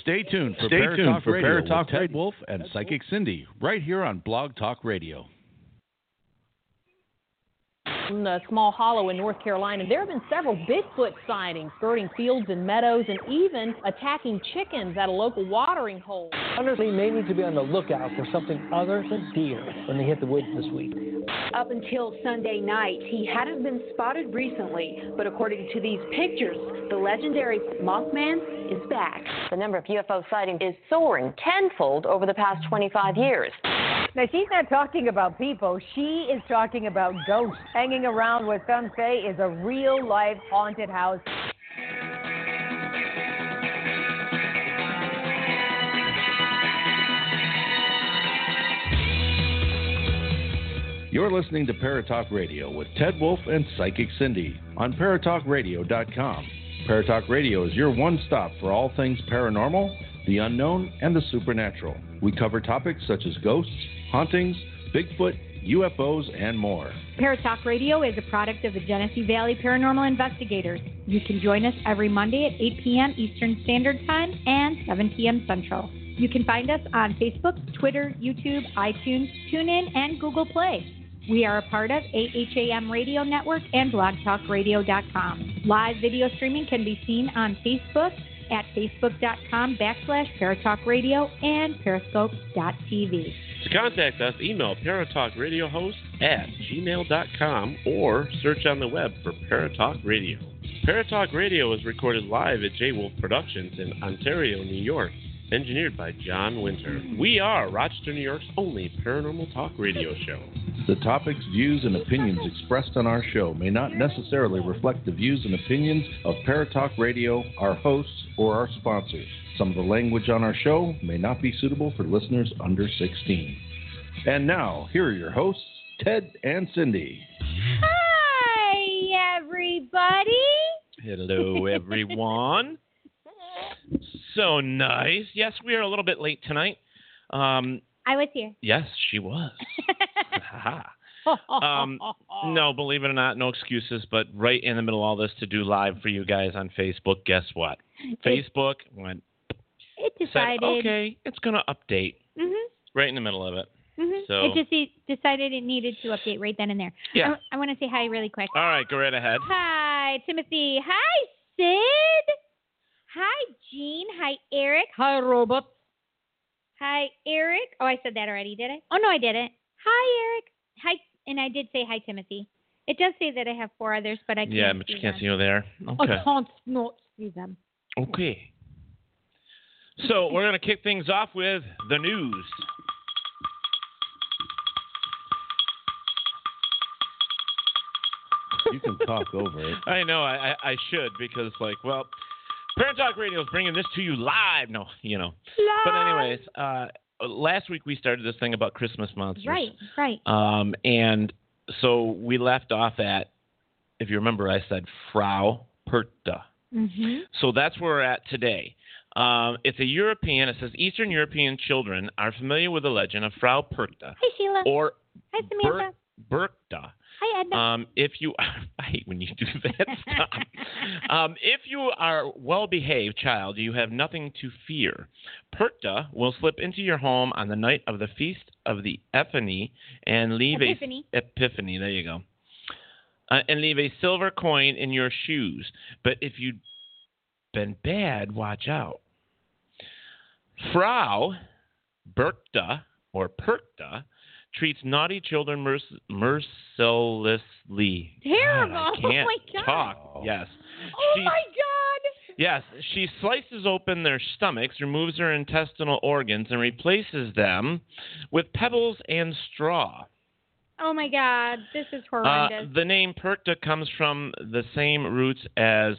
Stay tuned for Stay Paratalk tuned for Radio Paratalk with Ted Wolf and Psychic Cindy right here on Blog Talk Radio. In the small hollow in North Carolina, there have been several Bigfoot sightings skirting fields and meadows and even attacking chickens at a local watering hole. Hunters may need to be on the lookout for something other than deer when they hit the woods this week. Up until Sunday night, he hadn't been spotted recently, but according to these pictures, the legendary Mothman is back. The number of UFO sightings is soaring tenfold over the past 25 years. Now, she's not talking about people. She is talking about ghosts hanging around what some say is a real life haunted house. You're listening to Paratalk Radio with Ted Wolf and Psychic Cindy on ParatalkRadio.com. Paratalk Radio is your one stop for all things paranormal, the unknown, and the supernatural. We cover topics such as ghosts, hauntings, Bigfoot, UFOs, and more. Paratalk Radio is a product of the Genesee Valley Paranormal Investigators. You can join us every Monday at 8 p.m. Eastern Standard Time and 7 p.m. Central. You can find us on Facebook, Twitter, YouTube, iTunes, TuneIn, and Google Play. We are a part of AHAM Radio Network and blogtalkradio.com. Live video streaming can be seen on Facebook at facebook.com backslash paratalk radio and periscope.tv. To contact us, email paratalkradiohost at gmail.com or search on the web for Paratalk Radio. Paratalk Radio is recorded live at J Wolf Productions in Ontario, New York. Engineered by John Winter. We are Rochester, New York's only paranormal talk radio show. The topics, views, and opinions expressed on our show may not necessarily reflect the views and opinions of Paratalk Radio, our hosts, or our sponsors. Some of the language on our show may not be suitable for listeners under 16. And now, here are your hosts, Ted and Cindy. Hi, everybody. Hello, everyone. so nice. Yes, we are a little bit late tonight. Um, I was here. yes, she was. um, no, believe it or not, no excuses. But right in the middle of all this to do live for you guys on Facebook, guess what? Facebook went. It Said, decided. okay, it's going to update Mhm. right in the middle of it. Mhm. So- It just de- decided it needed to update right then and there. Yeah. I, want to say hi really quick. All right, go right ahead. Hi, Timothy. Hi, Sid. Hi, Jean. Hi, Eric. Hi, Robot. Hi, Eric. Oh, I said that already, did I? Oh, no, I didn't. Hi, Eric. Hi, and I did say hi, Timothy. It does say that I have four others, but I can't Yeah, but see you can't them. see you there. Okay. I can't not see them. Okay. So we're going to kick things off with the news. You can talk over it. I know I, I, I should because like well, Paratalk Radio is bringing this to you live. No, you know. Live. But anyways, uh, last week we started this thing about Christmas monsters. Right, right. Um, and so we left off at, if you remember, I said Frau Perta. Mm-hmm. So that's where we're at today. Um, it's a European. It says Eastern European children are familiar with the legend of Frau Perta Hi, Sheila. or Hi, Samantha. Ber-. Hi, Edna. Um, if you, I hate when you do that. Stop. um, if you are a well-behaved child, you have nothing to fear. Perkta will slip into your home on the night of the feast of the Epiphany and leave Epiphany. a Epiphany. There you go. Uh, and leave a silver coin in your shoes. But if you've been bad, watch out. Frau Berkta or Perkta treats naughty children merc- mercilessly. Terrible. God, I Oh can't my God. talk. Yes. Oh, She- my God. Yes, she slices open their stomachs, removes their intestinal organs, and replaces them with pebbles and straw. Oh, my God. This is Uh, horrendous. the name Perkta comes from the same roots as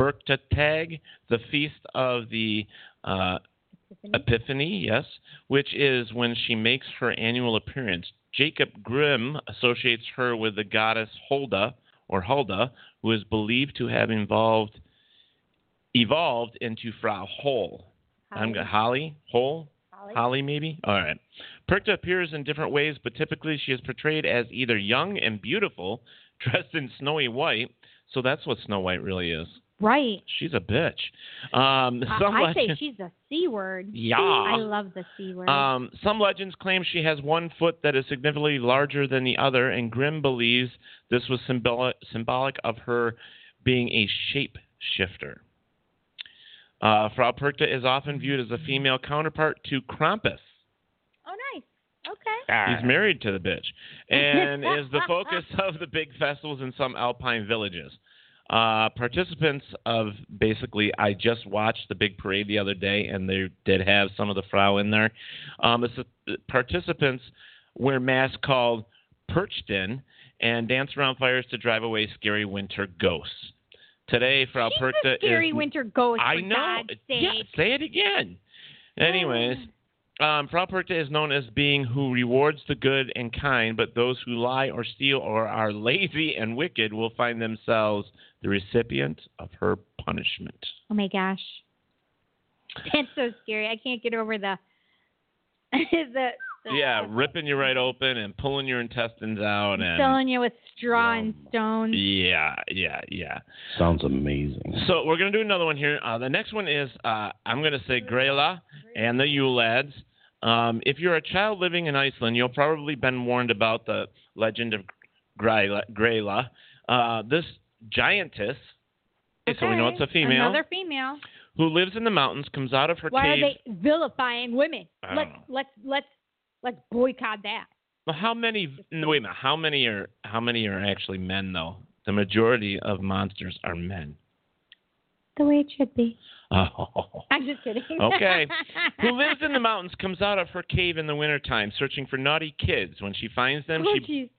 Berchtag, the feast of the uh, Epiphany, yes, which is when she makes her annual appearance. Jacob Grimm associates her with the goddess Holda, or Hulda, who is believed to have involved evolved into Frau Hol. I'm Holly. Holly Hole. Holly? Holly, maybe? All right. Perkta appears in different ways, but typically she is portrayed as either young and beautiful, dressed in snowy white. So that's what Snow White really is. Right. She's a bitch. Um, I, some I say legends- she's a C word. Yeah. I love the C word. um, some legends claim she has one foot that is significantly larger than the other, and Grimm believes this was symbolic, symbolic of her being a shape shifter. Uh, Frau Perkta is often viewed as a female counterpart to Krampus. oh, nice. Okay. He's married to the bitch and is the focus of the big festivals in some alpine villages. Uh, participants of basically, I just watched the big parade the other day, and they did have some of the Frau in there. Um, the participants wear masks called Perchten and dance around fires to drive away scary winter ghosts. Today, Frau She's Perkta a scary is winter ghost, I know. Yeah, say it again. Anyways, um, Frau Perkta is known as being who rewards the good and kind, but those who lie or steal or are lazy and wicked will find themselves the recipient of her punishment. Oh my gosh. That's so scary. I can't get over the the, the Yeah, ripping you right open and pulling your intestines out and filling you with straw and stones. yeah, yeah, yeah. Sounds amazing. So we're gonna do another one here. Uh, the next one is uh, I'm gonna say Grela and the Yule lads. Um, if you're a child living in Iceland, you'll probably been warned about the legend of Grela. Grela. Uh, this giantess, okay, so we know it's a female, Another female. who lives in the mountains, comes out of her Why cave. are they vilifying women? I Let's know. let's let's let's boycott that. Well, how many? no, Wait a minute. How many are how many are actually men though? The majority of monsters are men. The way it should be. Oh. I'm just kidding. Okay. Who lives in the mountains comes out of her cave in the wintertime searching for naughty kids. When she finds them, Oh, she jeez.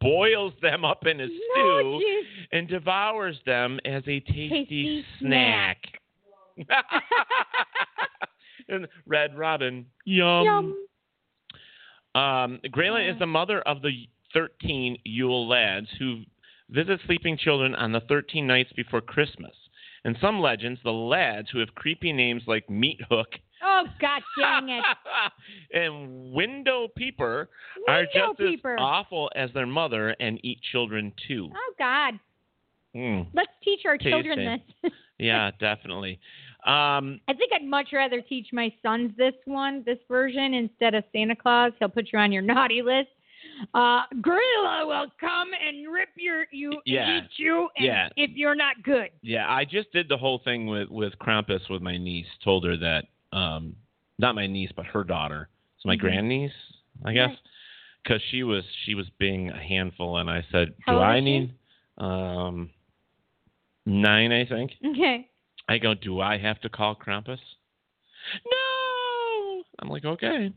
Boils them up in a stew and devours them as a tasty, Tasty snack. and Red Robin, yum. Yum. Um, Grayla is the mother of the 13 Yule lads who visit sleeping children on the 13 nights before Christmas. In some legends, the lads who have creepy names like Meat Hook Oh God dang it. and Window Peeper are just Peeper. as awful as their mother and eat children too. Oh God. Mm. Let's teach our Tasty. children this. Yeah, definitely. Um, I think I'd much rather teach my sons this one, this version, instead of Santa Claus. He'll put you on your naughty list. Uh, gorilla will come and rip your you Yeah. eat you, and Yeah. if you're not good. Yeah, I just did the whole thing with with Krampus with my niece. Told her that, um, not my niece, but her daughter. So my Mhm. grandniece, I guess, because she was she was being a handful, and I said, How "Do I need um nine? I think." Okay. I go, "Do I have to call Krampus?" No. I'm like, okay.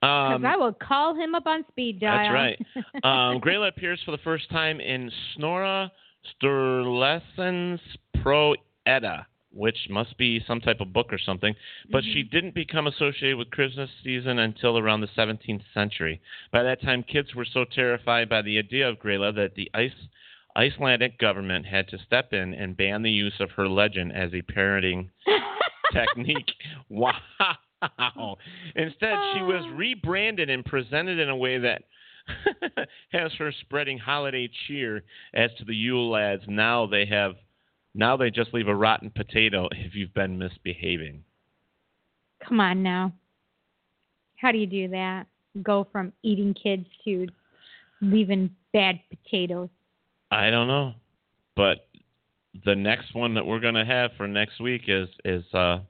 Because Um, I will call him up on speed dial. That's right. Um, Grayla appears for the first time in Snorri Sturluson's Prose Edda, which must be some type of book or something. But she mm-hmm. didn't become associated with Christmas season until around the 17th century. By that time, kids were so terrified by the idea of Grayla that the ice, Icelandic government had to step in and ban the use of her legend as a parenting technique. Wow. Instead, she was oh. rebranded and presented in a way that has her spreading holiday cheer as to the Yule lads. Now they have now they just leave a rotten potato if you've been misbehaving. Come on now. How do you do that? Go from eating kids to leaving bad potatoes. I don't know. But the next one that we're gonna have for next week is is uh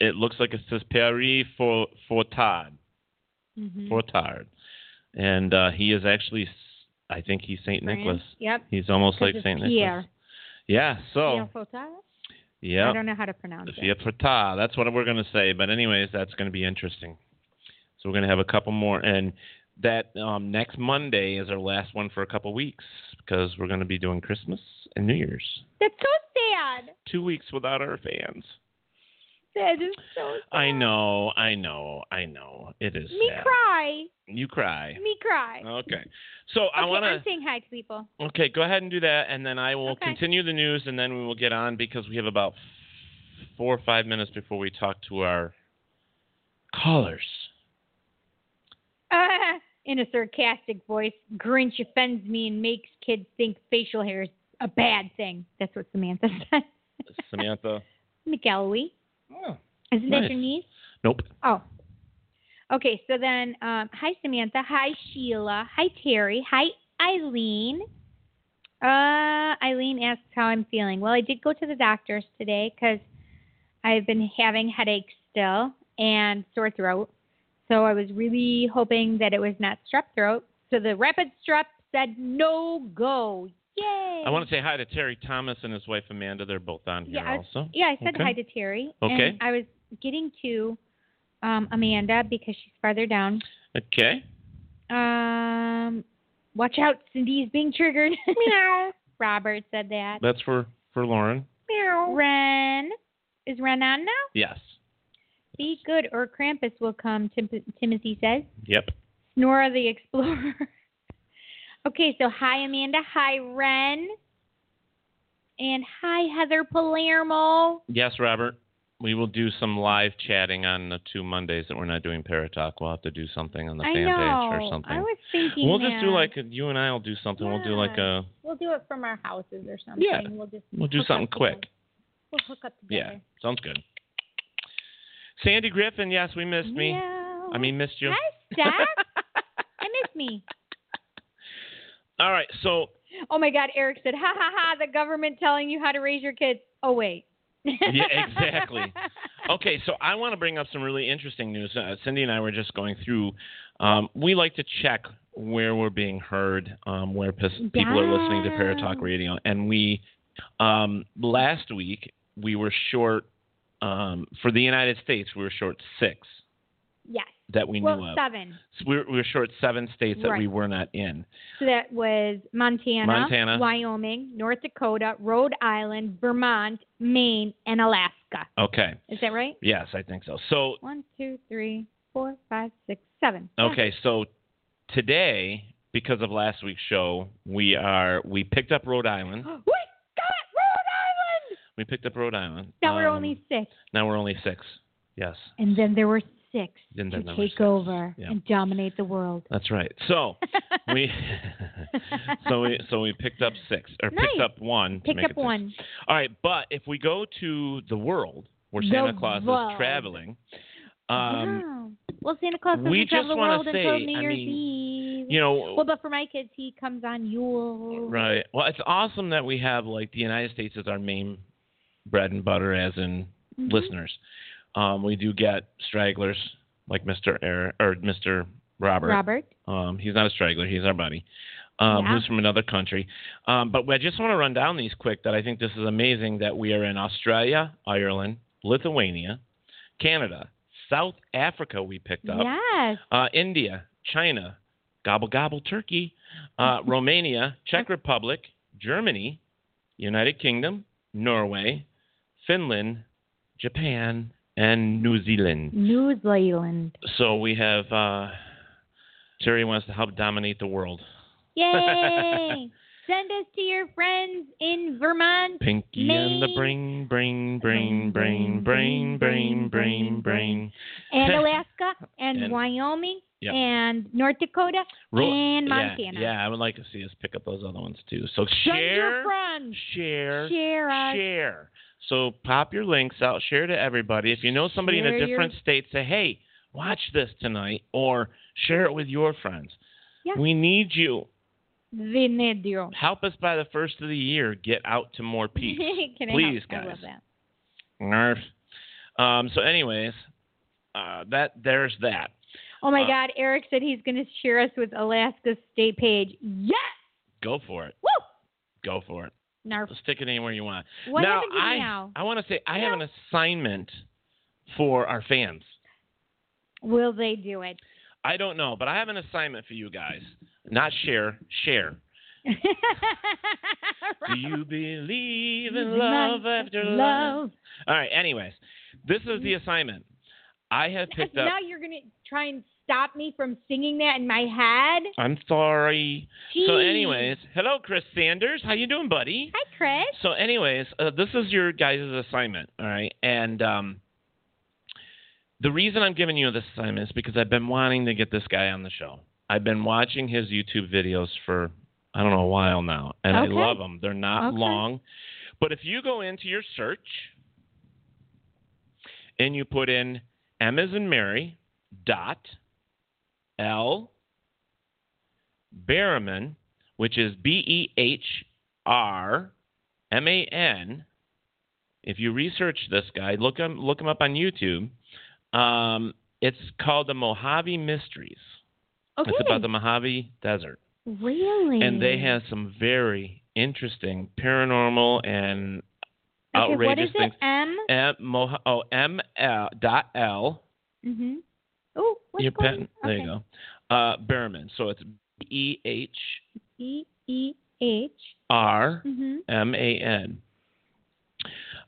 it looks like it says Paris for Fortard. Mhm. Fortard. And uh he is actually I think he's Saint Nicholas. Yep. He's almost like Saint Pierre. Nicholas. Yeah, so yeah. I don't know how to pronounce it. Fatah. That's what we're going to say. But anyways, that's going to be interesting. So we're going to have a couple more, and that um, next Monday is our last one for a couple weeks because we're going to be doing Christmas and New Year's. That's so sad. Two weeks without our fans. That is so sad. I know, I know, I know. It is Me sad. cry. You cry. Me cry. Okay. So I okay, want I'm to. saying hi to people. Okay, go ahead and do that, and then I will Okay. continue the news, and then we will get on because we have about four or five minutes before we talk to our callers. Uh, in a sarcastic voice, Grinch offends me and makes kids think facial hair is a bad thing. That's what Samantha said. Samantha. McElwee. Oh, Isn't nice. that your niece? Nope. Oh. Okay, so then, um, hi Samantha, hi Sheila, hi Terry, hi Eileen. Uh, Eileen asks how I'm feeling. Well, I did go to the doctor's today because I've been having headaches still and sore throat. So I was really hoping that it was not strep throat. So the rapid strep said no go. Yay! I want to say hi to Terry Thomas and his wife Amanda. They're both on here yeah, I was- also. yeah, I said Okay. hi to Terry. Okay. And I was getting to um, Amanda because she's farther down. Okay. Um, watch out, Cindy's being triggered. Meow. Robert said that. That's for for Lauren. Meow. Ren. Is Ren on now? Yes. Be good or Krampus will come, Tim- Timothy says. Yep. Nora the Explorer. okay, so hi, Amanda. Hi, Ren. And hi, Heather Palermo. Yes, Robert. We will do some live chatting on the two Mondays that we're not doing Paratalk. We'll have to do something on the I fan page or know. something. I was thinking we'll just do like a, you and I'll do something. We'll do like a We'll do it from our houses or something. Yeah. We'll just we'll do something quick. together. We'll hook up together. Yeah, sounds good. Sandy Griffin, yes, we missed me. Meow. I mean, missed you. Hi, Steph. I miss me. All right, so Oh my God, Eric said, ha ha ha, the government telling you how to raise your kids. Oh, wait. yeah, exactly. Okay, so I want to bring up some really interesting news. Uh, Cindy and I were just going through. Um, we like to check where we're being heard, um, where pis- people are listening to Paratalk Radio, and we um, last week we were short um, for the United States. We were short six Yes. That we well, knew of. seven. So we, were, we were short seven states that we were not in. So that was Montana, Montana. Wyoming, North Dakota, Rhode Island, Vermont, Maine, and Alaska. Okay. Is that right? Yes, I think so. So One, two, three, four, five, six, seven. Yeah. Okay, so today, because of last week's show, we are we picked up Rhode Island. we got Rhode Island! We picked up Rhode Island. Now we're Um, only six. now we're only six. Yes, And then there were six to take six. over Yeah. and dominate the world. that's right. So we so we so we picked up six or picked up one. Picked up it six. one. All right, but if we go to the world where The Santa Claus world. is traveling, um, wow. Well, Santa Claus doesn't we travel just the world until say, New I Year's mean, Eve. you know, Well, but for my kids, he comes on Yule. Right. Well, it's awesome that we have like the United States as our main bread and butter, as in Mhm. listeners. Um, we do get stragglers like Mr. Air, or Mr. Robert. Robert. Um, he's not a straggler. He's our buddy. Um, Yeah. Who's from another country. Um, but I just want to run down these quick. That I think this is amazing that we are in Australia, Ireland, Lithuania, Canada, South Africa. We picked up Yes. uh, India, China, gobble gobble Turkey, uh, Romania, Czech Republic, Germany, United Kingdom, Norway, Finland, Japan, and New Zealand. New Zealand. So we have uh, Terry wants to help dominate the world. Yay! Send us to your friends in Vermont. Pinky Maine. and the brain, brain, brain, brain, brain, brain, brain, brain. And Alaska and, and Wyoming yep. and North Dakota Ro- and Montana. Yeah, yeah, I would like to see us pick up those other ones too. So Send share, your friends. share, share, us. share. So pop your links out, share to everybody. If you know somebody in Share a your- different state, say, "Hey, watch this tonight," or share it with your friends. Yeah. We need you. We need you. Help us by the first of the year get out to more peace. Can Please, guys. I love that. Nerf. Um, so, anyways, uh, that there's that. Oh my Uh, God! Eric said he's going to share us with Alaska's state page. Yes! Go for it. Woo! Go for it. Narf. Stick it anywhere you want. What now, happened to I, now? I want to say I have an assignment for our fans. Will they do it? I don't know, but I have an assignment for you guys. Not share, share. Do you believe in Love after love? love. All right. Anyways, this is the assignment. I have picked up. now you're gonna try and stop me from singing that in my head. I'm sorry. So, anyways, hello, Chris Sanders. How you doing, buddy? Hi, Chris. So, anyways, uh, this is your guys' assignment, all right? And um, the reason I'm giving you this assignment is because I've been wanting to get this guy on the show. I've been watching his YouTube videos for I don't know a while now, and Okay. I love them. They're not Okay. long, but if you go into your search and you put in M as in Mary dot L Behrman, which is B E H R M A N. If you research this guy, look him look him up on YouTube. Um, it's called the Mojave Mysteries. Okay. It's about the Mojave Desert, Really? and they have some very interesting paranormal and okay, outrageous what is things. it? M. M Moha- oh M L dot L. Mm-hmm. Oh, what's Your going pen. There you go. Uh, Behrman. So it's B E H E E H. R Mm-hmm. M A N.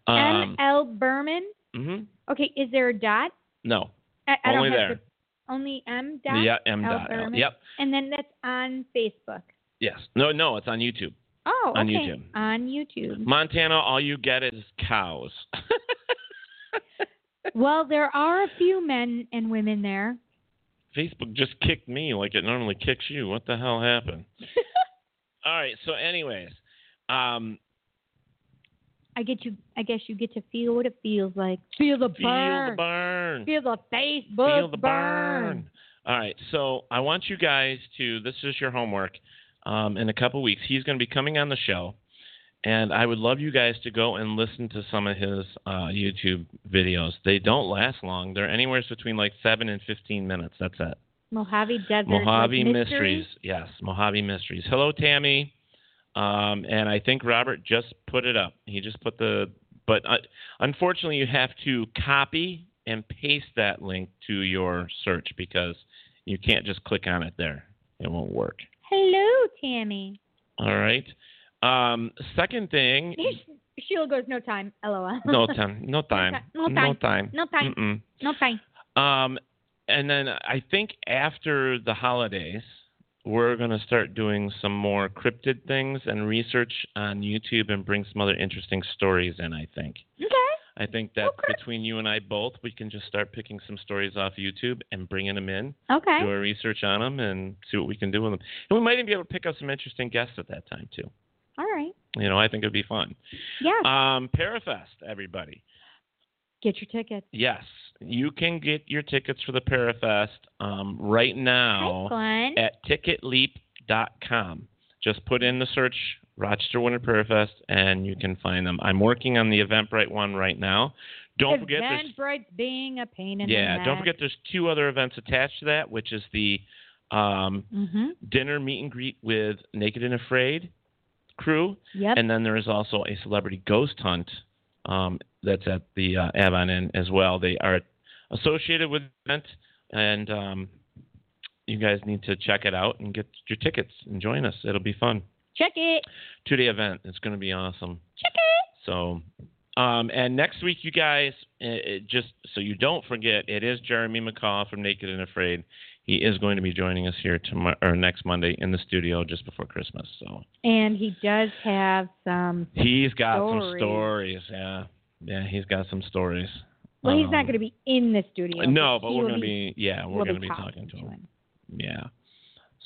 M Um, L Behrman. mhm. Okay, is there a dot? No. I, I Only there. The, only M dot. Yeah, M dot L. Yep. And then that's on Facebook. Yes. No, no, it's on YouTube. Oh, On okay. YouTube. On YouTube. Montana, all you get is cows. well, there are a few men and women there. Facebook just kicked me like it normally kicks you. What the hell happened? all right. So, anyways, um, I get you. I guess you get to feel what it feels like. Feel the burn. feel the burn. Feel the Facebook Feel the burn. All right. So I want you guys to. This is your homework. Um, in a couple weeks, he's going to be coming on the show, and I would love you guys to go and listen to some of his uh, YouTube videos. They don't last long. They're anywhere between like seven and fifteen minutes. That's it. Mojave Desert. Mojave like, Mysteries. Yes, Mojave Mysteries. Hello, Tammy. Um, and I think Robert just put it up. He just put the. But uh, unfortunately, you have to copy and paste that link to your search because you can't just click on it there. It won't work. Hello, Tammy. All right. Um, second thing. Sheila goes, no time. LOL. No time. No time. No time. No time. No time. Mm-mm. No time. Um, and then I think after the holidays, we're going to start doing some more cryptid things and research on YouTube and bring some other interesting stories in, I think. Okay. I think that between you and I both, we can just start picking some stories off YouTube and bringing them in, Okay. do our research on them, and see what we can do with them. And we might even be able to pick up some interesting guests at that time, too. All right. You know, I think it'd be fun. Yeah. Um, Parafest, everybody. Get your tickets. Yes, you can get your tickets for the Parafest um, right now fun. at ticketleap.com. Just put in the search Rochester Winter Parafest and you can find them. I'm working on the Eventbrite one right now. Don't forget there's Eventbrite's being a pain in the yeah, don't forget there's two other events attached to that, which is the um, Mm-hmm. dinner meet and greet with Naked and Afraid crew, Yep. and then there is also a celebrity ghost hunt um, that's at the uh, Avon Inn as well. They are associated with the event, and um, you guys need to check it out and get your tickets and join us. It'll be fun. Check it. Two day event. It's going to be awesome. Check it. So, um, and next week, you guys, it, it just so you don't forget, it is Jeremy McCaw from Naked and Afraid. He is going to be joining us here tomorrow or next Monday in the studio just before Christmas. So And he does have some. he's got some Stories. stories. Yeah, yeah, he's got some stories. Well, he's not Um, going to be in the studio. No, but we're going to be, yeah, we're going to be talking talking to him. him. Yeah.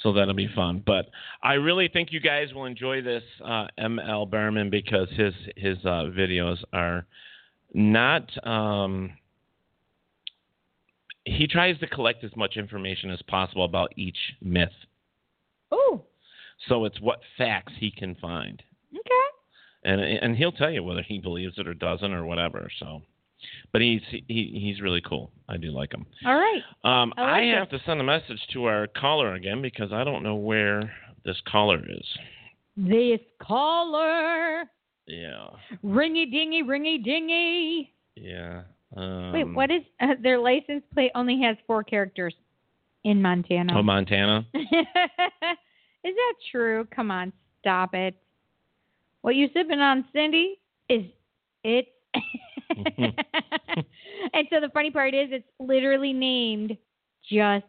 So that'll be fun. But I really think you guys will enjoy this uh, ML Behrman because his his uh, videos are not. Um, he tries to collect as much information as possible about each myth. Oh, So it's what facts he can find, okay. and and he'll tell you whether he believes it or doesn't or whatever. So, but he's he he's really cool. I do like him. All right. Um, I like I have to send a message to our caller again because I don't know where this caller is. This caller. Yeah, Ringy dingy, ringy dingy. yeah. Um, Wait, what is uh, their license plate? Only has four characters in Montana. Oh, Montana. is that true? Come on, Stop it. What you sipping on, Cindy? Is it? and so the funny part is, it's literally named just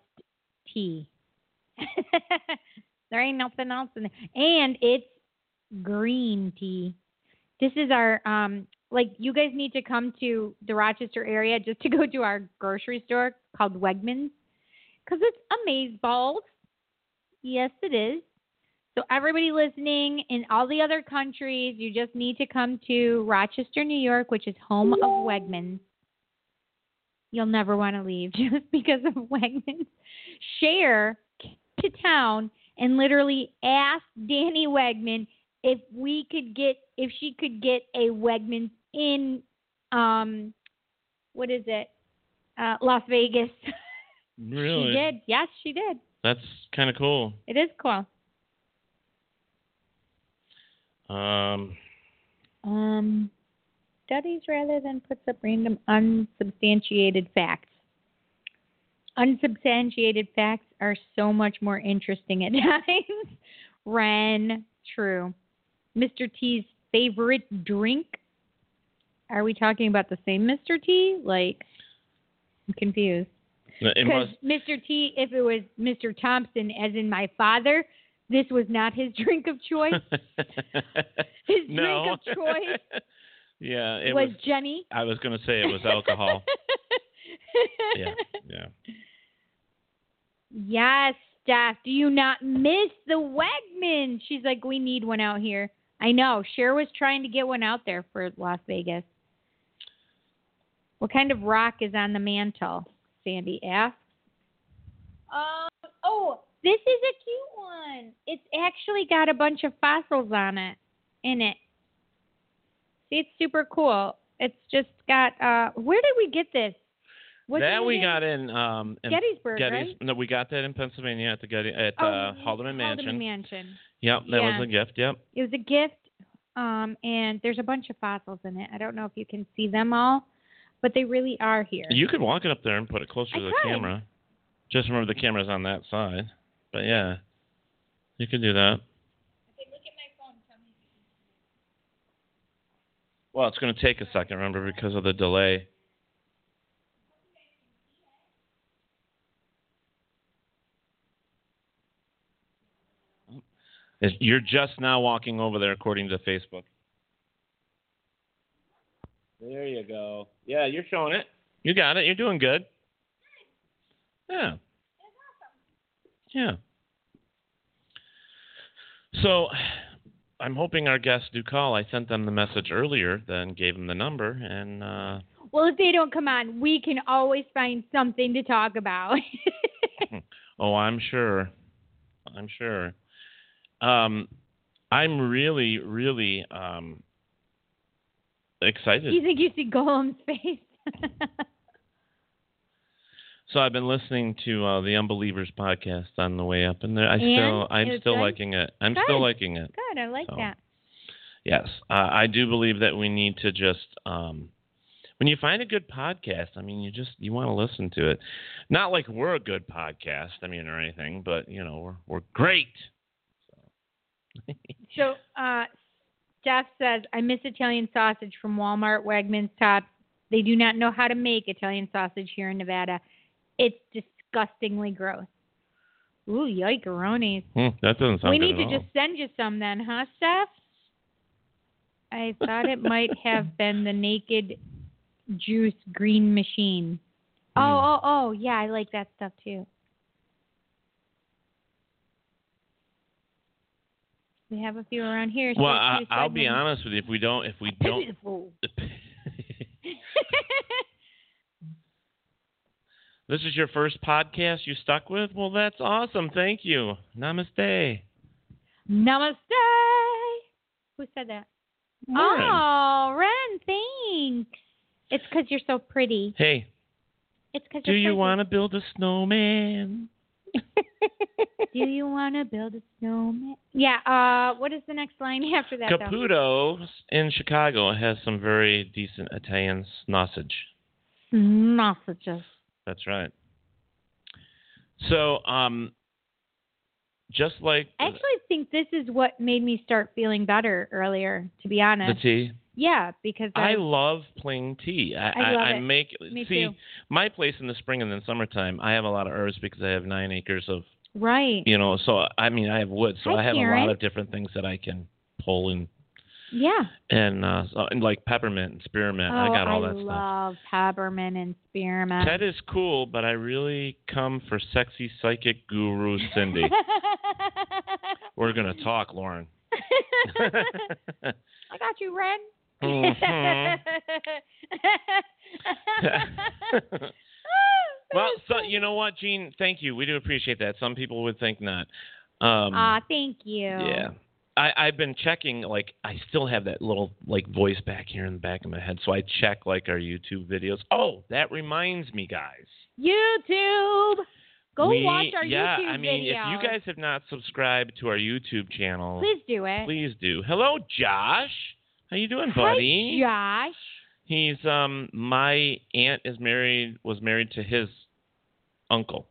tea. there ain't nothing else in there, and it's green tea. This is our um like you guys need to come to the Rochester area just to go to our grocery store called Wegmans because it's amazeballs. Yes, it is. So everybody listening in all the other countries, you just need to come to Rochester, New York, which is home of Wegmans. You'll never want to leave just because of Wegmans. Cher to town and literally ask Danny Wegman if we could get if she could get a Wegmans in um what is it? Uh Las Vegas. Really? she did. Yes, she did. That's kind of cool. It is cool. Um, Um studies rather than puts up random unsubstantiated facts. Unsubstantiated facts are so much more interesting at times. Ren, true. Mr. T's favorite drink? Are we talking about the same Mr. T? Like, I'm confused. Because. Mr. T, if it was Mr. Thompson, as in my father, this was not his drink of choice. His no. drink of choice yeah, it was, was. Jenny. I was going to say it was alcohol. yeah, yeah. Yes, Steph. Do you not miss the Wegman? She's like, we need one out here. I know. Cher was trying to get one out there for Las Vegas. What kind of rock is on the mantle? Sandy asks. Um. Oh, this is a cute one. It's actually got a bunch of fossils on it. In it. See, it's super cool. It's just got. Uh, where did we get this? What's that we in? got in um in Gettysburg, Gettys- right? No, we got that in Pennsylvania at the Getty at Oh, uh, Haldeman Mansion. Haldeman Mansion. Yep, that Yeah. was a gift. Yep. It was a gift, um, and there's a bunch of fossils in it. I don't know if you can see them all, but they really are here. You could walk it up there and put it closer I to the could. camera. Just remember the camera's on that side. But yeah, you could do that. Okay, look at my phone. Tell me. Well, it's going to take a second, remember, because of the delay. You're just now walking over there, according to Facebook. There you go. Yeah, you're showing it. You got it. You're doing good. Yeah. Yeah. So, I'm hoping our guests do call. I sent them the message earlier, then gave them the number, and uh, Well, if they don't come on, we can always find something to talk about. oh, I'm sure. I'm sure. Um, I'm really, really um, excited. you think you see Golem's face? So I've been listening to uh, the Unbelievers podcast on the way up, and there, I And? still, I'm still good? liking it. I'm Good. still liking it. Good, I like So, that. Yes, uh, I do believe that we need to just um, when you find a good podcast, I mean, you just you want to listen to it. Not like we're a good podcast, I mean, or anything, but you know, we're we're great. So, uh, Steph says, I miss Italian sausage from Walmart, Wegmans, Tops. They do not know how to make Italian sausage here in Nevada. It's disgustingly gross. Ooh, yikeronis. Hmm, that doesn't sound we need to all. just send you some then, huh, Steph? I thought it might have been the Naked Juice Green Machine. Oh, Hmm. oh, oh, yeah, I like that stuff too. We have a few around here. so Well, I, I'll be honest with you. If we don't, if we don't, Pitiful. this is your first podcast you stuck with. Well, that's awesome. Thank you. Namaste. Namaste. Who said that? Ren. Oh, Ren, thanks. It's because you're so pretty. Hey, It's because do you want to build a snowman? Do you want to build a snowman? Yeah. Uh, what is the next line after that? though? Caputo in Chicago has some very decent Italian sausage. Sausages. That's right. So, um, just like I actually think this is what made me start feeling better earlier. To be honest, the honest. tea. Yeah, because I I, love playing tea. I, I love I, it. make Me see too. my place in the spring and then summertime. I have a lot of herbs because I have nine acres of right. you know. So I mean, I have wood, so Hi, I have a lot of different things that I can pull and Yeah. and uh so, and like peppermint and spearmint. oh, I got all that stuff. love peppermint and spearmint. Ted is cool, but I really come for sexy psychic guru Cindy. We're gonna talk, Lauren. I got you, Ren. Mhm. well, so you know what, Gene? Thank you. We do appreciate that. Some people would think not. Um, Aw, thank you. yeah. I, I've been checking. Like, I still have that little like voice back here in the back of my head, so I check like our YouTube videos. Oh, that reminds me, guys. YouTube. Go We- watch our yeah, YouTube Yeah, I mean, videos. if you guys have not subscribed to our YouTube channel, Please do it. please do. Hello, Josh. How you doing, buddy? Hi, Josh. He's um my aunt is married was married to his uncle.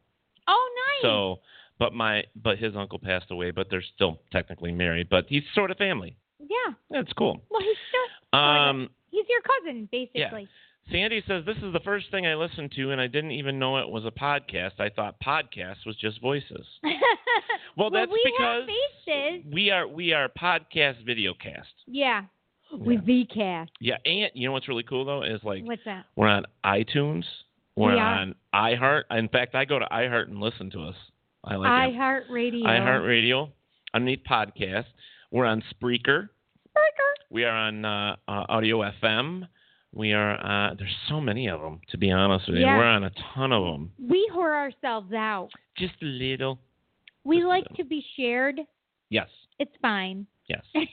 Oh, nice. So, but my but his uncle passed away, but they're still technically married. But he's sort of family. yeah. That's cool. Well, he's still. Um, He's your cousin, basically. Yeah. Sandy says this is the first thing I listened to, and I didn't even know it was a podcast. I thought podcast was just voices. Well, that's we because we are we are podcast videocast. Yeah. With VCast. Yeah, and you know what's really cool though is like What's that? we're on iTunes, we're We on iHeart. In fact, I go to iHeart and listen to us. I like iHeart it. iHeart Radio, underneath podcast. We're on Spreaker. Spreaker. We are on uh, uh, Audio FM. We are. Uh, there's so many of them. To be honest with you, we're on a ton of them. We whore ourselves out. Just a little. We like to be shared. Yes. It's fine. Yes.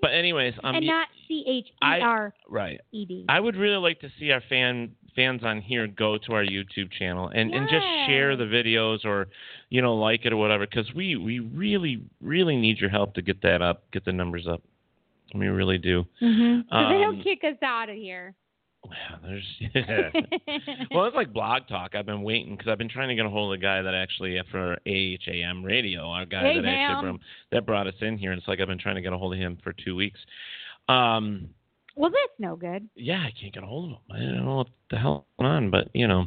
But anyways, um, and not C H E R right. E D. I would really like to see our fan fans on here go to our YouTube channel and, and just share the videos or you know like it or whatever because we we really really need your help to get that up, get the numbers up. We really do. Mm-hmm. Um, don't kick us out of here. There's well, it's like Blog Talk. I've been waiting because I've been trying to get a hold of the guy that actually for AHAM Radio, our guy Hey, that actually from, that brought us in here. And it's like I've been trying to get a hold of him for two weeks. Um, well, that's no good. yeah, I can't get a hold of him. I don't know what the hell going on, but you know,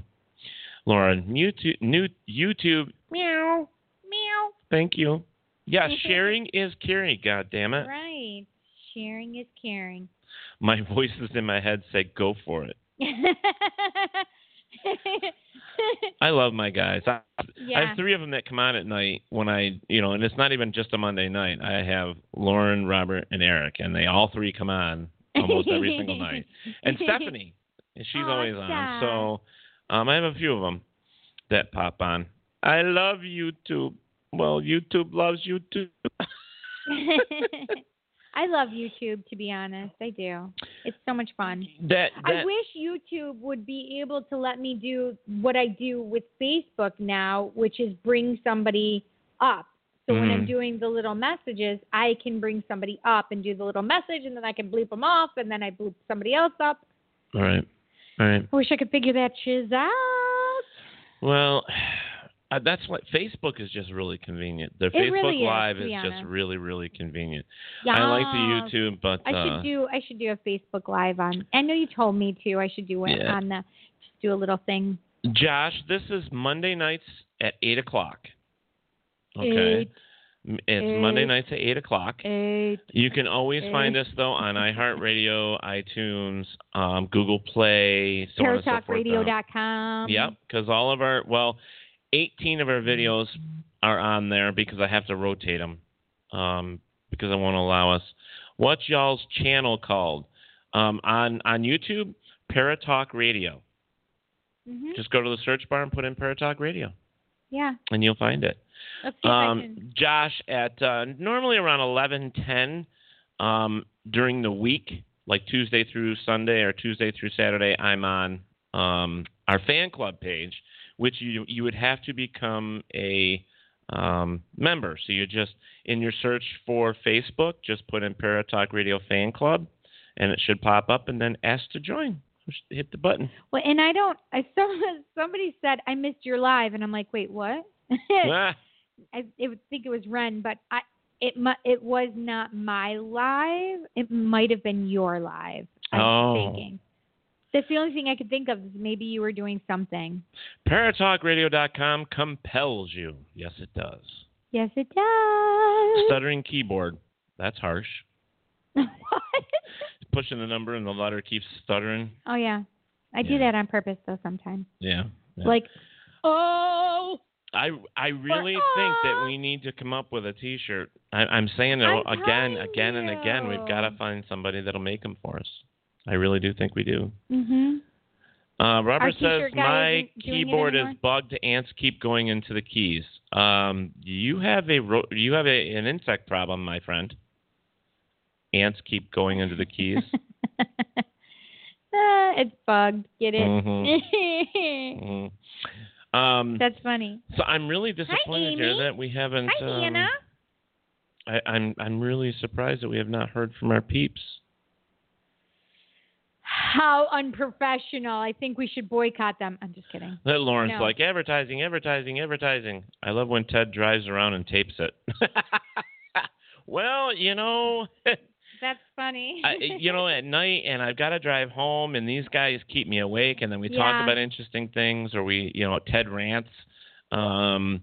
Laura, YouTube, new YouTube, meow, meow. Thank you. Yeah, sharing is caring. God damn it! Right. Sharing is caring. My voices in my head say, "Go for it." I love my guys. I, I have three of them that come on at night when I, you know, and it's not even just a Monday night. I have Lauren, Robert, and Eric, and they all three come on almost every single night. And Stephanie, and she's always on. So um, I have a few of them that pop on. I love YouTube. Well, YouTube loves YouTube. I love YouTube to be honest. I do. It's so much fun. That, I wish YouTube would be able to let me do what I do with Facebook now, which is bring somebody up. So when I'm Mhm. doing the little messages, I can bring somebody up and do the little message, and then I can bleep them off, and then I bleep somebody else up. all right, all right. I wish I could figure that shiz out. Well, uh, that's what Facebook is just really convenient. The It Facebook really is, Live is just really, really convenient. I like the YouTube, but I uh, should do I should do a Facebook Live on. I know you told me to. I should do it Yeah. on the just do a little thing. Josh, this is Monday nights at eight o'clock. Okay. Eight. It's Eight. Monday nights at eight o'clock. Eight. You can always find us though on iHeartRadio, iTunes, um, Google Play, so on and so forth. Yep, because all of our well, 18 of our videos are on there because I have to rotate them um, because I won't allow us. What's y'all's channel called? Um, on on YouTube, Paratalk Radio. Mhm. Just go to the search bar and put in Paratalk Radio, Yeah. and you'll find it. Let's see if I Um. Josh, at uh, normally around 11:10 um, during the week, like Tuesday through Sunday or Tuesday through Saturday, I'm on um, our fan club page, which you you would have to become a um, member. So you just in your search for Facebook, just put in Paratalk Radio Fan Club, and it should pop up, and then ask to join. Just hit the button. Well, and I don't. I saw somebody said I missed your live, and I'm like, wait, what? Ah, I, I would think it was Ren, but I it mu- it was not my live. It might have been your live. I'm Oh. thinking. That's the only thing I could think of. Is maybe you were doing something. Paratalkradio.com compels you. Yes, it does. Yes, it does. Stuttering keyboard. That's harsh. what? Pushing the number and the letter keeps stuttering. Oh yeah, I do that on purpose though sometimes. Yeah. yeah. Like, oh, I I really think that ah! we need to come up with a T-shirt. I, I'm saying it I'm again, again, and again. We've got to find somebody that'll make them for us. I really do think we do. mhm. Uh, Robert says my isn't doing it keyboard is bugged. Ants keep going into the keys. Um, you have a ro- you have a, an insect problem, my friend. Ants keep going into the keys. Ah, it's bugged. Get it? Mhm. Mhm. Um, That's funny. so I'm really disappointed here that we haven't. Hi, um, Anna. I, I'm I'm really surprised that we have not heard from our peeps. How unprofessional! I think we should boycott them. I'm just kidding. That Lauren's No. like advertising, advertising, advertising. I love when Ted drives around and tapes it. well, you know, That's funny. I, you know, at night, and I've got to drive home, and these guys keep me awake, and then we talk about interesting things, or we, you know, Ted rants. Um,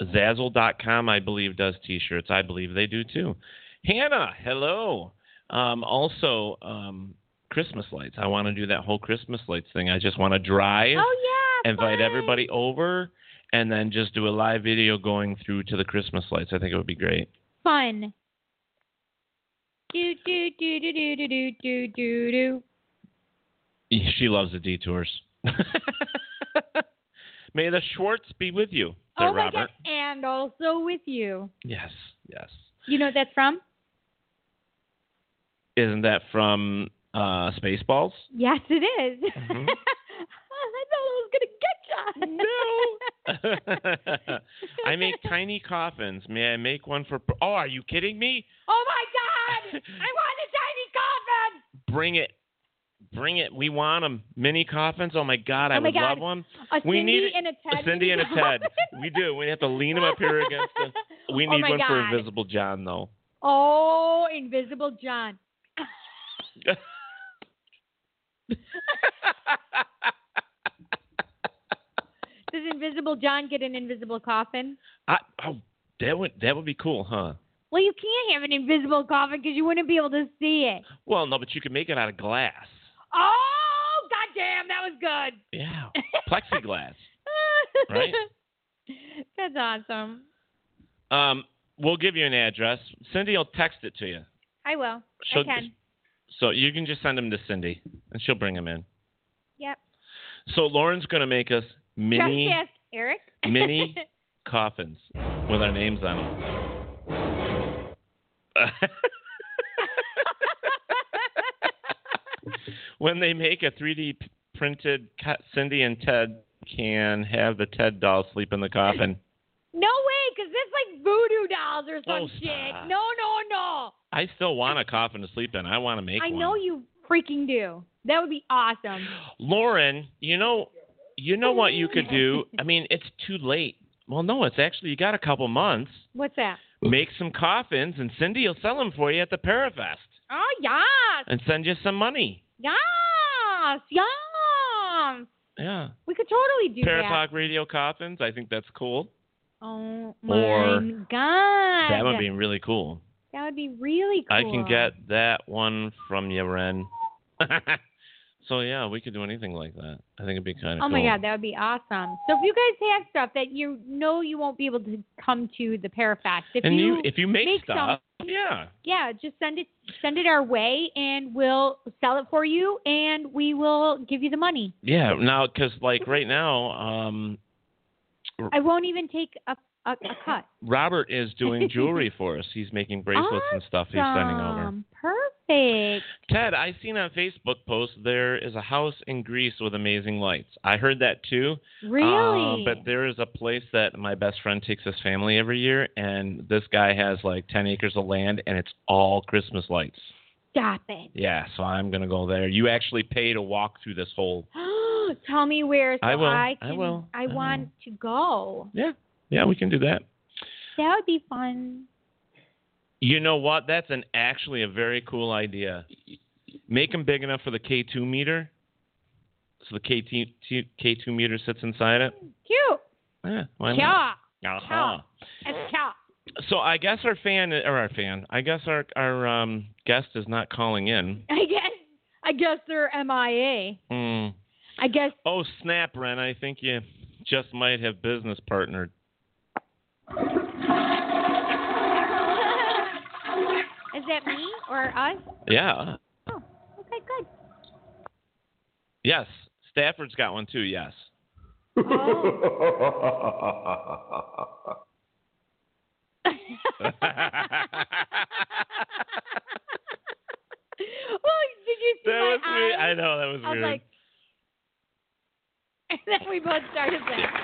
Zazzle.com, I believe, does T-shirts. I believe they do too. Hannah, hello. Um, also, um, Christmas lights. I want to do that whole Christmas lights thing. I just want to drive, oh yeah. invite fun. everybody over, and then just do a live video going through to the Christmas lights. I think it would be great. Fun. Do do do do do do do do do do. She loves the detours. May the Schwartz be with you, Oh my Robert. god! And also with you. Yes, yes. You know what that's from? Isn't that from uh, Spaceballs? Yes, it is. Mhm. I thought I was gonna get you. No. I make tiny coffins. May I make one for? Oh, are you kidding me? Oh my god! I want a tiny coffin. Bring it, bring it. We want them. Mini coffins. Oh my God, I Oh my would God. love one. A we Cindy need it- and a Ted. Cindy and a Ted. We do. We have to lean them up here against the. We Oh need my one for Invisible John though. Oh, Invisible John. Does Invisible John get an invisible coffin? I, oh, that would that would be cool, huh? Well, you can't have an invisible coffin because you wouldn't be able to see it. Well, no, but you could make it out of glass. Oh, goddamn, that was good. Yeah, plexiglass. Right. That's awesome. Um, we'll give you an address. Cindy will text it to you. I will. She'll- I can. So you can just send them to Cindy, and she'll bring them in. Yep. So Lauren's going to make us mini ask Eric. mini coffins with our names on them. when they make a 3D printed, Cindy and Ted can have the Ted doll sleep in the coffin. No way, because it's like voodoo dolls or some Oh, shit. stop. No, no, no. I still want a coffin to sleep in. I want to make I one. I know you freaking do. That would be awesome. Lauren, you know, you know what you could do. I mean, it's too late. Well, no, it's actually you got a couple months. What's that? Make some coffins, and Cindy will sell them for you at the Parafest, Oh, yes. and send you some money. Yes. Yes. Yeah. We could totally do that. Paratalk Radio coffins. I think that's cool. Oh, my Or- God. That would be really cool. That would be really cool. I can get that one from you, Ren. so yeah, we could do anything like that. I think it'd be kind of Oh cool. my God, that would be awesome. So if you guys have stuff that you know you won't be able to come to the Parafest, if and you, you, if you make, some- stuff, yeah, yeah, just send it send it our way, and we'll sell it for you, and we will give you the money. yeah. Now, because like right now, um, I won't even take a a, a cut. Robert is doing jewelry for us. He's making bracelets and stuff. He's sending over. Perfect. Ted, I seen on Facebook post there is a house in Greece with amazing lights. I heard that too. Really? Uh, but there is a place that my best friend takes his family every year, and this guy has like 10 acres of land, and it's all Christmas lights. Stop it. Yeah, so I'm gonna go there. You actually pay to walk through this whole. Tell me where so I will. I I can. will. I, I want to go. Yeah. Yeah, we can do that. That would be fun. You know what? That's an actually a very cool idea. Make them big enough for the K2 meter, so the KT, K2 meter sits inside it. Cute. Yeah, why not? Uh-huh. It's cha. So I guess our fan or our fan, I guess our our um, guest is not calling in. I guess. I guess they're MIA. Hmm. I guess. Oh snap, Ren! I think you just might have business partnered. Is that me or us? Yeah. Oh, okay, good. Yes. Stafford's got one too. Yes. Oh. well, did you see That my was weird. I know that was I was weird. like, and then we both started laughing.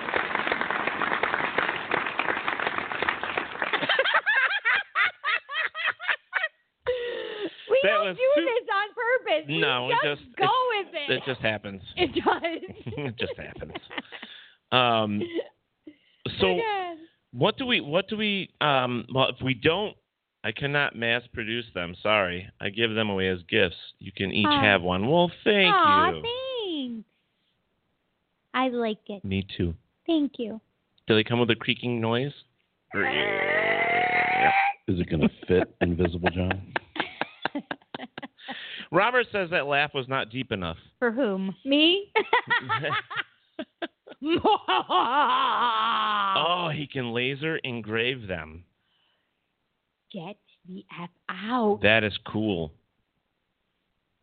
we That don't do too- this on purpose. We no, it just, just go it, with it. It just happens. It does. it just happens. Um. So what do we? What do we? Um. Well, if we don't, I cannot mass produce them. Sorry, I give them away as gifts. You can each have one. Well, thank you. thanks. I like it. Me too. Thank you. Do they come with a creaking noise? Is it going to fit Invisible John? Robert says that laugh was not deep enough. For whom? Me? Oh, he can laser engrave them. Get the F out. That is cool.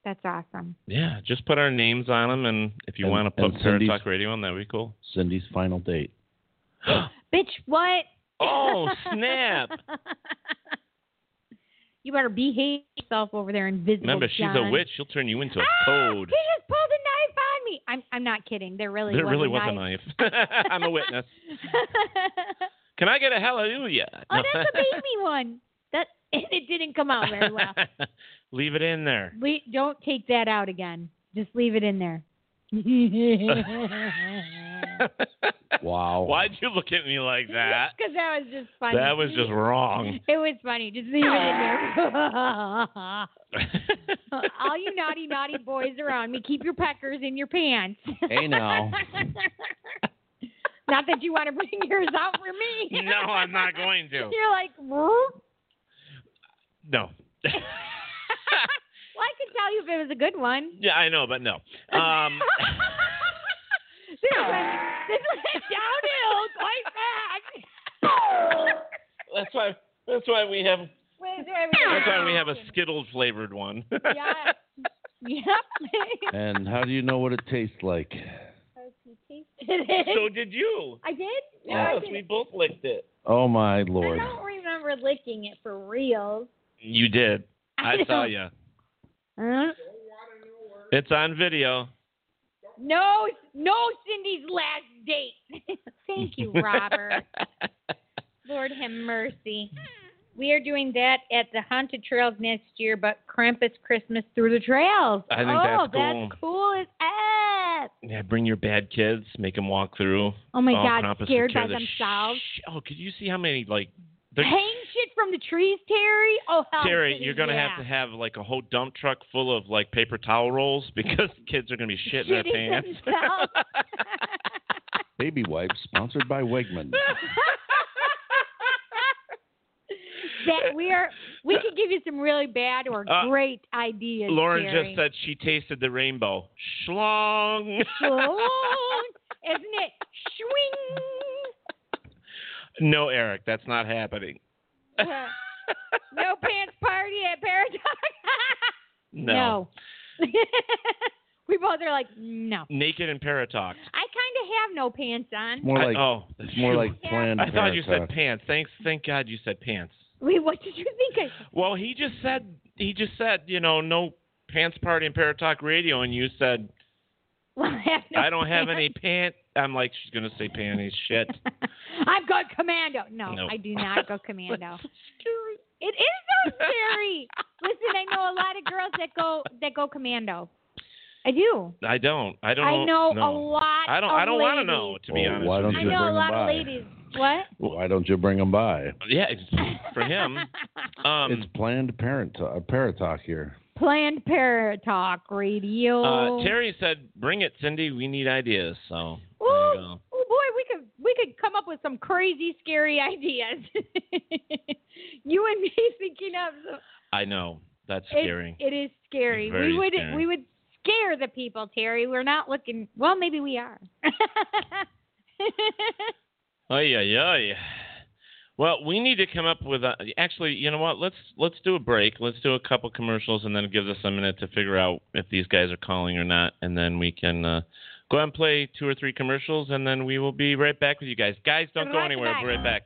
That's awesome. Yeah, just put our names on them, and if you And- want to put and Cindy's- Paratalk Radio on, that'd be cool. Cindy's final date. Bitch, what? Oh, snap. you better behave yourself over there, invisible Remember, she's a witch. She'll turn you into a Ah, toad. He just pulled a knife on me. I'm I'm not kidding. There really there was really a was knife. a knife. I'm a witness. Can I get a hallelujah? oh, No. that's a baby one. That and it didn't come out very well. Leave it in there. Le- don't take that out again. Just leave it in there. Wow. Why'd you look at me like that? Because that was just funny. That was just wrong. It was funny. Just leave it in there. All you naughty, naughty boys around me, keep your peckers in your pants. Hey, now. Not that you want to bring yours out for me. no, I'm not going to. You're like, "Whoop." No. well, I could tell you if it was a good one. yeah, I know, but no. Um, This went, this went downhill quite fast. that's why. That's why we have. Wait, there we go. That's why we have a Skittles flavored one. Yeah. Yep. And how do you know what it tastes like? so did you? I did? No, I Yes, didn't. we both licked it. Oh my lord! I don't remember licking it for real. You did. I I saw you. Huh? It's on video. No, no, Cindy's last date. Thank you, Robert. Lord have mercy. We are doing that at the Haunted Trails next year, but Krampus Christmas through the trails. I think oh, that's cool. that's cool as F. Yeah, bring your bad kids, make them walk through. Oh my God, Krampus scared by the themselves. sh- oh, could you see how many like? They're- Hang shit from the trees, Terry. Oh hell, Terry, Cindy, you're gonna yeah. have to have like a whole dump truck full of like paper towel rolls because kids are gonna be shitting their pants. Baby wipes sponsored by Wegman. that we are we could give you some really bad or Uh, great ideas. Lauren Terry. just said she tasted the rainbow. Schlong. Schlong, isn't it? Swing. No, Eric, that's not happening. no pants party at Paradox. No. we both are like, no. Naked and paratalk. I kind of have no pants on. More I- like oh, it's more like Yeah. planned. I thought you said pants. Thanks, thank God you said pants. Wait, what did you think? I, Well, he just said he just said you know no pants party and paratalk radio, and you said well, I, have no I don't have any pant. I'm like she's gonna say panties. Shit. I've got commando. No, Nope. I do not go commando. It is so scary. Listen, I know a lot of girls that go that go commando. I do. I don't. I don't. I know no. a lot. I don't. Of I don't want to know. To be Well, honest. why don't I you. you know a bring 'em lot of by? ladies What? Why don't you bring them by? Yeah, it's, for him. Um, it's Planned Parent uh, Paratalk here. Planned Paratalk Radio. uh, Terry said, "Bring it, Cindy. We need ideas." So there Ooh, you go. oh boy, we could we could come up with some crazy, scary ideas. you and me thinking of some, I know that's it- scary. it is scary. We would scary. we would scare the people, Terry. We're not looking. Well, maybe we are. Oh yeah, yeah, yeah. Well, we need to come up with a. Actually, you know what? Let's let's do a break. Let's do a couple commercials, and then it gives us a minute to figure out if these guys are calling or not, and then we can uh, go ahead and play two or three commercials, and then we will be right back with you guys. Guys, don't go anywhere. We'll be right back.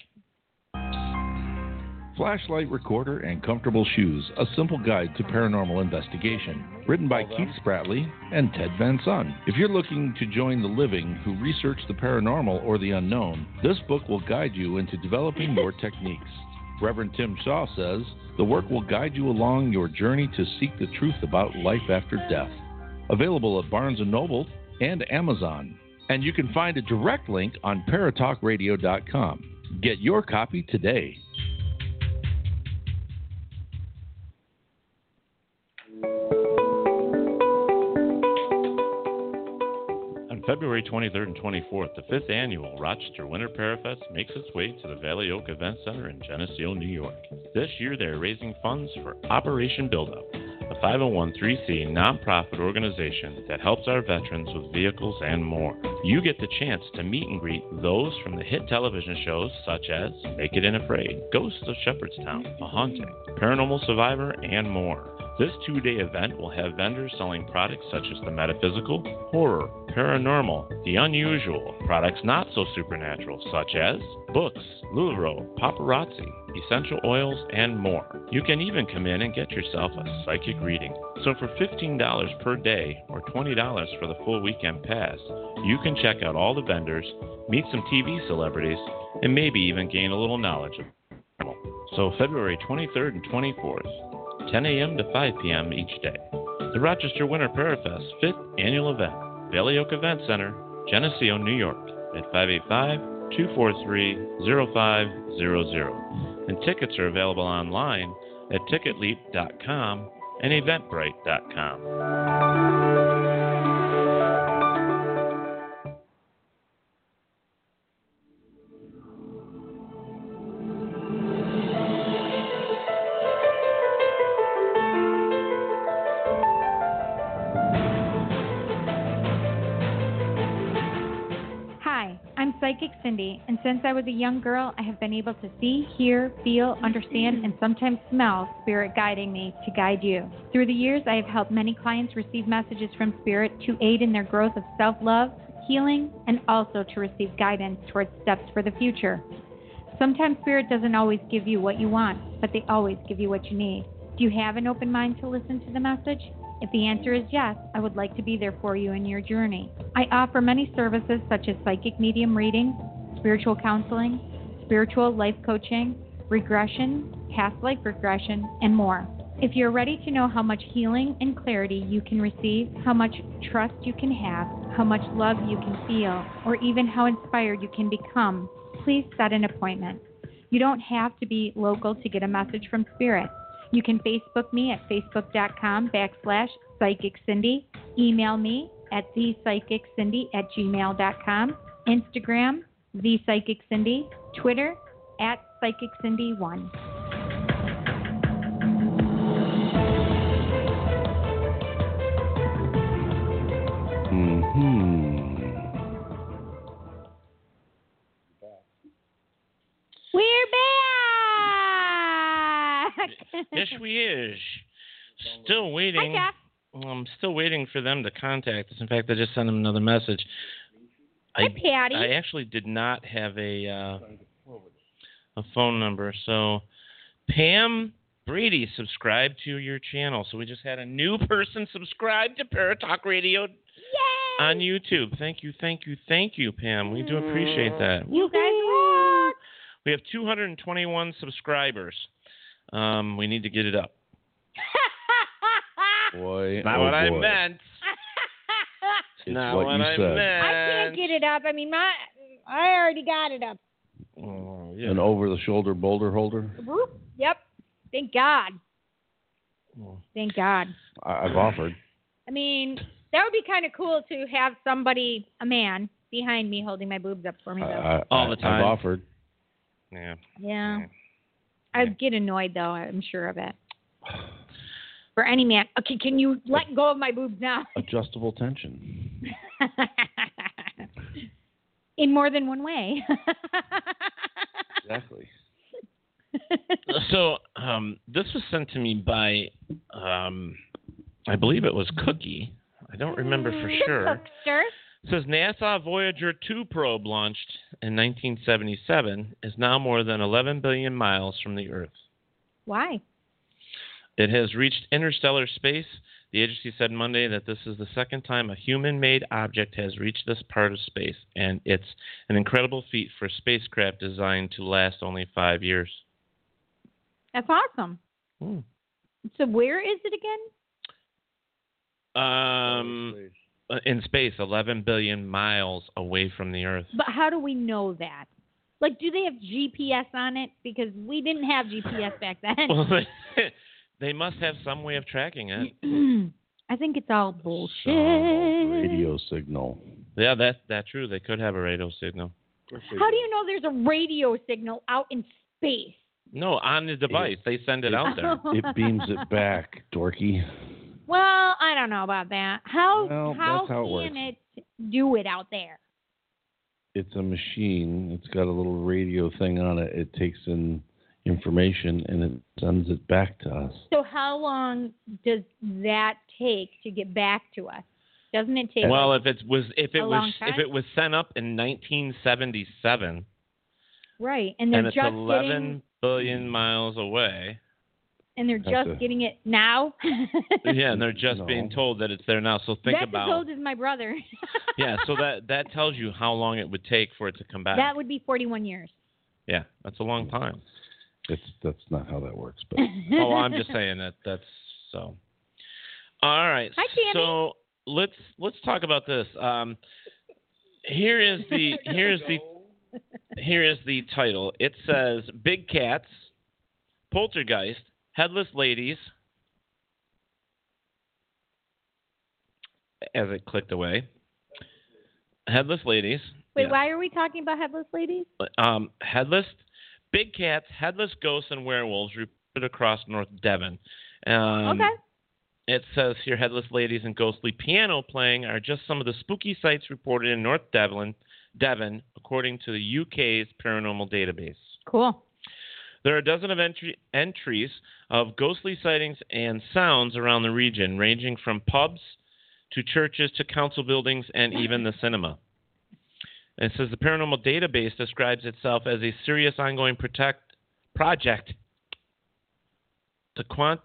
Flashlight Recorder and Comfortable Shoes, a simple guide to paranormal investigation. Written by Keith Spratley and Ted Van Son. If you're looking to join the living who research the paranormal or the unknown, this book will guide you into developing your techniques. Reverend Tim Shaw says, the work will guide you along your journey to seek the truth about life after death. Available at Barnes & Noble and Amazon. And you can find a direct link on paratalkradio.com. Get your copy today. On February 23rd and 24th, the fifth annual Rochester Winter Parafest makes its way to the Valley Oak Event Center in Geneseo, New York. This year, they're raising funds for Operation Build Up, a 501c nonprofit organization that helps our veterans with vehicles and more. You get the chance to meet and greet those from the hit television shows such as Naked and Afraid, Ghosts of Shepherdstown, A Haunting, Paranormal Survivor, and more. This two day event will have vendors selling products such as the metaphysical, horror, paranormal, the unusual, products not so supernatural such as books, Lularoe, paparazzi, essential oils, and more. You can even come in and get yourself a psychic reading. So for $15 per day or $20 for the full weekend pass, you can check out all the vendors, meet some TV celebrities, and maybe even gain a little knowledge of paranormal. So February 23rd and 24th, 10 a.m. to 5 p.m. each day. The Rochester Winter Parafest 5th Annual Event, Valley Oak Event Center, Geneseo, New York, at 585 243 0500. And tickets are available online at ticketleap.com and eventbrite.com. Psychic Cindy, and since I was a young girl, I have been able to see, hear, feel, understand, and sometimes smell Spirit guiding me to guide you. Through the years, I have helped many clients receive messages from Spirit to aid in their growth of self love, healing, and also to receive guidance towards steps for the future. Sometimes Spirit doesn't always give you what you want, but they always give you what you need. Do you have an open mind to listen to the message? If the answer is yes, I would like to be there for you in your journey. I offer many services such as psychic medium reading, spiritual counseling, spiritual life coaching, regression, past life regression, and more. If you're ready to know how much healing and clarity you can receive, how much trust you can have, how much love you can feel, or even how inspired you can become, please set an appointment. You don't have to be local to get a message from Spirit. You can Facebook me at facebook.com backslash psychic Cindy, email me at thepsychiccindy at gmail.com, Instagram, thepsychiccindy, Twitter, at psychiccindy1. Hmm. We're back! Yes, we is. Still waiting. Hi. I'm still waiting for them to contact us. In fact, I just sent them another message. Hi, I, Patty. I actually did not have a uh, a phone number, so Pam Brady subscribed to your channel. So we just had a new person subscribe to Paratalk Radio on YouTube. Thank you, thank you, thank you, Pam. We do appreciate that. You guys rock! We have 221 subscribers. Um, we need to get it up. Boy, Not oh what I boy. meant. It's Not what what you I said. meant. I can't get it up. I mean, my I already got it up. Oh, yeah. An over-the-shoulder boulder holder. Whoop. Yep. Thank God. Well, Thank God. I- I've offered. I mean, that would be kind of cool to have somebody, a man, behind me holding my boobs up for me, though. I, I, All the time. I've offered. Yeah. yeah. I'd get annoyed, though. I'm sure of it. For any man. Okay, can you let go of my boobs now? Adjustable tension. In more than one way. Exactly. so um, this was sent to me by, um, I believe it was Cookie. I don't remember for sure. Sure. It says NASA Voyager 2 probe launched in 1977 is now more than 11 billion miles from the Earth. Why? It has reached interstellar space. The agency said Monday that this is the second time a human made object has reached this part of space, and it's an incredible feat for a spacecraft designed to last only five years. That's awesome. Hmm. So where is it again? Um, Uh, in space, 11 billion miles away from the Earth. But how do we know that? Like, do they have GPS on it? Because we didn't have GPS back then. Well, they, they must have some way of tracking it. I think it's all bullshit. Radio signal. Yeah, that that's true. They could have a radio signal. How do you know there's a radio signal out in space? No, on the device. They send it out there. It beams it back, dorky. Well, I don't know about that. How Well, how how it can it do it out there? It's a machine. It's got a little radio thing on it. It takes in information and it sends it back to us. So how long does that take to get back to us? Doesn't it take? Well, if it was if it was if it was sent up in 1977 right, and they're and it's just 11 getting billion miles away, and they're That's just a- getting it now. yeah, and they're just being told that it's there now. So think That's about as old as my brother. yeah. So that that tells you how long it would take for it to come back. that would be 41 years. yeah, that's a long time. It's that's not how that works, but oh, I'm just saying that that's so. All right. Hi, Tammy. So let's let's talk about this. Um, here is the here's the here is the title. It says Big Cats, Poltergeist, Headless Ladies. As it clicked away, Headless Ladies. Wait, Yeah. why are we talking about headless ladies? Um, headless, big cats, headless ghosts, and werewolves reported across North Devon. Um, okay. It says here, headless ladies and ghostly piano playing are just some of the spooky sights reported in North Devon, Devon, according to the UK's paranormal database. Cool. There are a dozen of entry, entries of ghostly sightings and sounds around the region, ranging from pubs to churches to council buildings and even the cinema. And it says the paranormal database describes itself as a serious ongoing protect project to quant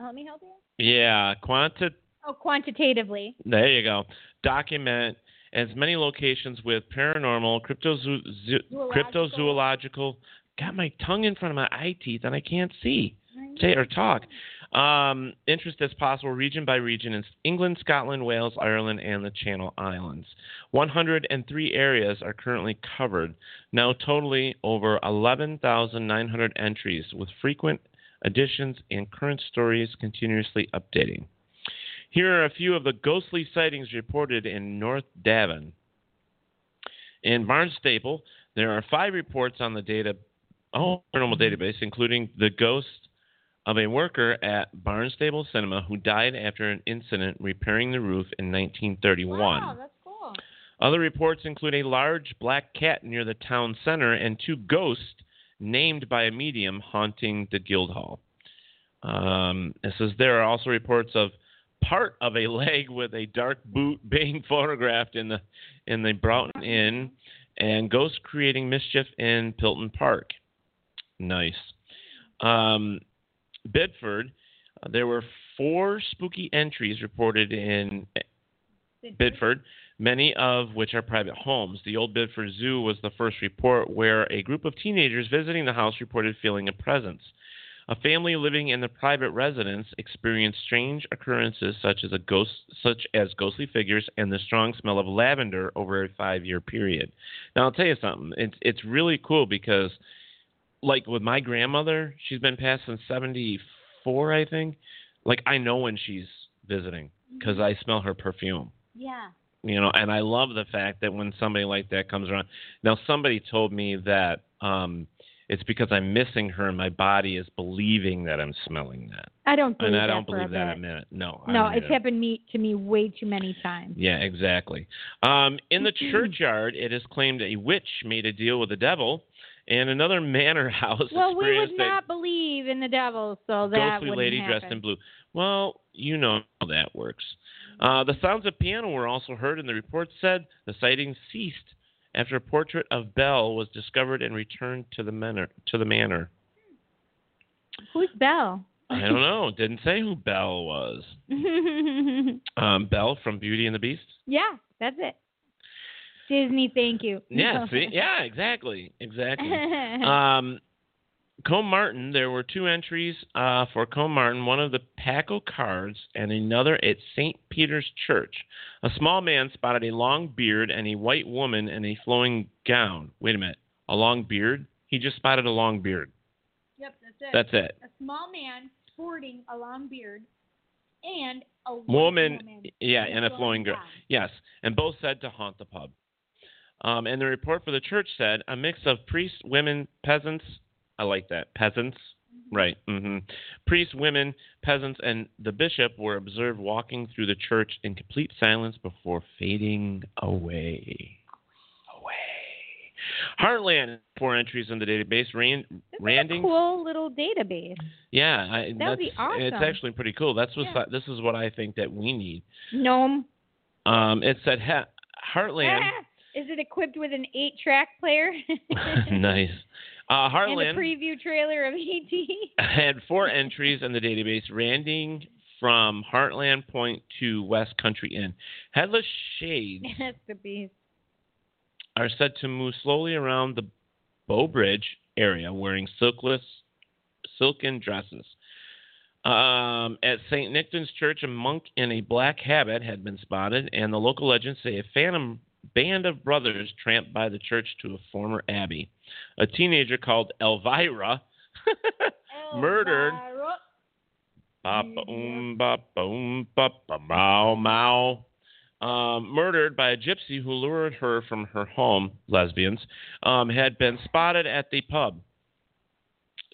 uh, Let me help you. yeah quanti Oh, quantitatively. there you go document as many locations with paranormal cryptozo- Zoological. cryptozoological got my tongue in front of my eye teeth and I can't see say or talk um, interest as possible region by region in England, Scotland, Wales, Ireland, and the Channel Islands. 103 areas are currently covered, now totally over 11,900 entries, with frequent additions and current stories continuously updating. Here are a few of the ghostly sightings reported in North Devon. In Barnstaple, there are five reports on the data, oh, paranormal database, including the ghost of a worker at Barnstaple Cinema who died after an incident repairing the roof in 1931. Wow, that's cool. Other reports include a large black cat near the town center and two ghosts named by a medium haunting the Guildhall. Um, it says there are also reports of part of a leg with a dark boot being photographed in the in the Broughton Inn, and ghosts creating mischief in Pilton Park. Nice. Um, Bedford, uh, there were four spooky entries reported in Bedford, many of which are private homes. The Old Bedford Zoo was the first report where a group of teenagers visiting the house reported feeling a presence. A family living in the private residence experienced strange occurrences such as a ghost, such as ghostly figures and the strong smell of lavender over a five-year period. Now, I'll tell you something. It's it's really cool because, like with my grandmother, she's been passed since '74, I think. Like I know when she's visiting because I smell her perfume Yeah. you know and i love the fact that when somebody like that comes around now somebody told me that um it's because i'm missing her and my body is believing that i'm smelling that I don't believe and i that don't for believe that a minute no No, it's either. happened me to me way too many times. yeah exactly um in the churchyard it is claimed a witch made a deal with the devil and another manor house Well, we would not believe in the devil, so that ghostly lady happen. dressed in blue. Well, you know how that works. Uh, the sounds of piano were also heard, and the report said the sighting ceased after a portrait of Belle was discovered and returned to the manor. To the manor. Who's Belle? I don't know. Didn't say who Belle was. Um, Belle from Beauty and the Beast. yeah, that's it. Disney, thank you. Yeah. see. Yeah. Exactly. Exactly. um, Combe Martin, there were two entries uh, for Combe Martin, one of the Pack o' Cards and another at St. Peter's Church. A small man spotted a long beard and a white woman in a flowing gown. Wait a minute. A long beard? He just spotted a long beard. Yep, that's it. That's it. A small man sporting a long beard and a Woman, woman. yeah, in and a flowing girl. gown. Yes, and both said to haunt the pub. Um, and the report for the church said a mix of priests, women, peasants. I like that. Peasants. Right. Mm-hmm. Priests, women, peasants, and the bishop were observed walking through the church in complete silence before fading away. Away. Hartland, four entries in the database. Rand, Randing. Cool little database. Yeah, I, That would that's, be It's awesome. actually pretty cool. That's what this is what I think that we need. Gnome. Um, it said ha- Hartland. Is it equipped with an eight-track player? nice. Uh, and Hartland a preview trailer of ET. had four entries in the database, ranging from Hartland Point to West Country Inn. Headless shades That's the beast. are said to move slowly around the Bow Bridge area wearing silkless, silken dresses. Um, at St. Nectan's Church, a monk in a black habit had been spotted, and the local legends say a phantom band of brothers tramped by the church to a former abbey. A teenager called Elvira murdered. Ba-ba, um, ba-ba, ba-ba, mow, mow. Murdered by a gypsy who lured her from her home, lesbians, um, had been spotted at the pub.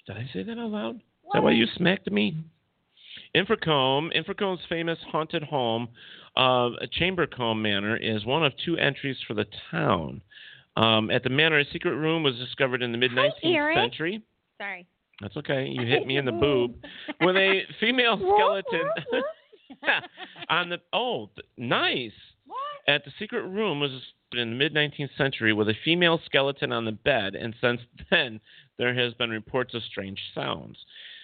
Did I say that out loud? Is that why you smacked me? Infracombe, Infracomb's famous haunted home, uh, Chambercombe Manor, is one of two entries for the town. Um, at the manor, a secret room was discovered in the mid 19th century. Sorry. That's okay. You hit me in the boob with a female skeleton on the. Oh, nice. At the secret room was in the mid 19th century with a female skeleton on the bed, and since then there has been reports of strange sounds.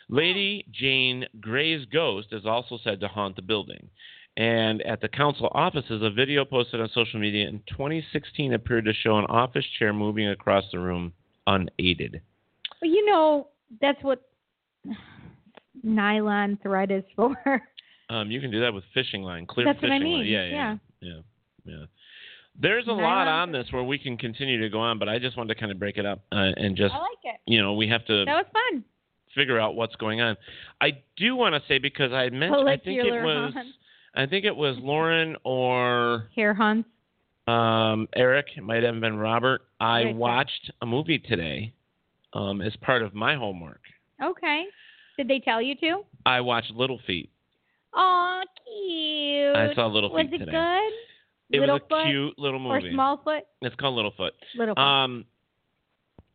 Lady Jane Grey's ghost is also said to haunt the building. And at the council offices, a video posted on social media in 2016 appeared to show an office chair moving across the room unaided. Well, you know, that's what nylon thread is for. Um, you can do that with fishing line, clear That's what fishing I mean, line. Yeah, yeah, yeah, yeah. There's a lot on this where we can continue to go on, but I just wanted to kind of break it up uh, and just, I like it. you know, we have to That was fun. figure out what's going on. I do want to say because I mentioned, I think it was. I think it was Lauren or Here, hunts. um, Eric, it might have been Robert. I watched a movie today um, as part of my homework. Okay. Did they tell you to? I watched Little Feet. Aw, cute. I saw Little Was Feet it today. good? It Littlefoot was a cute little movie. Or Smallfoot? It's called Littlefoot. Littlefoot. Um,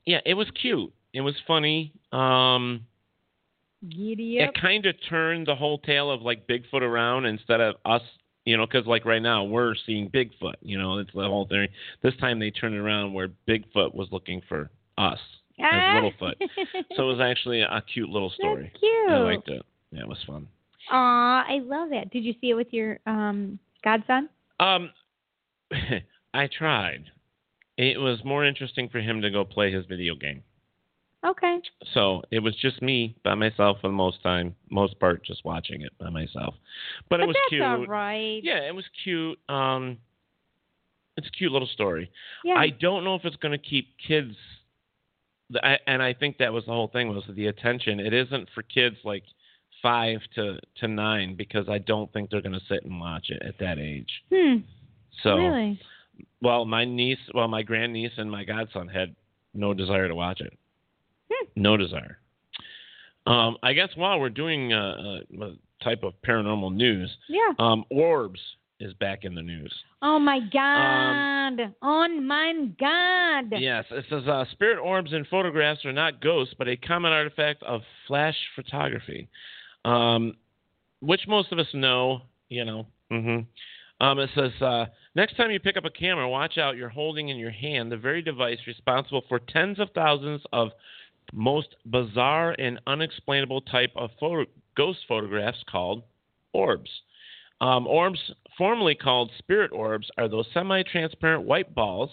yeah, it was cute. It was funny. Um, Giddy up. it kind of turned the whole tale of like Bigfoot around instead of us, you know, because like right now we're seeing Bigfoot. You know, it's the whole thing. This time they turned it around where Bigfoot was looking for us Ah. as Littlefoot. so it was actually a cute little story. cute. I liked it. Yeah, it was fun. Aw, I love it. Did you see it with your um godson? Um, I tried. It was more interesting for him to go play his video game. Okay. So it was just me by myself for the most time, most part, just watching it by myself. But, But it was that's cute. all right. Yeah, it was cute. Um, it's a cute little story. Yeah. I don't know if it's going to keep kids. I- And I think that was the whole thing was the attention. It isn't for kids like five to to nine because I don't think they're going to sit and watch it at that age. Hmm. So, really? well, my niece, well, my grandniece and my godson had no desire to watch it. No desire. Um, I guess while we're doing uh, uh, a type of paranormal news, Yeah. um, orbs is back in the news. Oh my God. oh my God. Yes, it says uh, spirit orbs in photographs are not ghosts, but a common artifact of flash photography, um, which most of us know. You know. hmm Um, it says uh, next time you pick up a camera, watch out. You're holding in your hand the very device responsible for tens of thousands of most bizarre and unexplainable type of photo- ghost photographs called orbs. Um, orbs, formerly called spirit orbs, are those semi transparent white balls.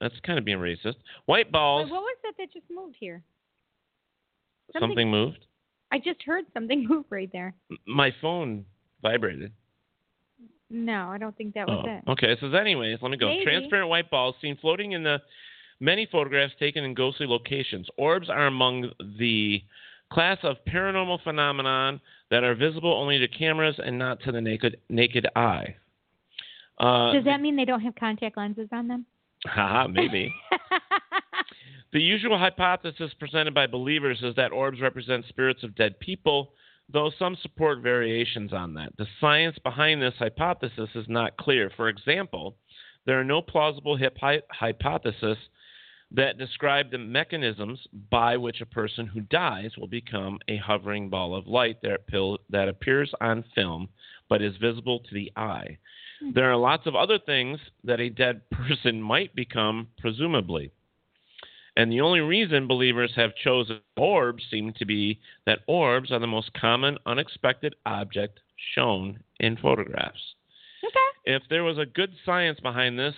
That's kind of being racist. White balls. Wait, what was that that just moved here? something, moved. I just heard something move right there. My phone vibrated. No, I don't think that was Oh, it. okay. so anyways, let me go. Maybe. Transparent white balls seen floating in the many photographs taken in ghostly locations. Orbs are among the class of paranormal phenomenon that are visible only to cameras and not to the naked naked eye. Uh, Does that mean they don't have contact lenses on them? Haha, maybe. the usual hypothesis presented by believers is that orbs represent spirits of dead people, though some support variations on that. The science behind this hypothesis is not clear. For example, there are no plausible hip- that describe the mechanisms by which a person who dies will become a hovering ball of light that, appears on film but is visible to the eye. Hmm. There are lots of other things that a dead person might become, presumably. And the only reason believers have chosen orbs seem to be that orbs are the most common unexpected object shown in photographs. Okay. If there was a good science behind this,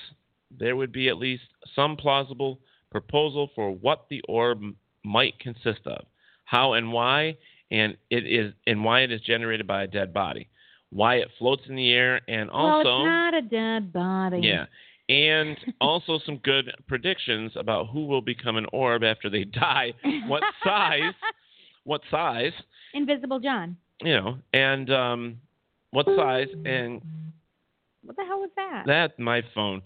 there would be at least some plausible proposal for what the orb might consist of, how and why, and it is and why it is generated by a dead body, why it floats in the air, and also well, it's not a dead body. yeah. And also some good predictions about who will become an orb after they die, what size, what size, Invisible John. you know, and um, what size, and What the hell was that? that my phone.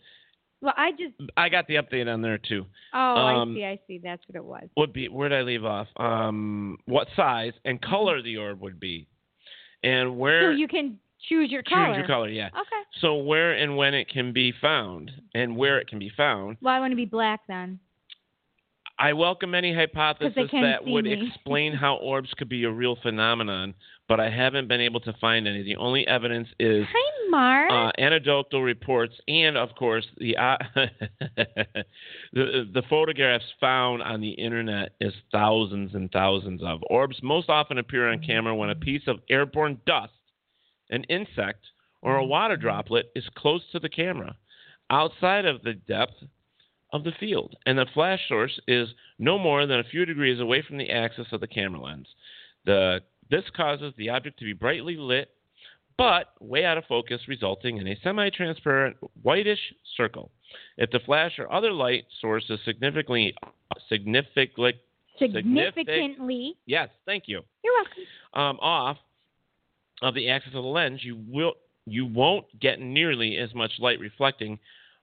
Well, I just. I got the update on there too. Oh, Um, I see. I see. That's what it was. Would be where did I leave off? Um, what size and color the orb would be, and where So you can choose your choose color. your color. Yeah. Okay. So where and when it can be found, and where it can be found. Well, I want to be black then. I welcome any hypothesis that would me. explain how orbs could be a real phenomenon, but I haven't been able to find any. The only evidence is Hi, Mark. uh, anecdotal reports and, of course, the, uh, the the photographs found on the internet is thousands and thousands of orbs. Most often appear on camera when a piece of airborne dust, an insect, or a water droplet is close to the camera, outside of the depth of the field, and the flash source is no more than a few degrees away from the axis of the camera lens. The, this causes the object to be brightly lit, but way out of focus, resulting in a semi transparent whitish circle. If the flash or other light source is significantly, significantly, Significantly. yes, thank you, You're welcome. um, off of the axis of the lens, you will you won't get nearly as much light reflecting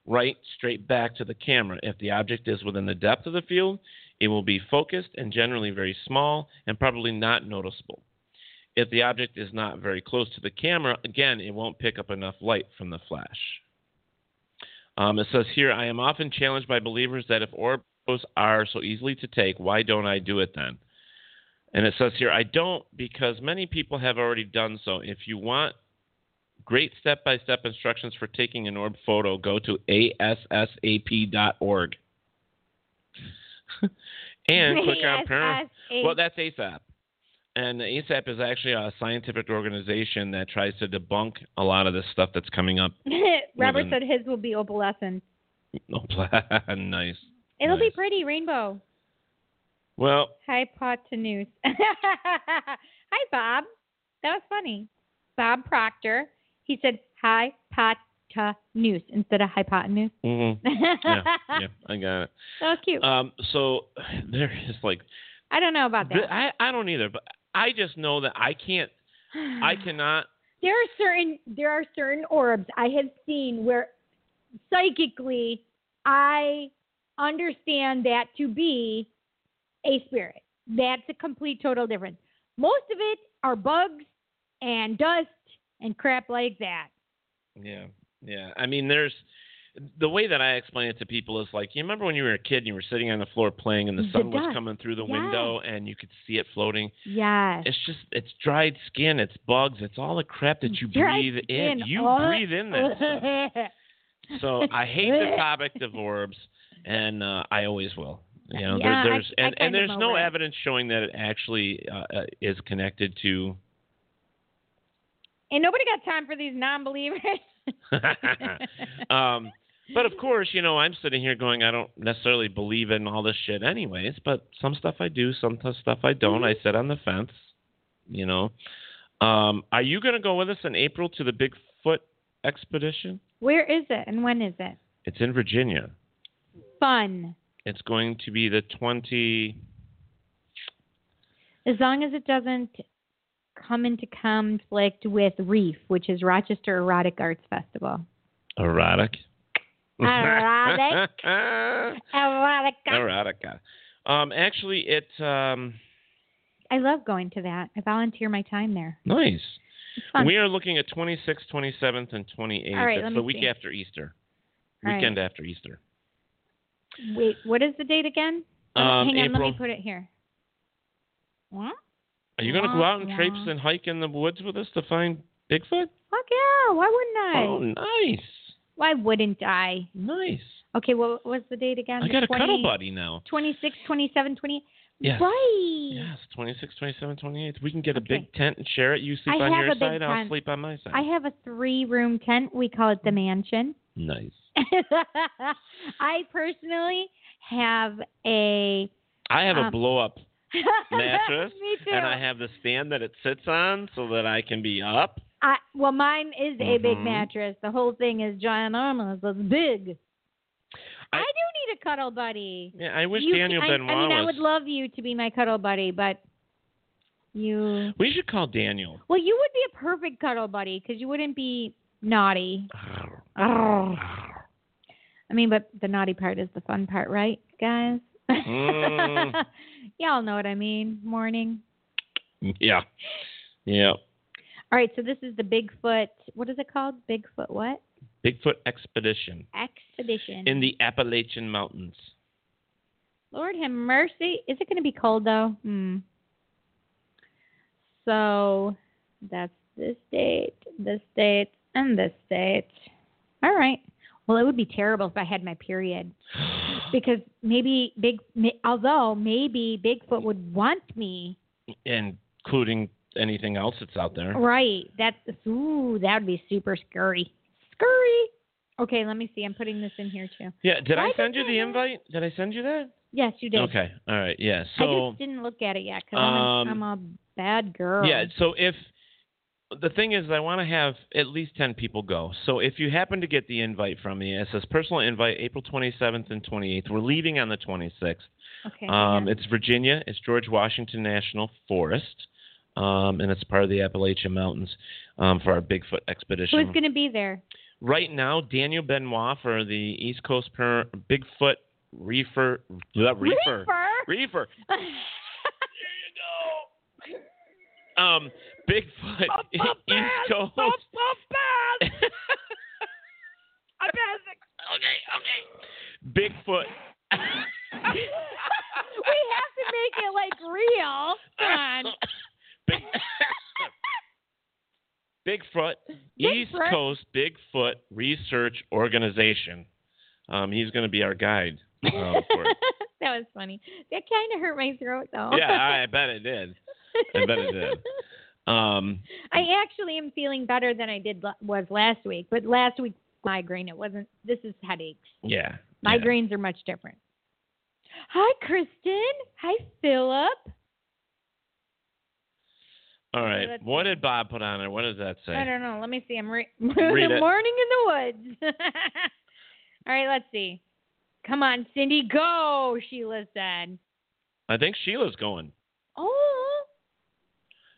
right straight back to the camera. If the object is within the depth of the field, it will be focused and generally very small and probably not noticeable. If the object is not very close to the camera, again, it won't pick up enough light from the flash. Um, it says here, I am often challenged by believers that if orbs are so easily to take, why don't I do it then? And it says here, I don't because many people have already done so. If you want great step by step instructions for taking an orb photo, go to ASSAP.org. and click on parent. Well, that's ASAP. And the ASAP is actually a scientific organization that tries to debunk a lot of this stuff that's coming up. Robert Within- said his will be opalescent. Oh, nice. It'll be pretty rainbow. Well, Hypotenuse. Hi, Bob. That was funny. Bob Proctor. He said hypotenuse instead of hypotenuse. mhm. yeah, yeah, I got it. That was cute. Um, so there is like I don't know about that. I I don't either, but I just know that I can't. I cannot. There are certain there are certain orbs I have seen where psychically I understand that to be a spirit. That's a complete total difference. Most of it are bugs and dust and crap like that. Yeah, yeah. I mean, there's the way that I explain it to people is like you remember when you were a kid and you were sitting on the floor playing and the The sun was coming through the Yes. window and you could see it floating. Yes. It's just it's dried skin, it's bugs, it's all the crap that you Dried breathe in. You Oh. breathe in that stuff. So I hate the topic of orbs, and uh, I always will. You know, Yeah, there, there's I and, kind and there's no it. evidence showing that it actually uh, uh, is connected to. And nobody got time for these non-believers. um, but of course, you know, I'm sitting here going, I don't necessarily believe in all this shit, anyways. But some stuff I do, some stuff I don't. I sit on the fence. You know, um, are you going to go with us in April to the Bigfoot expedition? Where is it and when is it? It's in Virginia. Fun. It's going to be the 20. As long as it doesn't come into conflict with Reef, which is Rochester Erotic Arts Festival. Erotic. Erotic. Erotica. Erotica. Um, actually, it um, I love going to that. I volunteer my time there. nice. We are looking at 26th, 27th, and 28th. All right, the week see. after Easter. All right. Weekend after Easter. Wait, what is the date again? Um, Hang on, let me put it here. What? Are you going to go out and traipse and hike in the woods with us to find Bigfoot? Fuck yeah! Why wouldn't I? Oh, nice. Why wouldn't I? Nice. Okay, what was the date again? I got a 20 cuddle buddy now. 26, 27, 28. Yes. Right. Yes, 26, 27, 28. We can get a Okay. big tent and share it. You sleep I on your a side, I'll sleep on my side. I have a three room tent. We call it the mansion. Nice. I personally have a I have a Um, blow up mattress, and I have the stand that it sits on so that I can be up. I, well, mine is a big Mhm. mattress. The whole thing is ginormous. It's big. I, I- do need a cuddle buddy. Yeah, I wish You- Daniel I, Benoit I mean, I would love you to be my cuddle buddy, but you. we should call Daniel. Well, you would be a perfect cuddle buddy because you wouldn't be naughty. I mean, but the naughty part is the fun part, right, guys? Mm. Y'all know what I mean. Morning. Yeah. Yeah. All right, so this is the Bigfoot. What is it called? Bigfoot what? Bigfoot expedition Expedition. in the Appalachian Mountains. Lord have mercy. Is it going to be cold though? Hmm. So that's this date, this date, and this date. All right. Well, it would be terrible if I had my period because maybe big. Although maybe Bigfoot would want me. including anything else that's out there. Right. That's ooh. That would be super scary. Scary. Okay. Let me see. I'm putting this in here too. Yeah, did Why I did send you the invite? Did I send you that? Yes, you did. Okay. All right. Yeah. So I just didn't look at it yet because Um, I'm, a, I'm a bad girl. Yeah, so if the thing is, I want to have at least 10 people go. So if you happen to get the invite from me, it says personal invite April 27th and 28th. We're leaving on the 26th. Okay. Um, yeah. It's Virginia. It's George Washington National Forest. Um, and it's part of the Appalachian Mountains um, for our Bigfoot expedition. Who's going to be there? right now, Daniel Benoit for the East Coast per- Bigfoot Reefer. Reefer. Reefer. Reefer. Um, Bigfoot East Coast. I Okay, okay. Bigfoot. we have to make it like real. Come on. Big, Bigfoot, East. Coast Bigfoot Research Organization. Um, he's going to be our guide. For that was funny. That kind of hurt my throat, though. yeah, I bet it did. I bet it did. Um, I actually am feeling better than I did was last week, but last week migraine it wasn't. This is headaches. yeah. Migraines are much different. Hi, Kristen. Hi, Philip. All right. let's What did Bob put on there? What does that say? I don't know. Let me see. I'm re- Read it. morning in the woods. All right, let's see. Come on, Cindy, go. Sheila said. I think Sheila's going. Oh,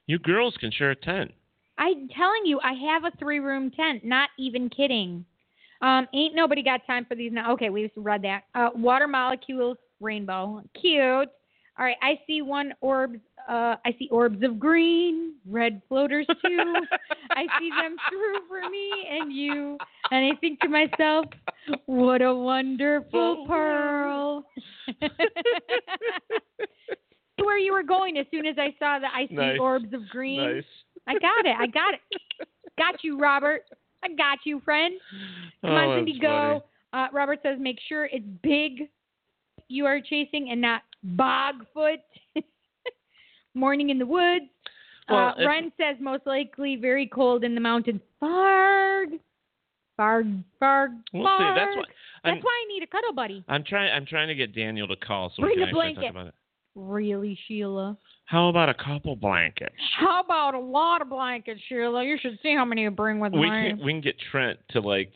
You girls can share a tent. I'm telling you, I have a three room tent. Not even kidding. Um, ain't nobody got time for these now. Okay, we just read that. Uh, water molecules, rainbow, cute. All right, I see one orbs. Uh, I see orbs of green, red floaters too. I see them through for me and you, and I think to myself, what a wonderful pearl. Where you were going as soon as I saw the I see Nice. orbs of green. Nice. I got it. I got it. Got you, Robert. I got you, friend. Come Oh, on, Cindy, go. Uh, Robert says, make sure it's big you are chasing and not bogfoot. Morning in the woods. Well, uh, Ren says, most likely very cold in the mountains. Farg. Farg. Farg. We'll see. That's why That's I'm, why I need a cuddle buddy. I'm trying. I'm trying to get Daniel to call so Bring we can actually blanket. talk about it. Really, Sheila? How about a couple blankets? How about a lot of blankets, Sheila? You should see how many you bring with We mine. can we can get Trent to like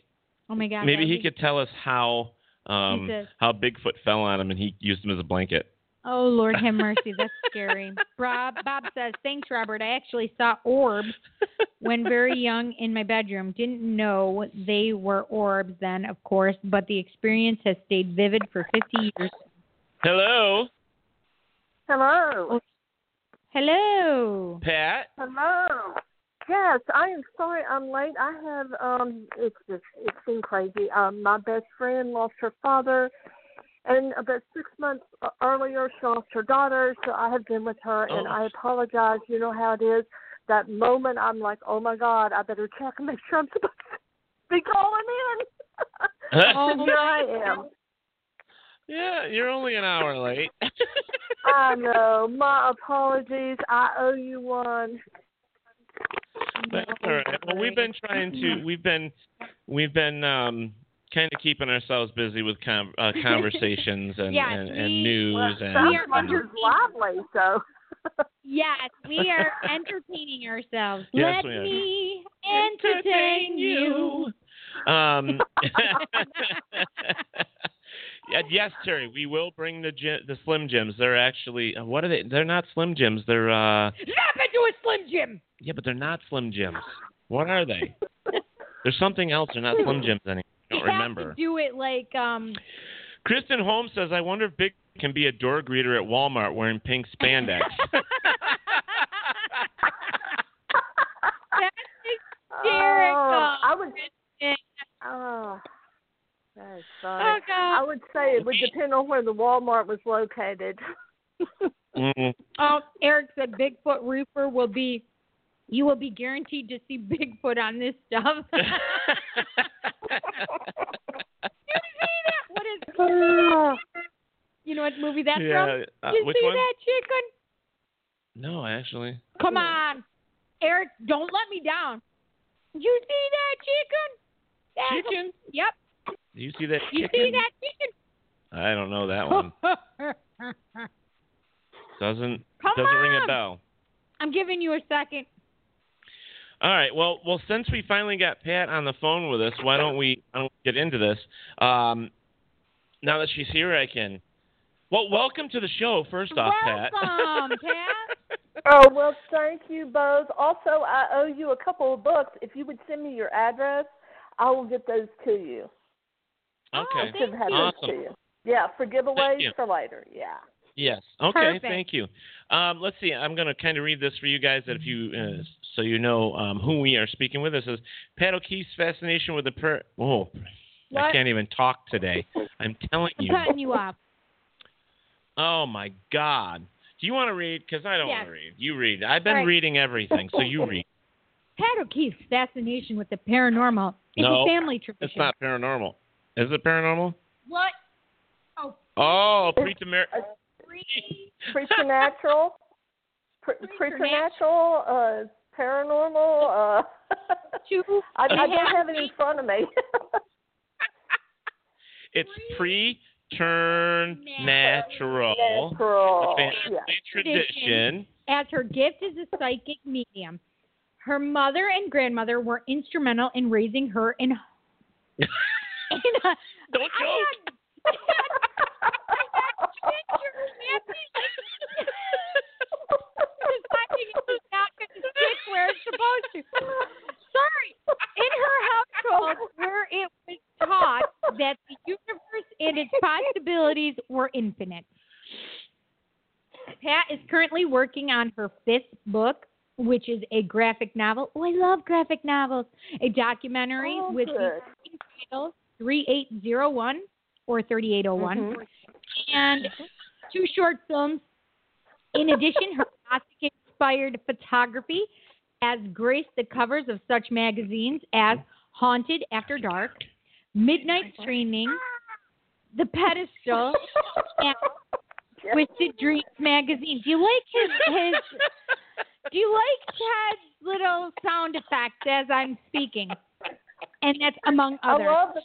oh my God. maybe he be- could tell us how um how Bigfoot fell on him and he used him as a blanket. Oh Lord have mercy, that's scary. Bob Bob says, Thanks, Robert. I actually saw orbs when very young in my bedroom. Didn't know they were orbs then, of course, but the experience has stayed vivid for fifty years. Hello, Hello. Hello. Pat. Hello. Yes, I am sorry I'm late. I have um it's just it's been crazy. Um my best friend lost her father and about six months earlier she lost her daughter, so I have been with her and Oh. I apologize. You know how it is. That moment I'm like, Oh my God, I better check and make sure I'm supposed to be calling in. Oh, and here I am. Yeah, you're only an hour late. I know. My apologies. I owe you one. That's all right. Well, we've been trying to. We've been we've been um kind of keeping ourselves busy with com- uh, conversations and Yes, and, and we- news Well, and. sounds are like it's lively, so. Yes, we are entertaining ourselves. Yes, Let we are. me entertain you. Um, yes, Terry, we will bring the gy- the Slim Jims. They're actually uh, what are they? They're not Slim Jims. They're uh Snap into a Slim Jim. yeah, but they're not Slim Jims. What are they? There's something else. They're not Slim Jims anymore. I don't You have remember. to do it like um. Kristen Holmes says, "I wonder if Big can be a door greeter at Walmart wearing pink spandex." hysterical. Oh, I would. Oh, that is funny. Oh, I would say it would depend on where the Walmart was located. Mm. Oh, Eric said Bigfoot roofer will be. You will be guaranteed to see Bigfoot on this stuff. you see that? What is? You, you know what movie that's Yeah, from? uh, you which see one? that chicken? no, actually. Come on, Eric, don't let me down. You see that chicken? That's a- Chicken? yep. Do you see that Chicken? You see that chicken? I don't know that one. Doesn't Come doesn't ring a bell. I'm giving you a second. All right. Well, well, since we finally got Pat on the phone with us, why don't we, why don't we get into this? Um, now that she's here, I can. Well, welcome to the show. First off, Pat. Welcome, Pat. Oh well, thank you both. Also, I owe you a couple of books. If you would send me your address, I will get those to you. Okay. I should have Awesome. those to you. Yeah, for giveaways for later. Yeah. Yes. Okay. Perfect. Thank you. Um, let's see. I'm going to kind of read this for you guys, that if you, uh, so you know um, who we are speaking with. This is Pat O'Keefe's fascination with the per. Oh, I can't even talk today. I'm telling I'm you. cutting you off. Oh my God. Do you want to read? Because I don't want to read. You read. I've been All right. reading everything, so you read. Pat O'Keefe's fascination with the paranormal is no, a family tradition. it's not paranormal. Is it paranormal? What? Oh, Oh, pretemer. Preternatural, pre- preternatural, uh, paranormal. Uh, I, I don't have it in front of me. It's pre turn natural. Natural. The family tradition. as her gift as a psychic medium. Her mother and grandmother were instrumental in raising her in. in a, Don't joke. Deciding it was not going to stick where it's supposed to. Sorry. In her household, where it was taught that the universe and its possibilities were infinite. Pat is currently working on her fifth book, which is a graphic novel. Oh, I love graphic novels. A documentary Oh, with the title, 3801 or 3801, Mhm. and two short films. In addition, her Gothic inspired photography has graced the covers of such magazines as Haunted After Dark, Midnight Screaming, The Pedestal, and Twisted Dreams magazine. Do you like his his do you like Chad's little sound effects as I'm speaking? And that's among I others. love the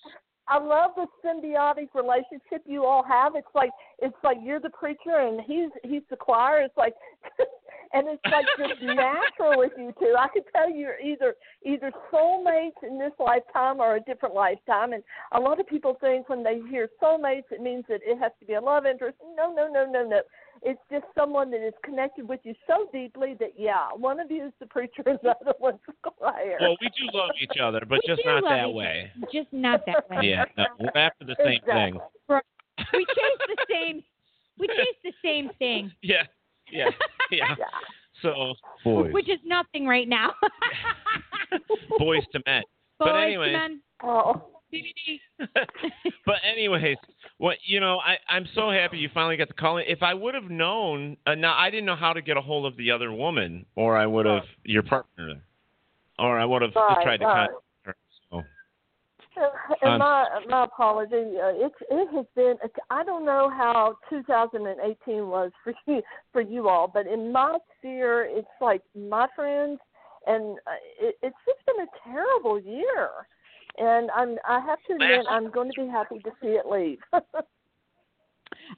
I love the symbiotic relationship you all have. It's like it's like you're the preacher and he's he's the choir. It's like and it's like just natural with you two. I could tell you're either either soulmates in this lifetime or a different lifetime. And a lot of people think when they hear soulmates, it means that it has to be a love interest. No, no, no, no, no. It's just someone that is connected with you so deeply that yeah, one of you is the preacher and the other one's the choir. Well, we do love each other, but We just not that way. other, Just not that way. Yeah, no, we're after the same thing. Right. We chase the same we chase the same thing. Yeah, yeah, yeah. So, Boys. Which is nothing right now. boys to men. Boys but to anyway, men. Oh. but anyways, what you know, I I'm so happy you finally got to call in. If I would have known, uh, now I didn't know how to get a hold of the other woman, or I would have your partner, or I would have just tried to right. Contact her. So. And Um, my my apology. Uh, it it has been. I don't know how 2018 was for you for you all, but in my sphere, it's like my friends, and uh, it, it's just been a terrible year. And I'm I have to admit I'm going to be happy to see it leave.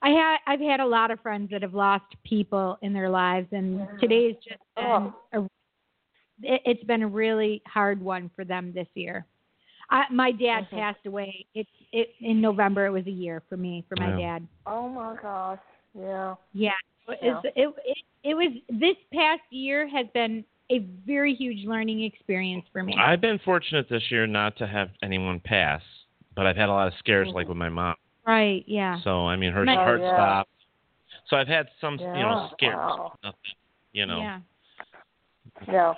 I had I've had a lot of friends that have lost people in their lives, and today's just been a, it, it's been a really hard one for them this year. I, my dad Mhm. passed away. It it in November. It was a year for me for my Wow. dad. oh my gosh. Yeah. Yeah, it, Yeah. it, it it was this past year has been a very huge learning experience for me. I've been fortunate this year not to have anyone pass, but I've had a lot of scares like with my mom. right? Yeah. So I mean, her My- heart Oh, yeah. stopped. So I've had some, you know, scares. wow. Nothing, you know. Yeah. Yeah.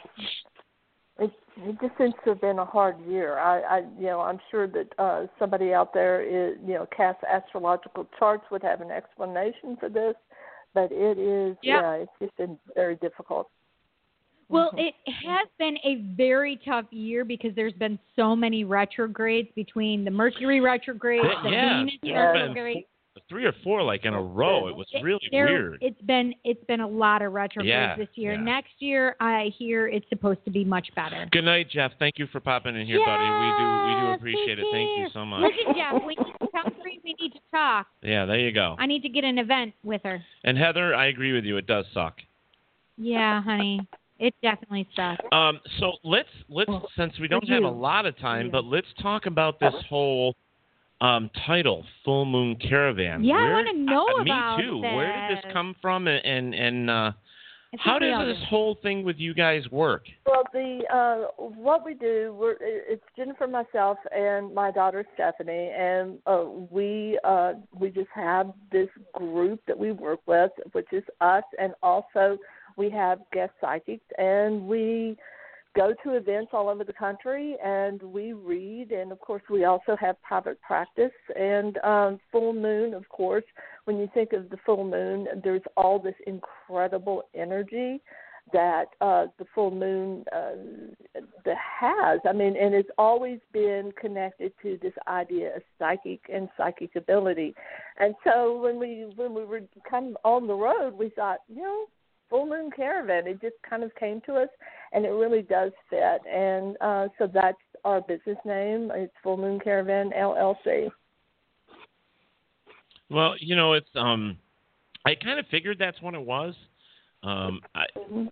It it just seems to have been a hard year. I, I you know, I'm sure that uh somebody out there is you know, cast astrological charts would have an explanation for this. But it is Yeah. yeah, it's just been very difficult. Well, Mhm. it has been a very tough year because there's been so many retrogrades between the Mercury retrograde, Yeah, the yeah, Venus there's retrograde. Three or four like in a row. It was really There- weird. It's been it's been a lot of retrogrades Yeah, this year. yeah. Next year, I hear it's supposed to be much better. Good night, Jeff. Thank you for popping in here, buddy. We do we do appreciate it. Thank you so much. Listen, Jeff, we need to Bree we need to talk. Yeah, there you go. I need to get an event with her. And Heather, I agree with you. It does suck. Yeah, honey, it definitely sucks. Um, so let's let's since we don't have a lot of time, but let's talk about this whole um, title, Full Moon Caravan. Yeah, I wanna know uh, about Me too. Where did this this. come from, and and, and uh, how does all this whole thing with you guys work? Well, the uh, what we do, we're, it's Jennifer, myself, and my daughter Stephanie, and uh, we uh, we just have this group that we work with, which is us, and also we have guest psychics, and we go to events all over the country, and we read, and of course we also have private practice and um, full moon. Of course, when you think of the full moon, there's all this incredible energy that uh, the full moon uh, that has. I mean, and it's always been connected to this idea of psychic and psychic ability. And so when we when we were kind of on the road, we thought, you know, full moon caravan. It just kind of came to us, and it really does fit. And uh, so that's our business name. It's Full Moon Caravan LLC. Well, you know, it's um, I kind of figured that's what it was. Um, I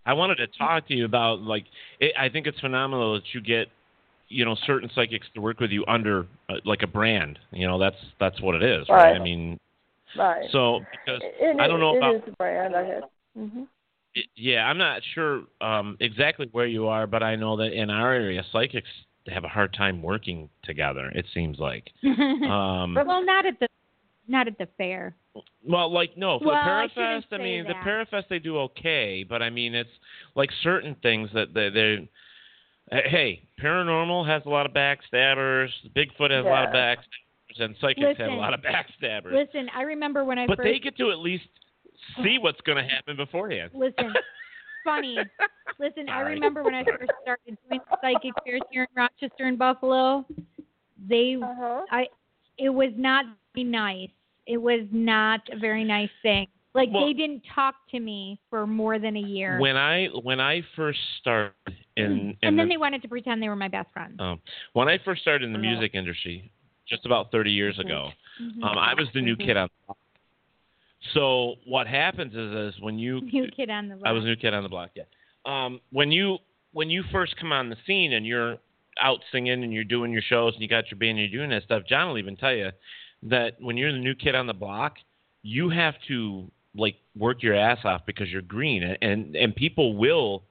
I wanted to talk to you about like it, I think it's phenomenal that you get you know certain psychics to work with you under uh, like a brand. You know, that's that's what it is, right? Right. I mean, Right. so because It- I don't know it about is a brand I had. hmm it- yeah, I'm not sure um, exactly where you are, but I know that in our area, psychics have a hard time working together. It seems like. Um, well, not at the not at the fair. Well, like no, for Well, the Parafest, I, say mean that. the Parafest they do okay, but I mean it's like certain things that they they hey, paranormal has a lot of backstabbers, Bigfoot has a lot of Yeah. backstabbers, and psychics have a lot of backstabbers. Listen, I remember when I but first they get to at least see what's going to happen beforehand. Listen, funny. Listen, I Sorry. remember when I first started doing psychic fairs here in Rochester and Buffalo. They, Uh-huh. I, it was not very nice. It was not a very nice thing. Like Well- they didn't talk to me for more than a year. When I when I first started in, in Mm. and then the, they wanted to pretend they were my best friend. um, when I first started in the music industry, just about 30 years ago, Mhm. um, I was the new kid on the block. So what happens is, is when you New kid on the block. I was a new kid on the block. Yeah. Um, when you when you first come on the scene and you're out singing and you're doing your shows and you got your band and you're doing that stuff, John will even tell you that when you're the new kid on the block, you have to like work your ass off because you're green and and, and people will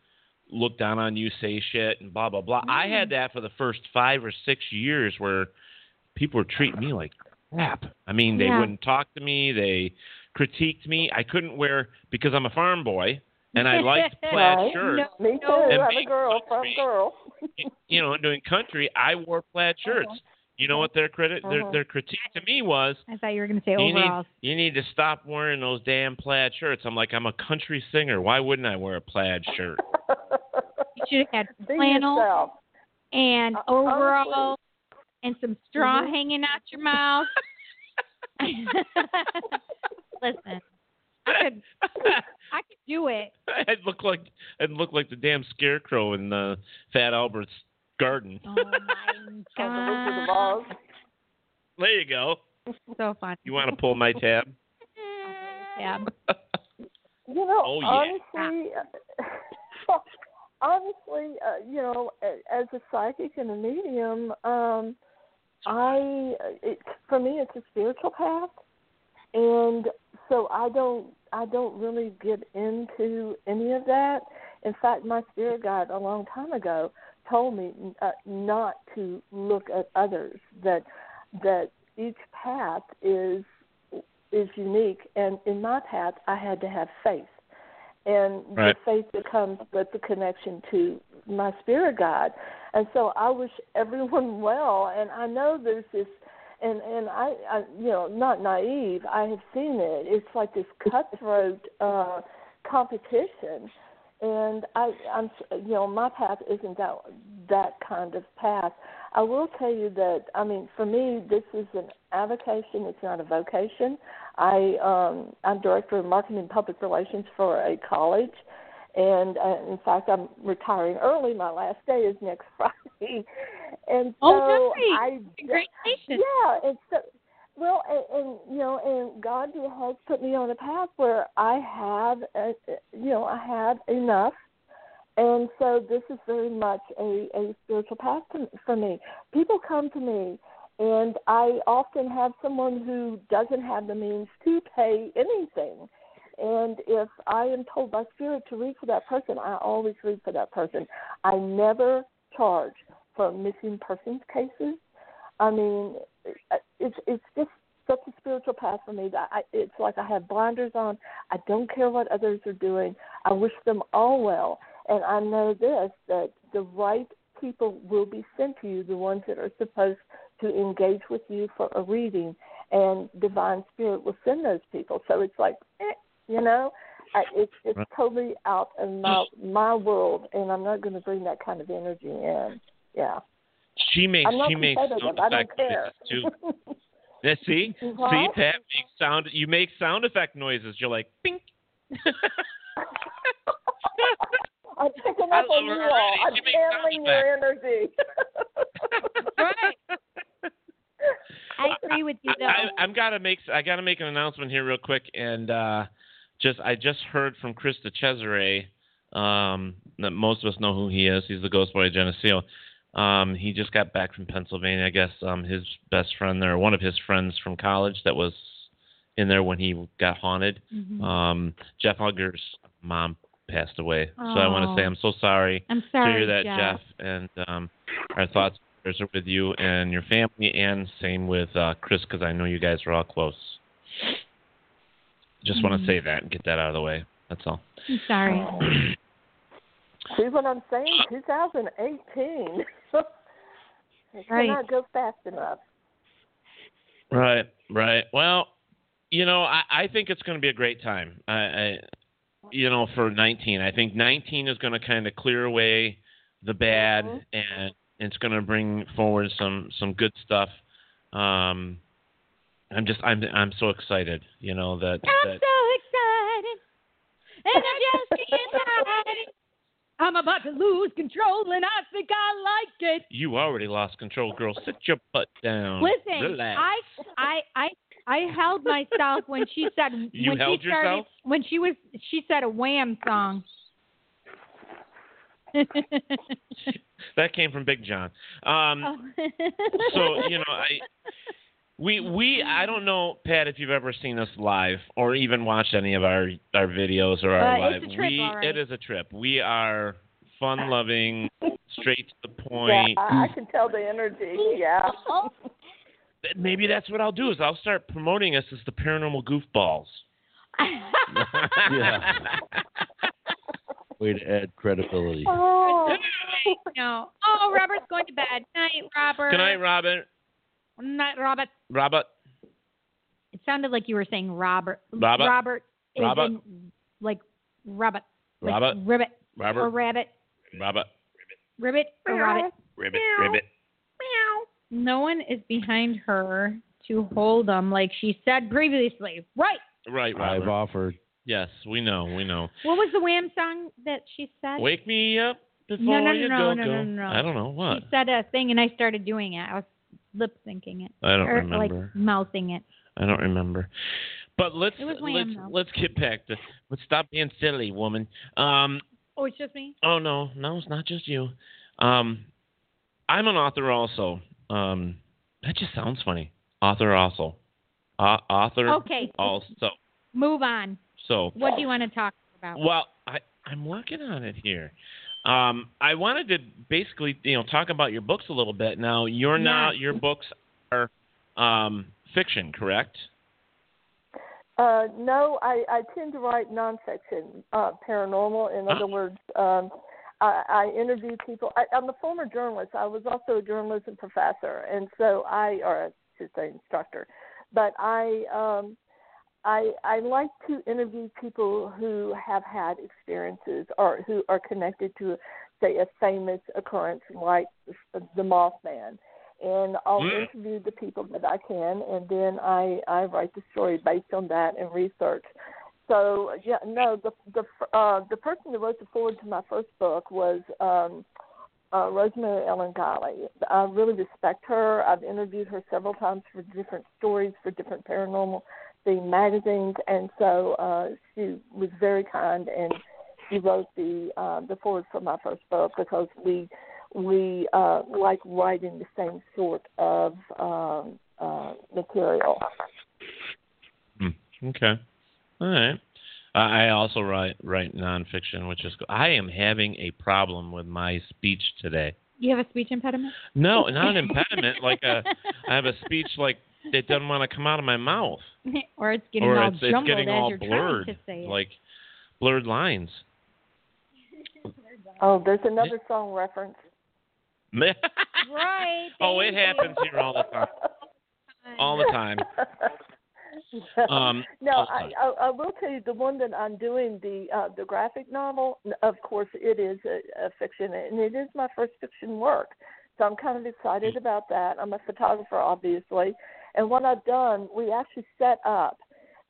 look down on you, say shit, and blah blah blah. I Mm-hmm. had that for the first five or six years where people were treating me like crap. I mean, they Yeah. wouldn't talk to me. They critiqued me. I couldn't wear because I'm a farm boy and I liked plaid Right. shirts. Me too. And I'm a being girl, from girl. You know, doing country, I wore plaid shirts. You know what their credit their Uh-huh. their critique to me was? I thought you were going to say You need, you need to stop wearing those damn plaid shirts. I'm like, I'm a country singer. Why wouldn't I wear a plaid shirt? You should have had Be flannel and Uh, overalls and some straw Mhm. hanging out your mouth. Listen, I could, I could do it. I'd look like I'd look like the damn scarecrow in uh, Fat Albert's garden. Oh my god, There you go. so fun. You want to pull my tab? Yeah. You know, Oh, yeah. honestly, honestly, uh, you know, as a psychic and a medium, um, I it, for me it's a spiritual path, and so I don't I don't really get into any of that. In fact, my spirit guide a long time ago told me uh, not to look at others. That that each path is is unique, and in my path, I had to have faith, and Right. the faith that comes with the connection to my spirit guide, and so I wish everyone well, and I know there's this. And and I, I you know not naive I have seen it it's like this cutthroat uh competition and I, I'm, you know, my path isn't that that kind of path. I will tell you that, I mean, for me, this is an avocation. It's not a vocation. I, um, I'm director of marketing and public relations for a college, and uh, in fact, I'm retiring early. My last day is next Friday, and so Oh, nice. I, Congratulations. yeah, it's so, well, and, and you know, and God has put me on a path where I have, uh you know, I have enough, and so this is very much a a spiritual path to, for me. People come to me, and I often have someone who doesn't have the means to pay anything. And if I am told by spirit to read for that person, I always read for that person. I never charge for missing persons cases. I mean, it's it's just such a spiritual path for me that I, it's like I have blinders on. I don't care what others are doing. I wish them all well, and I know this that the right people will be sent to you, the ones that are supposed to engage with you for a reading, and divine spirit will send those people. So it's like, eh, you know, I, it's it's Right. totally out of my my world, and I'm not going to bring that kind of energy in. Yeah. She makes I'm not she makes sound I don't effect care. noises too. Yeah, see, What? see, Pat makes sound. You make sound effect noises. You're like, bing. I'm picking up on you all. I'm She channeling your energy. right. I, agree with you though. I, I'm gotta make I gotta make an announcement here real quick, and uh, just I just heard from Chris DiCesare. Um, that most of us know who he is. He's the Ghost Boy of Geneseo. Um, he just got back from Pennsylvania. I guess um, his best friend there, one of his friends from college, that was in there when he got haunted. Mhm. Um, Jeff Hugger's mom passed away, so I want to say Oh. I'm so sorry, I'm sorry to hear that, Jeff. And um, our thoughts are with you and your family, and same with uh, Chris, because I know you guys are all close. Just want Mhm. to say that and get that out of the way. That's all. I'm sorry. See what I'm saying? 2018. it Right. cannot go fast enough. Right, right. Well, you know, I, I think it's going to be a great time. I, I, you know, for 19, I think 19 is going to kind of clear away the bad, and it's going to bring forward some some good stuff. Um, I'm just, I'm, I'm so excited. You know that I'm that so excited, and I'm just it. I'm about to lose control, and I think I like it. you already lost control, girl. Sit your butt down. Listen, Relax. I, I, I, I held myself when she said You when held she started yourself? when she was she said a Wham song. that came from Big John. Um, so you know i we we i don't know pat if you've ever seen us live or even watched any of our our videos or our Uh, live it's a trip, we all right. it is a trip we are fun loving straight to the point Yeah, I, I can tell the energy. Yeah. maybe that's what i'll do is i'll start promoting us as the paranormal goofballs Yeah. Way to add credibility. Oh. no. Oh, Robert's going to bed. Night, Robert. good night robert Night, Robert. robert It sounded like you were saying Robert. Robert? Robert. Robert? like Robert. Like Robert? Ribbit. Robert? Or rabbit. robert Ribbit Ribbit or rabbit. ribbit ribbit Meow. No one is behind her to hold them like she said previously. Right. right I've offered. yes we know we know What was the Wham song that she said? wake me up before no, no, no, you no, go no, go no, no, no. i don't know what She said a thing and I started doing it. I was lip syncing it. I don't or, remember. Like mouthing it. I don't remember. But let's let's though. let's get back to let's stop being silly, woman. Um Oh, it's just me. oh no, no, it's not just you. Um I'm an author also. Um that just sounds funny. Author also. Uh, author Okay. also. Move on. So What do you want to talk about? well, I, I'm working on it here. Um, I wanted to basically, you know, talk about your books a little bit. Now, you're not your books are um, fiction, correct? Uh, no, I, I tend to write nonfiction, uh, paranormal. In other words, um, I, I interview people. I, I'm a former journalist. I was also a journalism professor, and so I, or I should say, instructor. But I, um, I, I like to interview people who have had experiences or who are connected to, say, a famous occurrence like the Mothman and I'll Mm. interview the people that I can, and then I I write the story based on that and research. So yeah, no, the the uh, the person that wrote the forward to my first book was um, uh, Rosemary Ellen Guiley. I really respect her. I've interviewed her several times for different stories for different paranormal theme magazines, and so uh, she was very kind and she wrote the uh, the forward for my first book because we we uh, like writing the same sort of um, uh, material. Okay. All right. I also write write nonfiction, which is I am having a problem with my speech today. You have a speech impediment? No, not an impediment. like a, I have a speech like it doesn't want to come out of my mouth, or it's getting or all it's, it's getting as all you're blurred, to say it. like blurred lines. Oh, there's another song reference. right. oh, it happens here all the time. All the time. Um, no, I. I I will tell you the one that I'm doing the uh, the graphic novel. Of course, it is a, a fiction, and it is my first fiction work. So I'm kind of excited about that. I'm a photographer, obviously, and what I've done, we actually set up,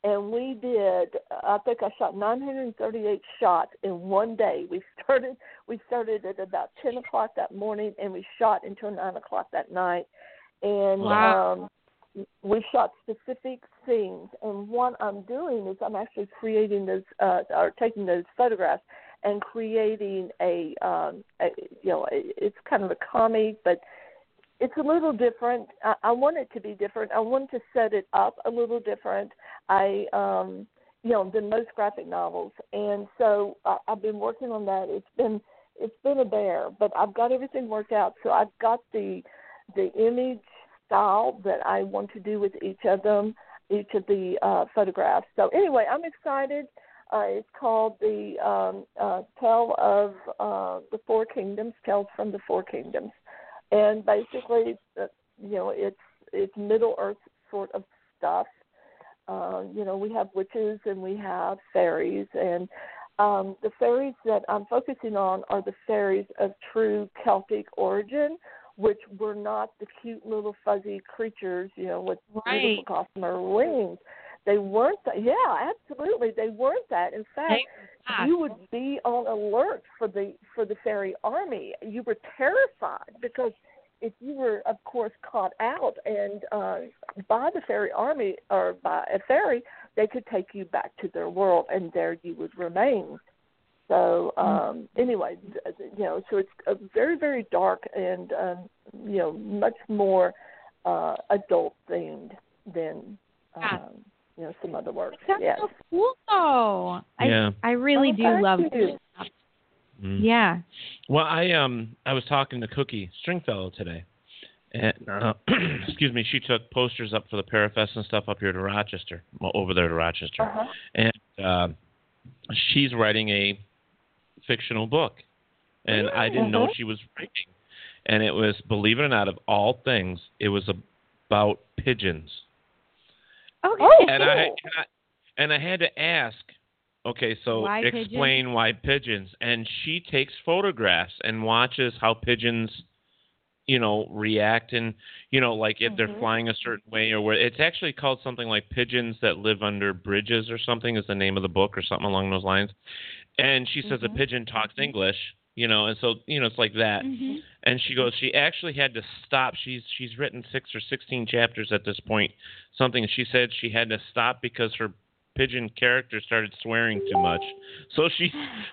and we did. I think I shot 938 shots in one day. We started we started at about 10 o'clock that morning, and we shot until 9 o'clock that night. And Wow. um, we shot specific scenes, and what I'm doing is I'm actually creating those, uh, or taking those photographs and creating a, um, a you know, it's kind of a comic, but it's a little different. I, I want it to be different. I want to set it up a little different. I, um, you know, than most graphic novels, and so I, I've been working on that. It's been it's been a bear, but I've got everything worked out. So I've got the the image style that I want to do with each of them, each of the uh, photographs. So anyway, I'm excited. Uh, it's called the um, uh, Tale of uh, the Four Kingdoms, Tales from the Four Kingdoms, and basically, uh, you know, it's it's Middle Earth sort of stuff. Uh, you know, we have witches and we have fairies, and um, the fairies that I'm focusing on are the fairies of true Celtic origin, which were not the cute little fuzzy creatures, you know, with right. beautiful gossamer wings. They weren't that. Yeah, absolutely, they weren't that. In fact, you would be on alert for the for the fairy army. You were terrified because if you were, of course, caught out and uh, by the fairy army or by a fairy, they could take you back to their world, and there you would remain. So um, anyway, you know, so it's a very very dark and um, you know much more uh, adult themed than um, you know some other works. That's yes. so cool though. Yeah. I I really Oh, do love you. Mm. Yeah. Well, I um I was talking to Cookie Stringfellow today, and uh, excuse me, she took posters up for the Parafest and stuff up here to Rochester, well, over there to Rochester, Uh-huh. and uh, she's writing a fictional book, and I didn't know Mhm. she was writing, and it was, believe it or not, of all things, it was about pigeons, Okay. Oh, and I, cool. and I and I had to ask. Okay, so Why explain why pigeons. And she takes photographs and watches how pigeons, you know, react and you know, like if they're Mhm. flying a certain way or where it's actually called something like pigeons that live under bridges or something is the name of the book or something along those lines. And she says a Mhm. pigeon talks English, you know, and so you know it's like that. Mhm. And she goes, she actually had to stop. She's she's written six or sixteen chapters at this point, something. She said she had to stop because her pigeon character started swearing too much. So she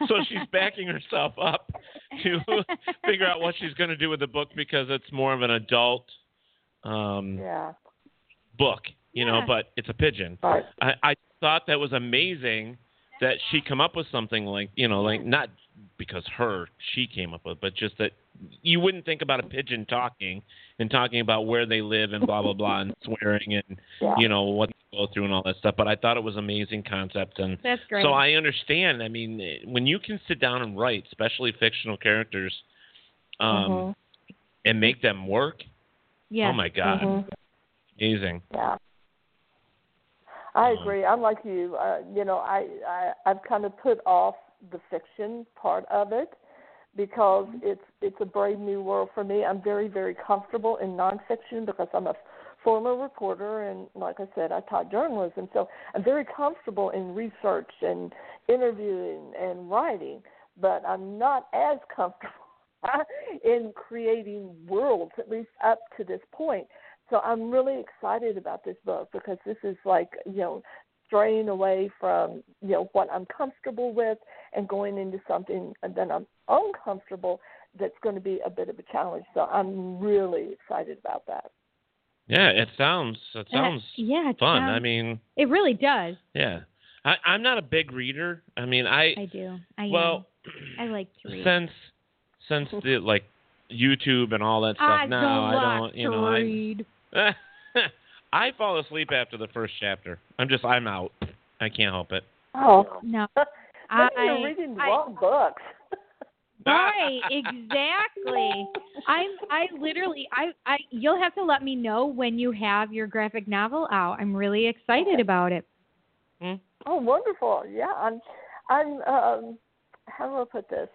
so she's backing herself up to figure out what she's going to do with the book because it's more of an adult um Yeah. book, you know, but it's a pigeon. Right. I, I thought that was amazing that she come up with something like you know like not because her she came up with but just that you wouldn't think about a pigeon talking and talking about where they live and blah blah blah and swearing and Yeah. you know what they go through and all that stuff but i thought it was amazing concept and That's great. so i understand i mean when you can sit down and write especially fictional characters um Mhm. and make them work yeah. oh my god Mhm. amazing Yeah. I Um, agree. I'm like you. Uh, you know, I, I I've kind of put off the fiction part of it because it's it's a brave new world for me. I'm very very comfortable in nonfiction because I'm a former reporter and like I said, I taught journalism, so I'm very comfortable in research and interviewing and writing. But I'm not as comfortable in creating worlds, at least up to this point. So I'm really excited about this book because this is like, you know, straying away from, you know, what I'm comfortable with and going into something that I'm uncomfortable that's going to be a bit of a challenge. So I'm really excited about that. yeah it sounds it Uh, sounds yeah, it fun i mean It really does. Yeah. I, I'm not a big reader. I mean, I, I do. I well, am. I like to read. since since the like YouTube and all that stuff. I no, don't I don't. You to know, read. I I fall asleep after the first chapter. I'm just I'm out. I can't help it. Oh, No. maybe I- you're reading the I- wrong books. Right, exactly. I'm I literally I I you'll have to let me know when you have your graphic novel out. I'm really excited about it. Oh, wonderful! Yeah, I'm. I'm. Um, how do I put this?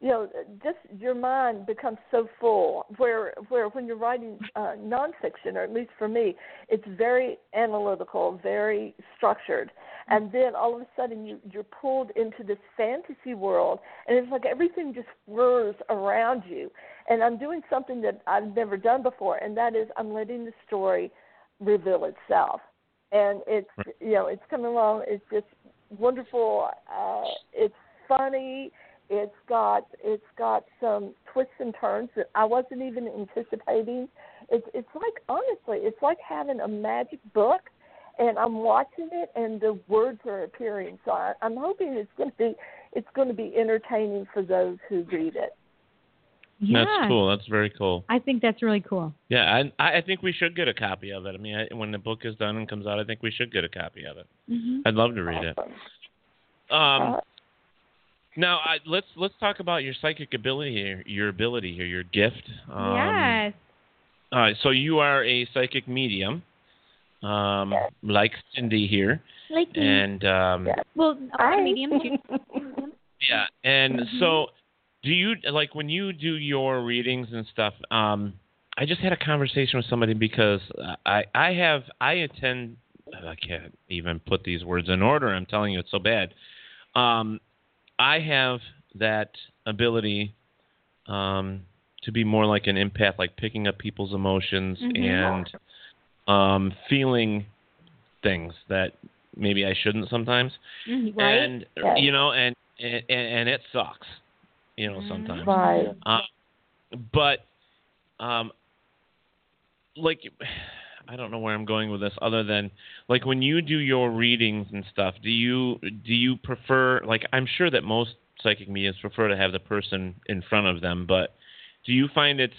You know, just your mind becomes so full. Where, where when you're writing uh, nonfiction, or at least for me, it's very analytical, very structured, and then all of a sudden you you're pulled into this fantasy world, and it's like everything just whirs around you. And I'm doing something that I've never done before, and that is I'm letting the story reveal itself. And it's you know it's coming along. It's just wonderful. Uh, it's funny. It's got it's got some twists and turns that I wasn't even anticipating. It's it's like honestly, it's like having a magic book, and I'm watching it, and the words are appearing. So I, I'm hoping it's going to be it's going to be entertaining for those who read it. Yeah. That's cool. That's very cool. I think that's really cool. Yeah, I I think we should get a copy of it. I mean, I, when the book is done and comes out, I think we should get a copy of it. Mm-hmm. I'd love to read it. Um, now I, let's let's talk about your psychic ability here, your ability here, your gift. Um, yes. All right, so you are a psychic medium, um, like Cindy here, Like me. and um, Well, a medium too. yeah, and Mm-hmm. so do you like when you do your readings and stuff? Um, I just had a conversation with somebody because I I have I attend I can't even put these words in order. I'm telling you, it's so bad. Um, I have that ability um, to be more like an empath, like picking up people's emotions Mhm. and um, feeling things that maybe I shouldn't sometimes. Mhm, right? And Yes. you know, and, and and it sucks, you know, sometimes. Right. Uh, but um, like I don't know where I'm going with this other than like when you do your readings and stuff, do you do you prefer like I'm sure that most psychic mediums prefer to have the person in front of them, but do you find it's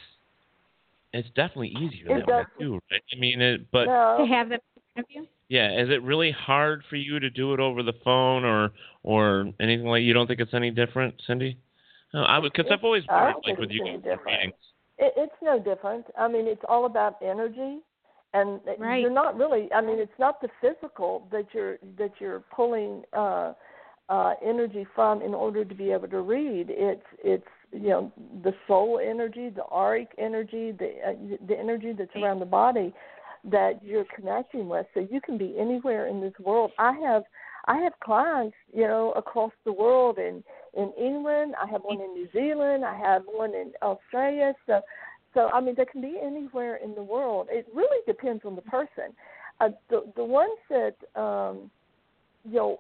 it's definitely easier It that way too, right? I mean it but to have them in front of you. yeah, is it really hard for you to do it over the phone or or anything like you don't think it's any different, Cindy? No, I because I've always I like with you any different. readings. It, it's no different. I mean, it's all about energy, and Right. you're not really. I mean, it's not the physical that you're that you're pulling uh, uh, energy from in order to be able to read. It's it's you know the soul energy, the auric energy, the uh, the energy that's around the body that you're connecting with. So you can be anywhere in this world. I have I have clients, you know, across the world in in England. I have one in New Zealand. I have one in Australia. So, so I mean, they can be anywhere in the world. It really depends on the person. Uh, the the ones that um, you know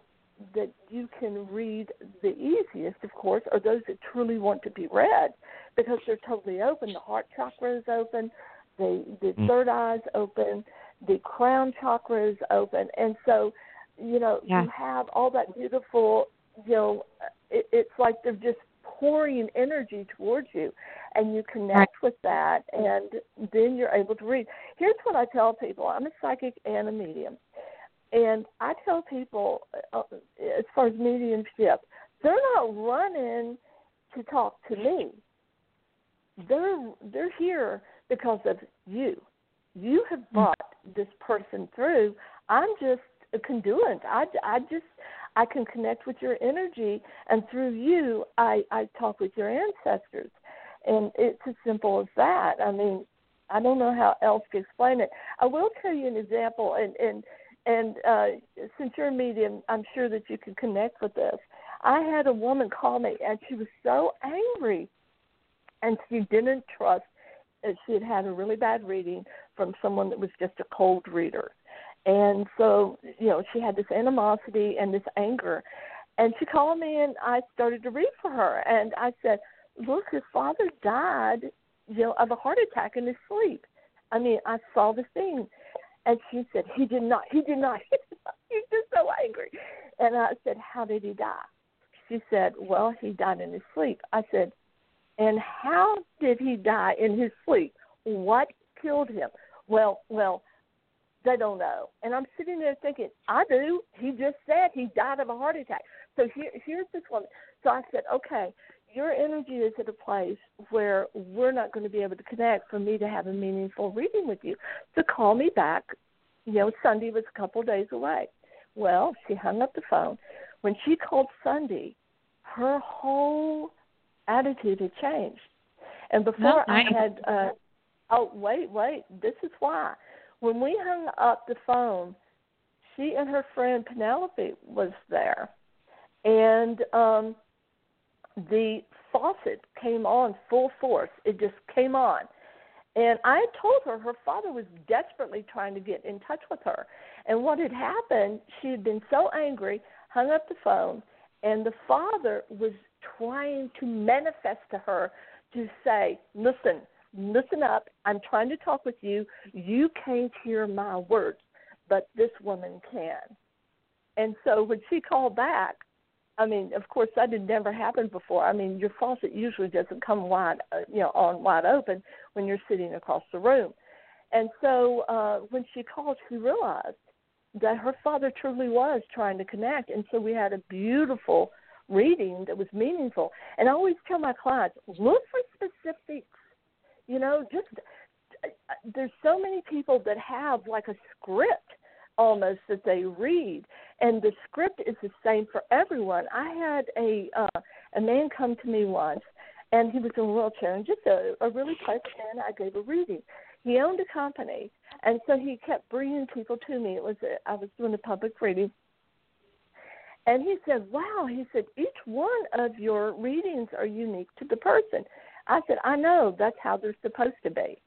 that you can read the easiest, of course, are those that truly want to be read because they're totally open. The heart chakra is open, the the Mm. third eye is open, the crown chakra is open, and so you know Yeah. you have all that beautiful you know it, it's like they're just pouring energy towards you and you connect with that and then you're able to read. Here's what i tell people. I'm a psychic and a medium. And i tell people uh, as far as mediumship they're not running to talk to me. They're they're here because of you. You have brought this person through. I'm just a conduit. I i just i can connect with your energy and through you i i talk with your ancestors and it's as simple as that. I mean i don't know how else to explain it. I will tell you an example and and and uh since you're a medium i'm sure that you can connect with this i had a woman call me and she was so angry and she didn't trust uh, she had had a really bad reading from someone that was just a cold reader. And so you know she had this animosity and this anger. And she called me and i started to read for her. And i said look his father died you know of a heart attack in his sleep i mean i saw the thing and she said he did not he did not he's just so angry and i said how did he die she said well he died in his sleep i said and how did he die in his sleep? What killed him? Well, well, they don't know. And I'm sitting there thinking, I do. He just said he died of a heart attack. So here, here's this woman. So I said, okay, your energy is at a place where we're not going to be able to connect for me to have a meaningful reading with you. So call me back. You know, Sunday was a couple of days away. Well, she hung up the phone. When she called Sunday, her whole attitude had changed. And before I had, uh, oh wait, wait, this is why. When we hung up the phone, she and her friend Penelope was there, and um, the faucet came on full force. It just came on, And I told her her father was desperately trying to get in touch with her. And what had happened, she had been so angry, hung up the phone, and the father was trying to manifest to her to say, Listen, listen up. I'm trying to talk with you. You can't hear my words, but this woman can. And so when she called back, I mean, of course, that had never happened before. I mean, your faucet usually doesn't come wide, uh, you know, on wide open when you're sitting across the room. And so uh, when she called, she realized that her father truly was trying to connect. And so we had a beautiful reading that was meaningful. And I always tell my clients, look for specifics. You know, just there's so many people that have like a script almost that they read. And the script is the same for everyone. I had a uh a man come to me once and he was in a wheelchair and just a, a really pleasant man. I gave a reading. He owned a company and so he kept bringing people to me. It was a, i was doing a public reading. And he said wow he said each one of your readings are unique to the person. I said i know. That's how they're supposed to be.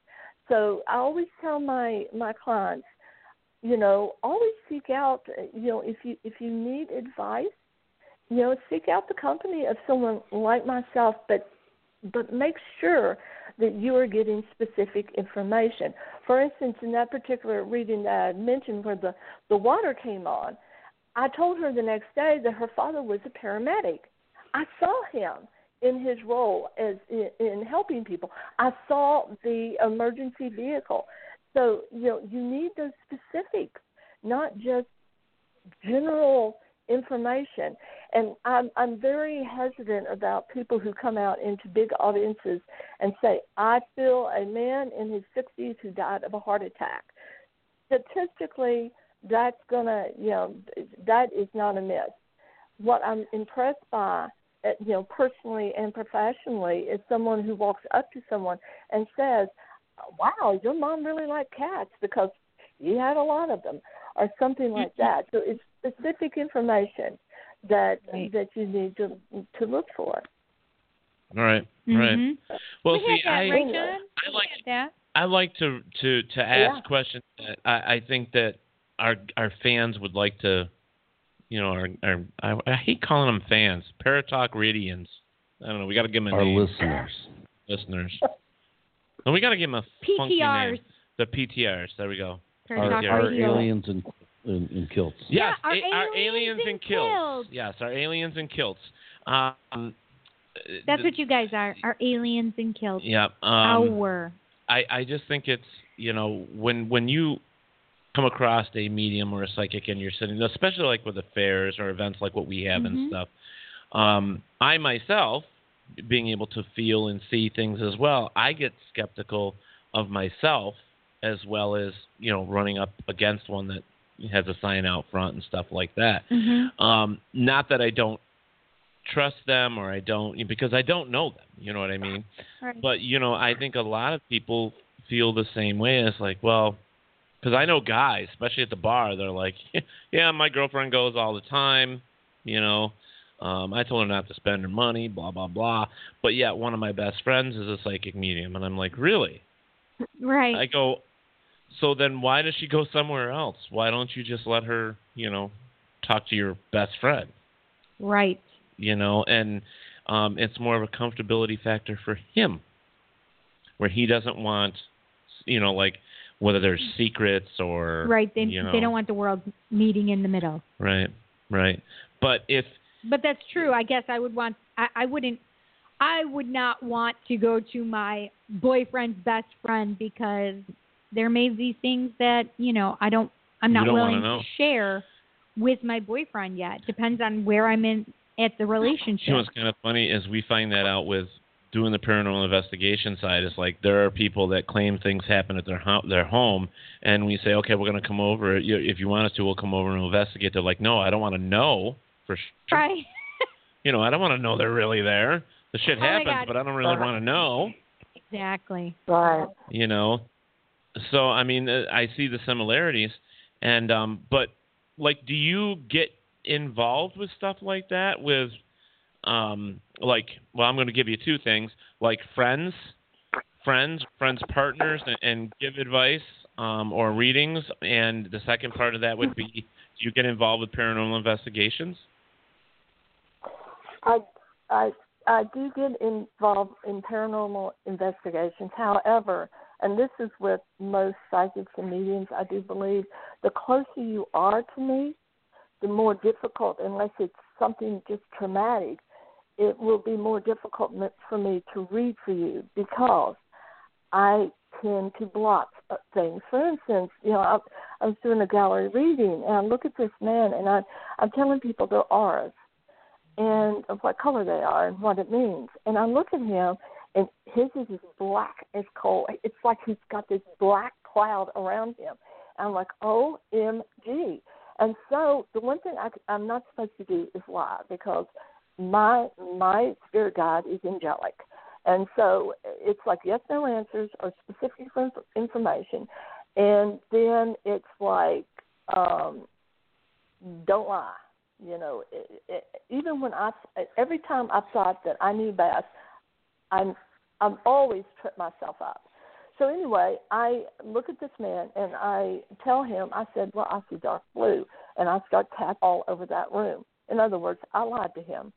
So i always tell my my clients you know, always seek out, uh, you know, if you if you need advice, you know, seek out the company of someone like myself, but but make sure that you are getting specific information. For instance, in that particular reading that I mentioned where the the water came on, I told her the next day that her father was a paramedic. I saw him in his role as in, in helping people. I saw the emergency vehicle. So you know you need those specifics, not just general information. And I'm I'm very hesitant about people who come out into big audiences and say, "I feel a man in his 60s who died of a heart attack." Statistically, that's gonna you know that is not a myth. What I'm impressed by uh, you know, personally and professionally, is someone who walks up to someone and says, wow, your mom really liked cats because you had a lot of them, or something like Mm-hmm. that. So it's specific information that that you need to to look for. All right, Mm-hmm. right. Well, we see, had that, I right, John? I We like had that. I like to to to ask Yeah. questions that I, I think that our our fans would like to, you know, our, our I, I hate calling them fans, Paratalk Radians. I don't know. We got to give them a Our name. listeners. Listeners. And we got to give them a funky PTRs. name. The PTRs. There we go. Our, Paratalk our Radio. aliens in, in, in kilts. Yes, our a- our aliens aliens in in kilts. kilts. Yes, our aliens in kilts. Um, That's what you guys are. Are aliens in kilts. yeah. Um, Our. I, I just think it's you know when when you come across a medium or a psychic and you're sitting, especially like with affairs or events like what we have and stuff. Um, I myself, being able to feel and see things as well, I get skeptical of myself as well as you know running up against one that has a sign out front and stuff like that. Mm-hmm. Um, not that I don't trust them or I don't because I don't know them. You know what I mean? Right. But you know, I think a lot of people feel the same way. It's like, well, because I know guys, especially at the bar, they're like, yeah, my girlfriend goes all the time. You know, um, I told her not to spend her money, blah blah blah. But yet, one of my best friends is a psychic medium, and I'm like, really? Right. I go, so then why does she go somewhere else? Why don't you just let her, you know, talk to your best friend? right. you know, and um, it's more of a comfortability factor for him, where he doesn't want, you know, like whether there's secrets or Right. They you know, they don't want the world meeting in the middle. right, right. But if But that's true. I guess I would want. I, I wouldn't. I would not want to go to my boyfriend's best friend because there may be things that you know I don't. I'm not don't willing to share with my boyfriend yet. Depends on where I'm in at the relationship. you know what's kind of funny is we find that out with doing the paranormal investigation side. It's like there are people that claim things happen at their ho- their home, and we say, okay, we're going to come over. If you want us to, we'll come over and investigate. They're like, no, I don't want to know for sure. Right. You know, I don't want to know they're really there. The shit Oh happens, God. but I don't really want to know. Exactly. Right. you know so i mean uh, i see the similarities and um but like do you get involved with stuff like that with um like well i'm going to give you two things like friends friends, friends partners, and, and give advice um, or readings? And the second part of that would be, do you get involved with paranormal investigations? I I I do get involved in paranormal investigations. However, and this is with most psychics and mediums, I do believe, the closer you are to me, the more difficult, unless it's something just traumatic, it will be more difficult for me to read for you because I tend to block uh, things. For instance, you know, I, I was doing a gallery reading, and I look at this man, and I, I'm telling people their auras and of what color they are and what it means. And I look at him, and his is as black as coal. It's like he's got this black cloud around him. And I'm like, OMG. And so the one thing I, I'm not supposed to do is lie because my my spirit guide is angelic. And so it's like yes, no answers or specific information. And then it's like, um, don't lie you know, it, it, even when I, every time I thought that I knew best, I'm, I'm always trip myself up. So anyway, I look at this man and I tell him, I said, well, I see dark blue, and I start tapping all over that room. In other words, I lied to him.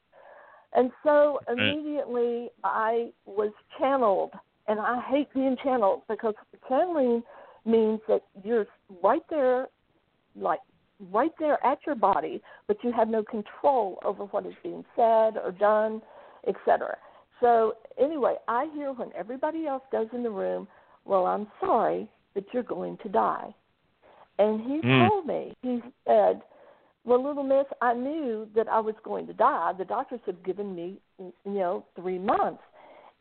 And so mm-hmm. immediately I was channeled, and I hate being channeled because channeling means that you're right there, like right there at your body, but you have no control over what is being said or done, etc. So anyway, I hear when everybody else goes in the room, "Well, I'm sorry, but you're going to die." And he mm. told me, he said, "Well, little miss, I knew that I was going to die. The doctors had given me, you know, three months."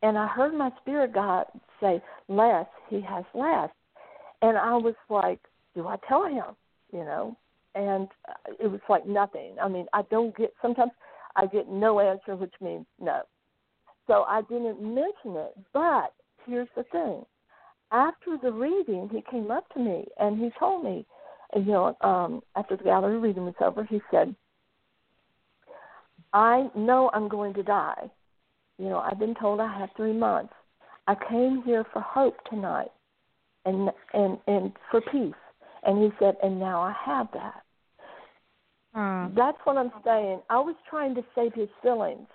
And I heard my spirit God say, "Les, he has less." And I was like, "Do I tell him?" You know, and it was like nothing. I mean, I don't get sometimes I get no answer, which means no. So I didn't mention it. But here's the thing: after the reading, he came up to me and he told me, you know, um, after the gallery reading was over, he said, "I know I'm going to die. You know, I've been told I have three months. I came here for hope tonight, and and and for peace." And he said, and now I have that. Hmm. That's what I'm saying. I was trying to save his feelings.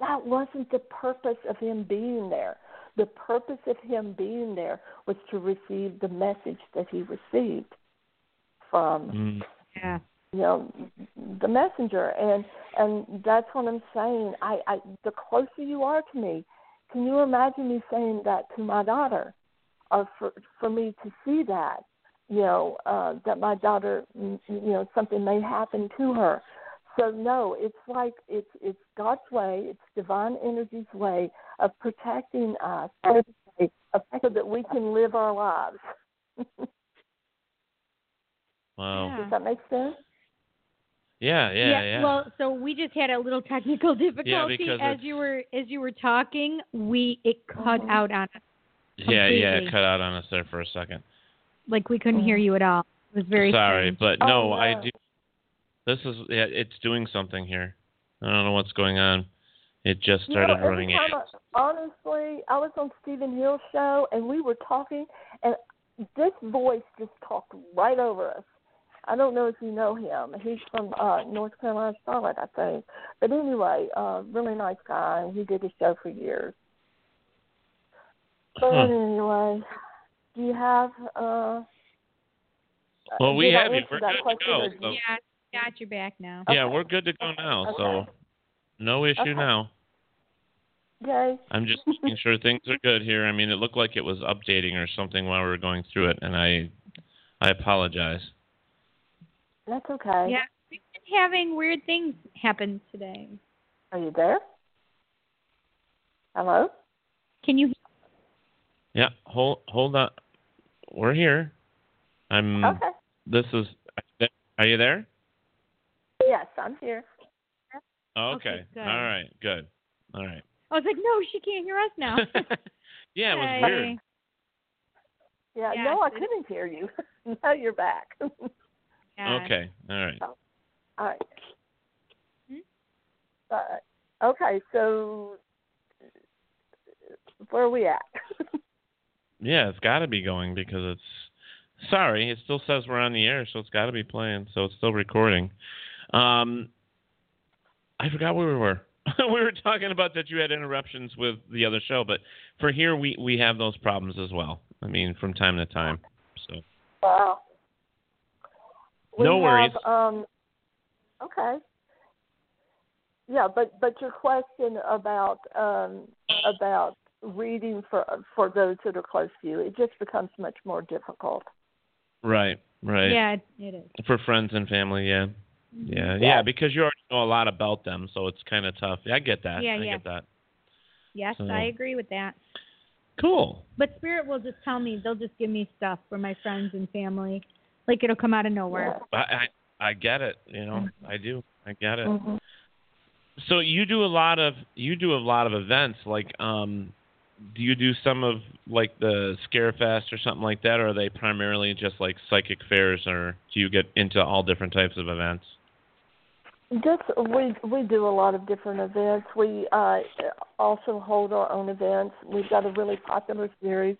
That wasn't the purpose of him being there. The purpose of him being there was to receive the message that he received from mm. yeah. you know the messenger and and that's what I'm saying. I, I the closer you are to me, can you imagine me saying that to my daughter? Or for for me to see that you know uh that my daughter you know something may happen to her so no it's like it's it's god's way it's divine energy's way of protecting us so that we can live our lives wow does that make sense yeah, yeah, yeah, yeah. Well, so we just had a little technical difficulty yeah, as you were as you were talking. We it cut Mhm. out on us. Yeah, yeah, it cut out on us there for a second. Like we couldn't hear you at all. It was very Sorry, strange. but no, Oh, I do. This is yeah, it's doing something here. I don't know what's going on. It just You know, started running. time I, honestly, I was on Stephen Hill's show and we were talking, and this voice just talked right over us. I don't know if you know him. He's from uh North Carolina, Charlotte, I think. But anyway, uh, really nice guy. He did his show for years. But Huh. anyway, do you have? uh Well, we have you. answer We're that good to go. So, Yeah, got your back now. yeah, we're good to go now. So no issue Okay. now. Yay. I'm just making sure things are good here. I mean, it looked like it was updating or something while we were going through it, and I, I apologize. That's okay. Yeah, we've been having weird things happen today. Are you there? Hello. Can you? Yeah, hold hold on. We're here. I'm. Okay. This is. Are you there? Yes, I'm here. Oh, Okay, okay. All right. Good. All right. I was like, no, she can't hear us now. yeah, it was Hey. weird. Yeah, Yeah, no, I couldn't hear you. now you're back. Yeah. Okay. All right. All right. Hmm? Uh, okay, so where are we at? Yeah, it's got to be going because it's. Sorry, it still says we're on the air, so it's got to be playing. So it's still recording. Um, I forgot where we were. we were talking about that you had interruptions with the other show, but for here we we have those problems as well. I mean, from time to time. So Wow. We No worries. Um, okay. Yeah, but but your question about um, about reading for for those that are close to you, it just becomes much more difficult. right, right. Yeah, it, it is. For friends and family, yeah. Mm-hmm. Yeah, yeah, because you already know a lot about them, so it's kind of tough. Yeah, I get that. Yeah, I yeah. get that. Yes, So- I agree with that. Cool. But spirit will just tell me they'll just give me stuff for my friends and family, like it'll come out of nowhere. I I, I get it. You know, I do. I get it. Mm-hmm. So you do a lot of you do a lot of events. Like, um, do you do some of like the ScareFest or something like that, or are they primarily just like psychic fairs, or do you get into all different types of events? Just we we do a lot of different events. We uh, also hold our own events. We've got a really popular series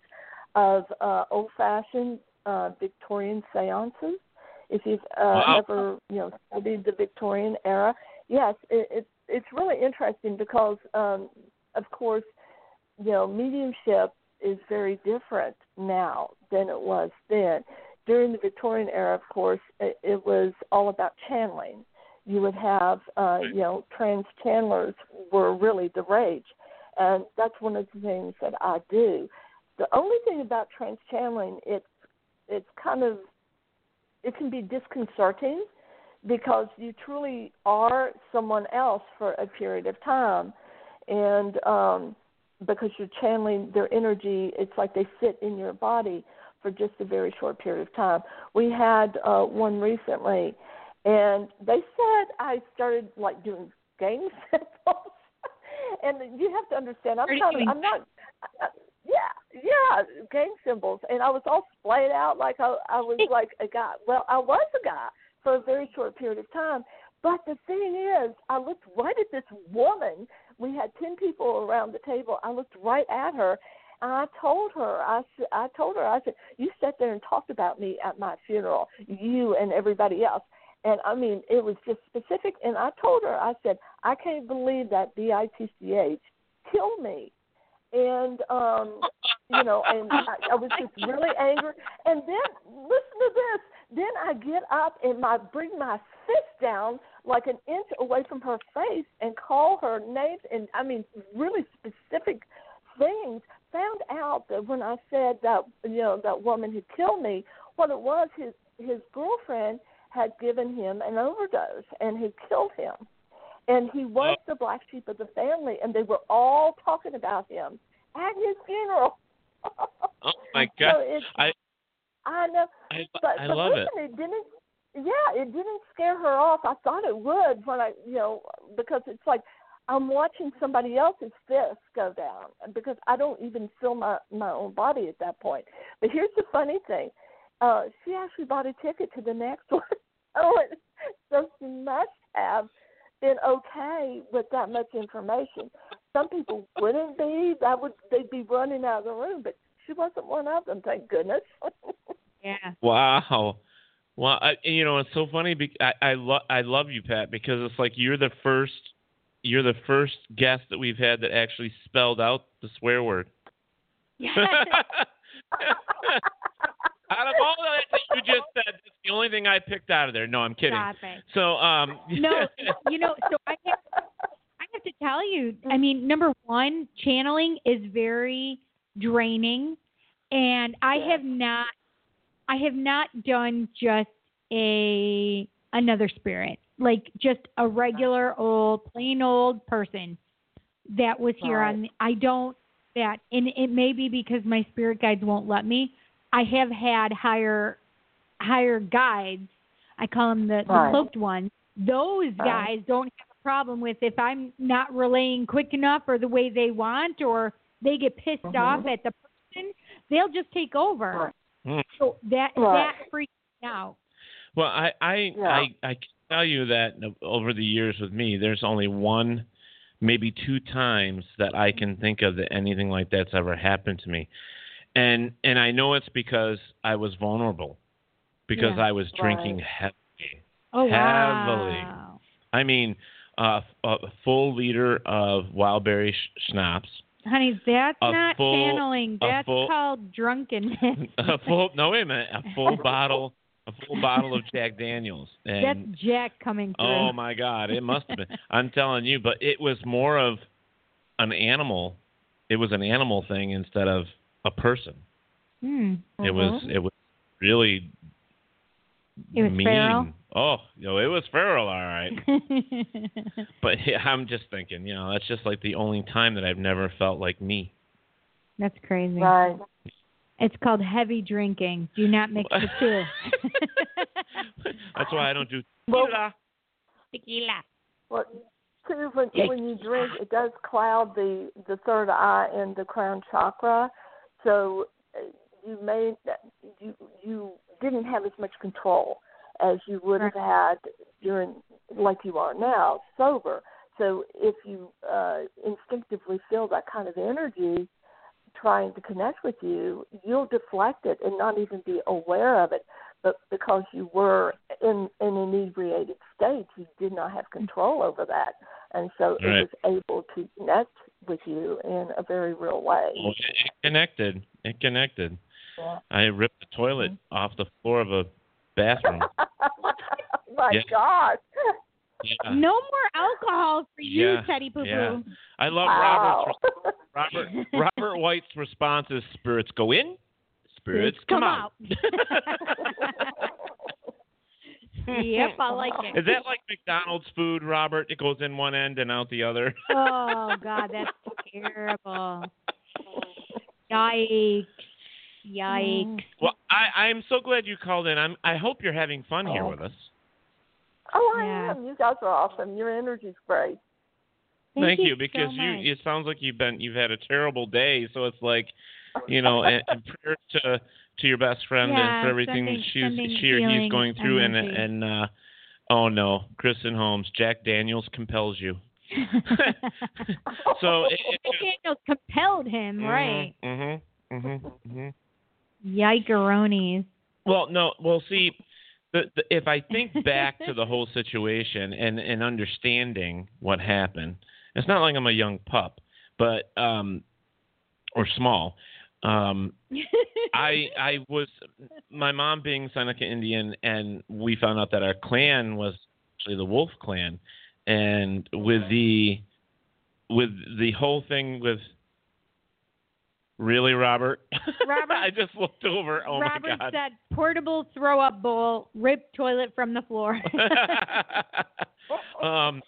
of uh, old-fashioned uh, Victorian seances. If you've uh, Wow. ever you know studied the Victorian era, yes, it, it's it's really interesting because um, of course you know mediumship is very different now than it was then. During the Victorian era, of course, it, it was all about channeling. You would have uh you know trance channelers were really the rage and that's one of the things that i do. The only thing about trance channeling it's it's kind of it can be disconcerting because you truly are someone else for a period of time. And um because you're channeling their energy it's like they sit in your body for just a very short period of time we had uh one recently and they said I started like doing gang symbols. and you have to understand, I'm not, I'm not, uh, yeah, yeah, gang symbols, and I was all splayed out like I, I was like a guy. Well, I was a guy for a very short period of time, but the thing is, I looked right at this woman. We had ten people around the table. I looked right at her, and I told her, I, I told her, I said, you sat there and talked about me at my funeral, you and everybody else. And I mean, it was just specific. And I told her, I said, I can't believe that B I T C H killed me. And um, you know, and I, I was just really angry. And then listen to this. Then I get up and my bring my fist down like an inch away from her face and call her names and I mean really specific things. Found out that when I said that you know that woman had killed me, what it was his his girlfriend had given him an overdose and had killed him. And he was the black sheep of the family, and they were all talking about him at his funeral. Oh my So god! it's- I I know, I, but, I but love listen, it. it didn't. Yeah, it didn't scare her off. I thought it would when I, you know, because it's like I'm watching somebody else's fist go down because I don't even feel my my own body at that point. But here's the funny thing: uh, she actually bought a ticket to the next one. oh, it- so she must have been okay with that much information. Some people wouldn't be; that would they'd be running out of the room. But she wasn't one of them, thank goodness. yeah. Wow. Well, I, you know, it's so funny. Be- I I, lo- I love you, Pat, because it's like you're the first you're the first guest that we've had that actually spelled out the swear word. Yes. out of all that you just said, that's the only thing I picked out of there. No, I'm kidding. So, um, no, you know, so I have, I have to tell you, I mean, number one, channeling is very draining, and I have not, I have not done just a another spirit, like just a regular old, plain old person that was here Right. on. The, I don't that, and it may be because my spirit guides won't let me. I have had higher, higher guides. I call them the, the cloaked ones. Those Right. guys don't have a problem with if I'm not relaying quick enough or the way they want, or they get pissed Mhm. off at the person. They'll just take over. Hmm. So that Right. that freaks me out. Well, I I, Yeah. I I can tell you that over the years with me, there's only one maybe two times that I can think of that anything like that's ever happened to me. And and I know it's because I was vulnerable. Because Yeah. I was drinking Right. heavily. Oh heavily. wow. I mean, uh, a full liter of wildberry sh- schnapps, Honey, that's A not full- channeling. That's full- called drunkenness. a full no wait a minute, a full bottle, a full bottle of Jack Daniels, and that's Jack coming through. oh my God, it must have been. I'm telling you, but it was more of an animal. It was an animal thing instead of a person. Hmm. It was it was really It was mean. feral? Oh, no, it was feral, all right. But yeah, I'm just thinking, you know, that's just like the only time that I've never felt like me. That's crazy. Right. It's called heavy drinking. Do not mix the two. That's why I don't do Well, Tequila. Well, too, when when you drink, it does cloud the the third eye and the crown chakra, so uh, you may you you didn't have as much control as you would have had during like you are now sober. So if you uh, instinctively feel that kind of energy trying to connect with you, you'll deflect it and not even be aware of it. But because you were in an inebriated state, you did not have control over that, and so Right. it was able to connect with you in a very real way. Well, it, connected. It connected. Yeah. I ripped the toilet off the floor of a bathroom. Oh my Yeah. gosh. Yeah. No more alcohol for you, yeah, Teddy Poo Poo. yeah. I love Wow. Robert's Robert Robert White's response is spirits go in, spirits come, out. Yep, I like it. Is that like McDonald's food, Robert? It goes in one end and out the other. Oh God, that's terrible. Yikes! Yikes! Well, I I'm so glad you called in. I'm I hope you're having fun here with us. Oh, I Yeah. am. You guys are awesome. Your energy's great. Thank you you because so you it sounds like you've been you've had a terrible day, so it's like, you know, and, and prayers to to your best friend and for everything sending- that she's she or he's going through and energy. and uh oh no, Kristen Holmes, Jack Daniels compels you. so it, it just, Daniels compelled him, right? Mm-hmm. mhm, mhm. Yikeronis. Well, no. Well, see, the, the, if I think back to the whole situation and and understanding what happened, it's not like I'm a young pup, but um, or small. Um, I I was my mom being Seneca Indian, and we found out that our clan was actually the Wolf Clan, and with the with the whole thing with really Robert, Robert- I just looked over. Oh Robert my God. said portable throw up bowl, ripped toilet from the floor. um,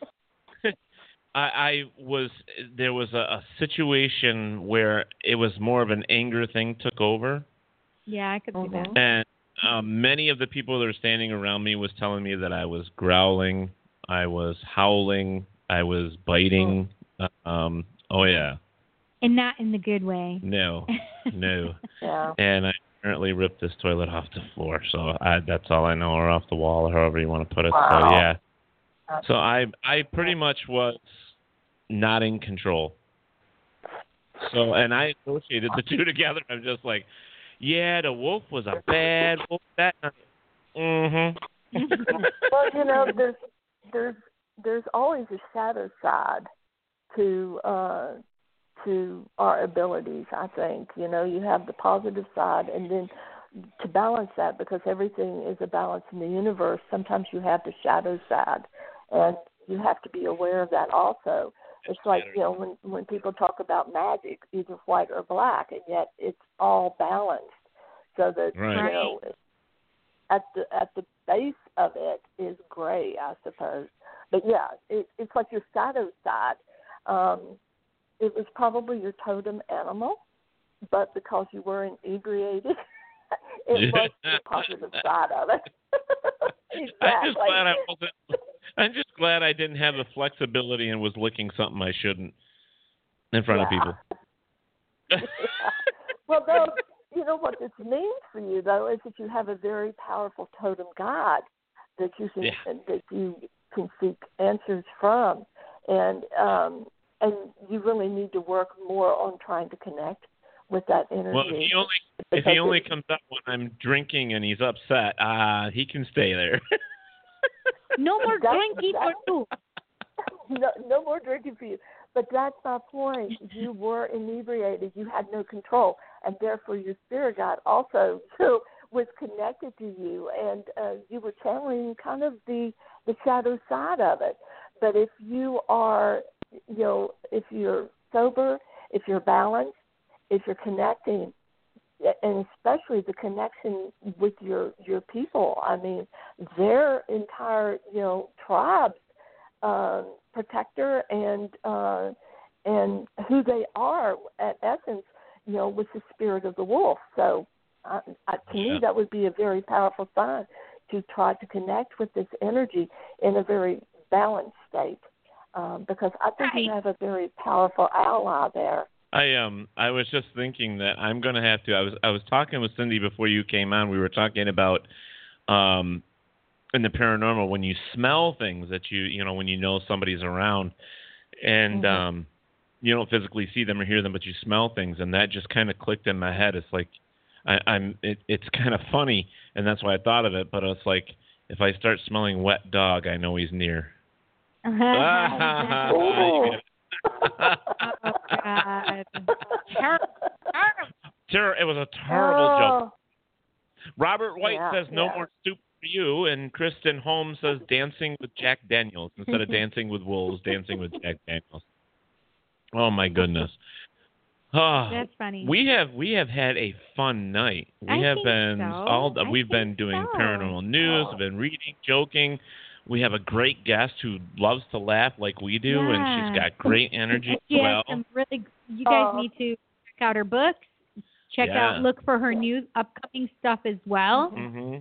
I, I was there was a, a situation where it was more of an anger thing took over, yeah, I could see that. and um, many of the people that were standing around me was telling me that I was growling, I was howling, I was biting. Um, oh yeah, And not in the good way. no, no, Yeah. and I apparently ripped this toilet off the floor. So I, that's all I know, or off the wall, or however you want to put it. So yeah. So I I pretty much was not in control. So and I associated the two together. I'm just like, yeah, the wolf was a bad wolf that night. Mhm. well, you know, there's there's there's always a shadow side to uh to our abilities, I think. You know, you have the positive side and then to balance that because everything is a balance in the universe, sometimes you have the shadow side and you have to be aware of that also. It's like, you know, when when people talk about magic, either white or black, and yet it's all balanced. So that Right. you know at the at the base of it is gray, I suppose. But yeah, it, it's like your shadow side. Um, it was probably your totem animal, but because you were inebriated, it was the positive side of it. I'm just glad I wasn't. I'm just glad I didn't have the flexibility and was licking something I shouldn't in front of Yeah. people. well, though, you know what this means for you, though, is that you have a very powerful totem god that you can Yeah. that you can seek answers from, and um, and you really need to work more on trying to connect with that energy. Well, if he only if he only comes up when I'm drinking and he's upset, uh, he can stay there. no more That's- drinking for you. no, no more drinking for you. But that's my point. You were inebriated. You had no control, and therefore your spirit guide also so was connected to you, and uh, you were channeling kind of the the shadow side of it. But if you are, you know, if you're sober, if you're balanced, if you're connecting, and especially the connection with your your people. I mean, their entire you know tribes uh, protector and uh, and who they are at essence, you know, with the spirit of the wolf. So, uh, uh, to me, that would be a very powerful sign to try to connect with this energy in a very balanced state, um, because I think you have a very powerful ally there. I um I was just thinking that I'm gonna have to. I was I was talking with Cindy before you came on. We were talking about um in the paranormal when you smell things that you you know when you know somebody's around, and Mhm. um you don't physically see them or hear them, but you smell things, and that just kind of clicked in my head. It's like I, I'm it, it's kind of funny, and that's why I thought of it. But it's like if I start smelling wet dog, I know he's near. Oh God. Ter- it was a terrible Oh. joke. Robert White Yeah, says no yeah. more soup for you, and Kristen Holmes says dancing with Jack Daniels instead of dancing with wolves, dancing with Jack Daniels. Oh my goodness. Ah, That's funny. we have we have had a fun night. We I have been so. all we've been doing so. paranormal news, we've been reading, joking. We have a great guest who loves to laugh like we do, and she's got great energy as She has well. some really. You guys Oh. need to check out her books. Check Yeah. out, look for her new upcoming stuff as well. hmm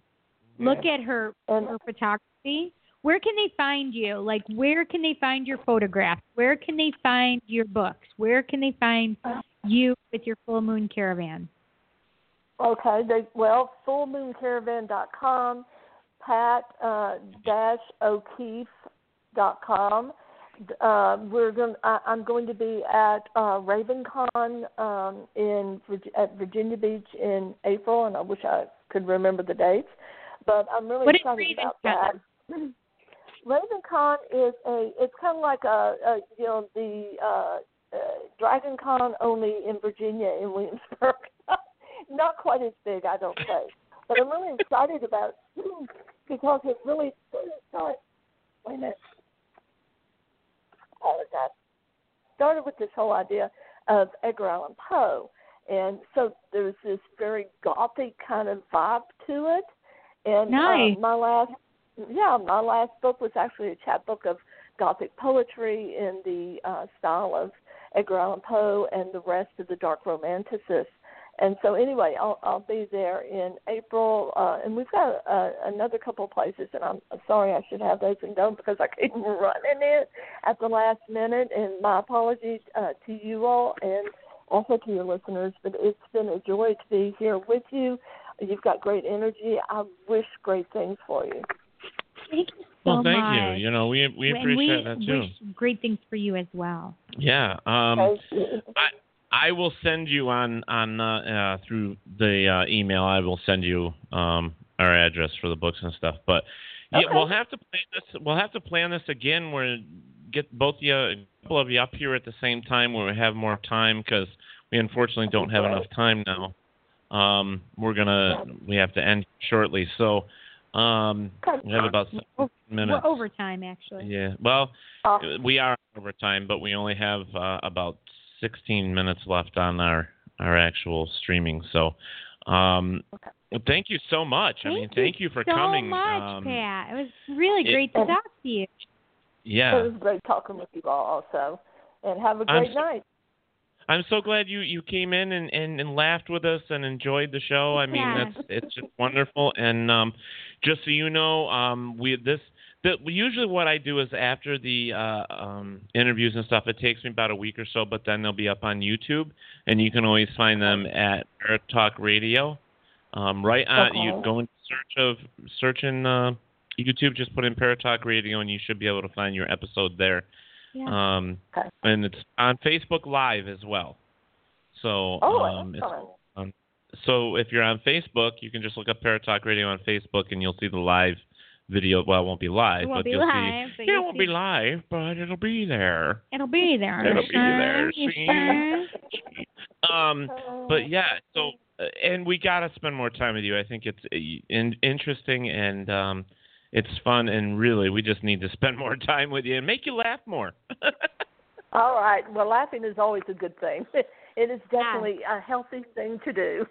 Look at her her photography. Where can they find you? Like, where can they find your photographs? Where can they find your books? Where can they find you with your full moon caravan? Okay, they, well, fullmooncaravan.com, pat uh, dash O'Keefe dot com. Uh, we're going. I'm going to be at uh, RavenCon um, in at Virginia Beach in April, and I wish I could remember the dates. But I'm really What excited about RavenCon? that. RavenCon is a. It's kind of like a, a you know the uh, uh, Dragon Con only in Virginia in Williamsburg. Not quite as big, I don't think, but I'm really excited about it because it really started. Wait a minute. Apologize. Started with this whole idea of Edgar Allan Poe, and so there's this very gothic kind of vibe to it. And Nice. uh, my last, yeah, my last book was actually a chapbook of gothic poetry in the uh, style of Edgar Allan Poe and the rest of the dark romanticists. And so, anyway, I'll I'll be there in April, uh, and we've got uh, another couple of places. And I'm sorry, I should have those and don't because I came running it at the last minute. And my apologies uh, to you all and also to your listeners. But it's been a joy to be here with you. You've got great energy. I wish great things for you. Thank you so Well, thank much. you. You know, we we appreciate we that too. wish great things for you as well. Yeah. Um, Thank you. I I will send you on on uh, uh, through the uh, email. I will send you um, our address for the books and stuff. But yeah, we'll have to plan this. We'll have to plan this again. Where get both you, a couple of you up here at the same time where we have more time because we unfortunately don't have enough time now. Um, we're gonna we have to end shortly. So um, we have about seven minutes. we're overtime, actually. Yeah. Well, Uh, we are over time, but we only have uh, about 16 minutes left on our our actual streaming. So, um, well, thank you so much. I mean, thank you for so coming. much, um, Pat. It was really it- great to talk to you. Yeah, It was great talking with you all also. And have a I'm great so- night. I'm so glad you you came in and, and, and laughed with us and enjoyed the show. I mean, Yeah. that's it's just wonderful. And um, just so you know, um, we this. The, usually, what I do is after the uh, um, interviews and stuff, it takes me about a week or so, but then they'll be up on YouTube, and you can always find them at Paratalk Radio. Um, right on, you Okay. go in search of search in uh, YouTube, just put in Paratalk Radio, and you should be able to find your episode there. Yeah. Um, and it's on Facebook Live as well. So Oh, um, it's, um, so if you're on Facebook, you can just look up Paratalk Radio on Facebook, and you'll see the live video. Well, it won't be live, It won't but be you'll live, but see. Yeah, it won't see- be live, but it'll be there. It'll be there. It'll be there. See? Um, but yeah, so uh, and we gotta spend more time with you. I think it's uh, in, interesting and um, it's fun, and really, we just need to spend more time with you and make you laugh more. All right. Well, laughing is always a good thing. It is definitely a healthy thing to do.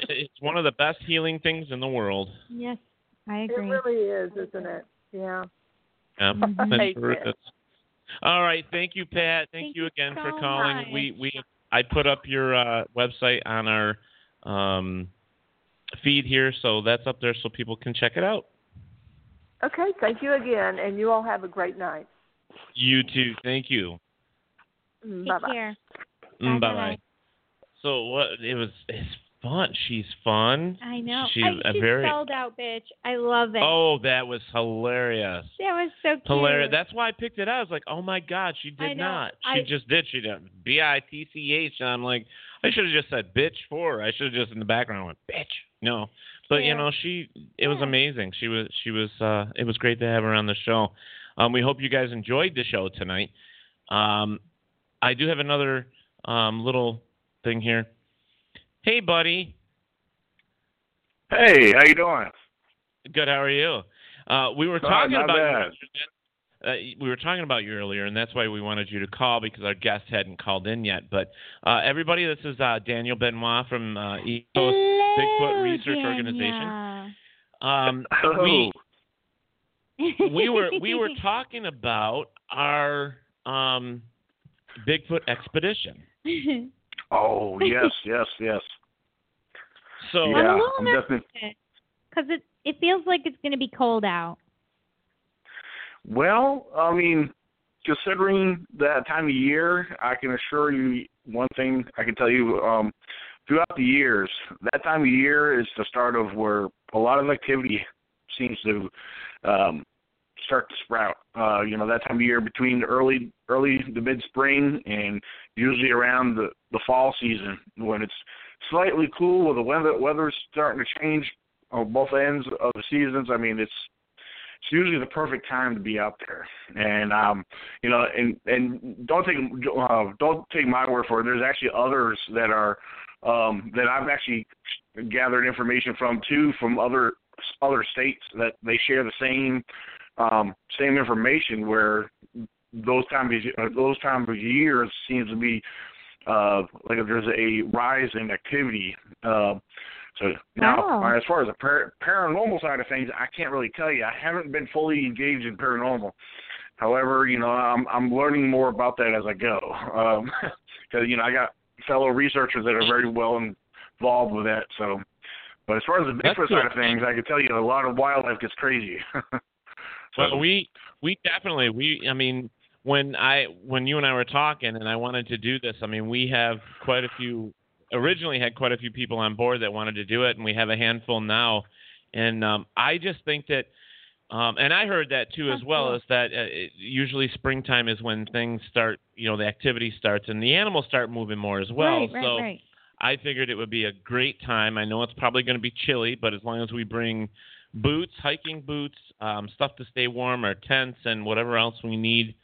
it's one of the best healing things in the world. Yes, I it really is, isn't it? Yeah. Yeah, it Hey, sure Pat. is. All right, thank you, Pat. Thank, Thank you you again for calling. much. We we I put up your uh, website on our um, feed here, so that's up there so people can check it out. Okay. Thank you again, and you all have a great night. You too. Thank you. Take Bye bye. care. Bye Bye-bye. bye. So what? It was. Fun. She's fun. I know. She's I, a very. sold out, bitch. I love it. Oh, that was hilarious. That was so cute. Hilarious. That's why I picked it out. I was like, oh my god, she did not. She I- just did. She did. B I T C H. And I'm like, I should have just said bitch for her. I should have just in the background went bitch. No, but you know, she. It was amazing. She was. She was. uh It was great to have her on the show. Um, we hope you guys enjoyed the show tonight. Um, I do have another um little thing here. Hey, buddy. Hey, how you doing? Good. How are you? Uh, we were talking not about bad. uh, we were talking about you earlier, and that's why we wanted you to call because our guest hadn't called in yet. But uh, everybody, this is uh, Daniel Benoit from uh, East Coast Bigfoot Research Organization. Um, we we were we were talking about our um, Bigfoot expedition. Oh yes, yes, yes. So I'm a yeah, little I'm nervous definitely. because it it feels like it's going to be cold out. Well, I mean, considering that time of year, I can assure you one thing. I can tell you, um, throughout the years, that time of year is the start of where a lot of activity seems to um, start to sprout. Uh, you know, that time of year between early early to mid spring and usually around the the fall season when it's slightly cool, when the weather weather's starting to change on both ends of the seasons. I mean, it's it's usually the perfect time to be out there. And um, you know, and and don't take uh, don't take my word for it. There's actually others that are um, that I've actually gathered information from too from other other states that they share the same um, same information where those time of uh, those time of years seems to be uh, like there's a rise in activity. Uh, so now, Oh. uh, as far as the par- paranormal side of things, I can't really tell you. I haven't been fully engaged in paranormal. However, you know, I'm I'm learning more about that as I go. Um 'cause you know, I got fellow researchers that are very well involved with that. So, but as far as the That's Bigfoot side of things, I can tell you a lot of wildlife gets crazy. so, Well, we we definitely we I mean when I when you and I were talking and I wanted to do this, I mean we have quite a few originally had quite a few people on board that wanted to do it, and we have a handful now. And um, I just think that, um, and I heard that too as well, is that uh, it, usually springtime is when things start, you know, the activity starts and the animals start moving more as well. right, right, so right. I figured it would be a great time. I know it's probably going to be chilly, but as long as we bring boots, hiking boots, um, stuff to stay warm, our tents, and whatever else we need.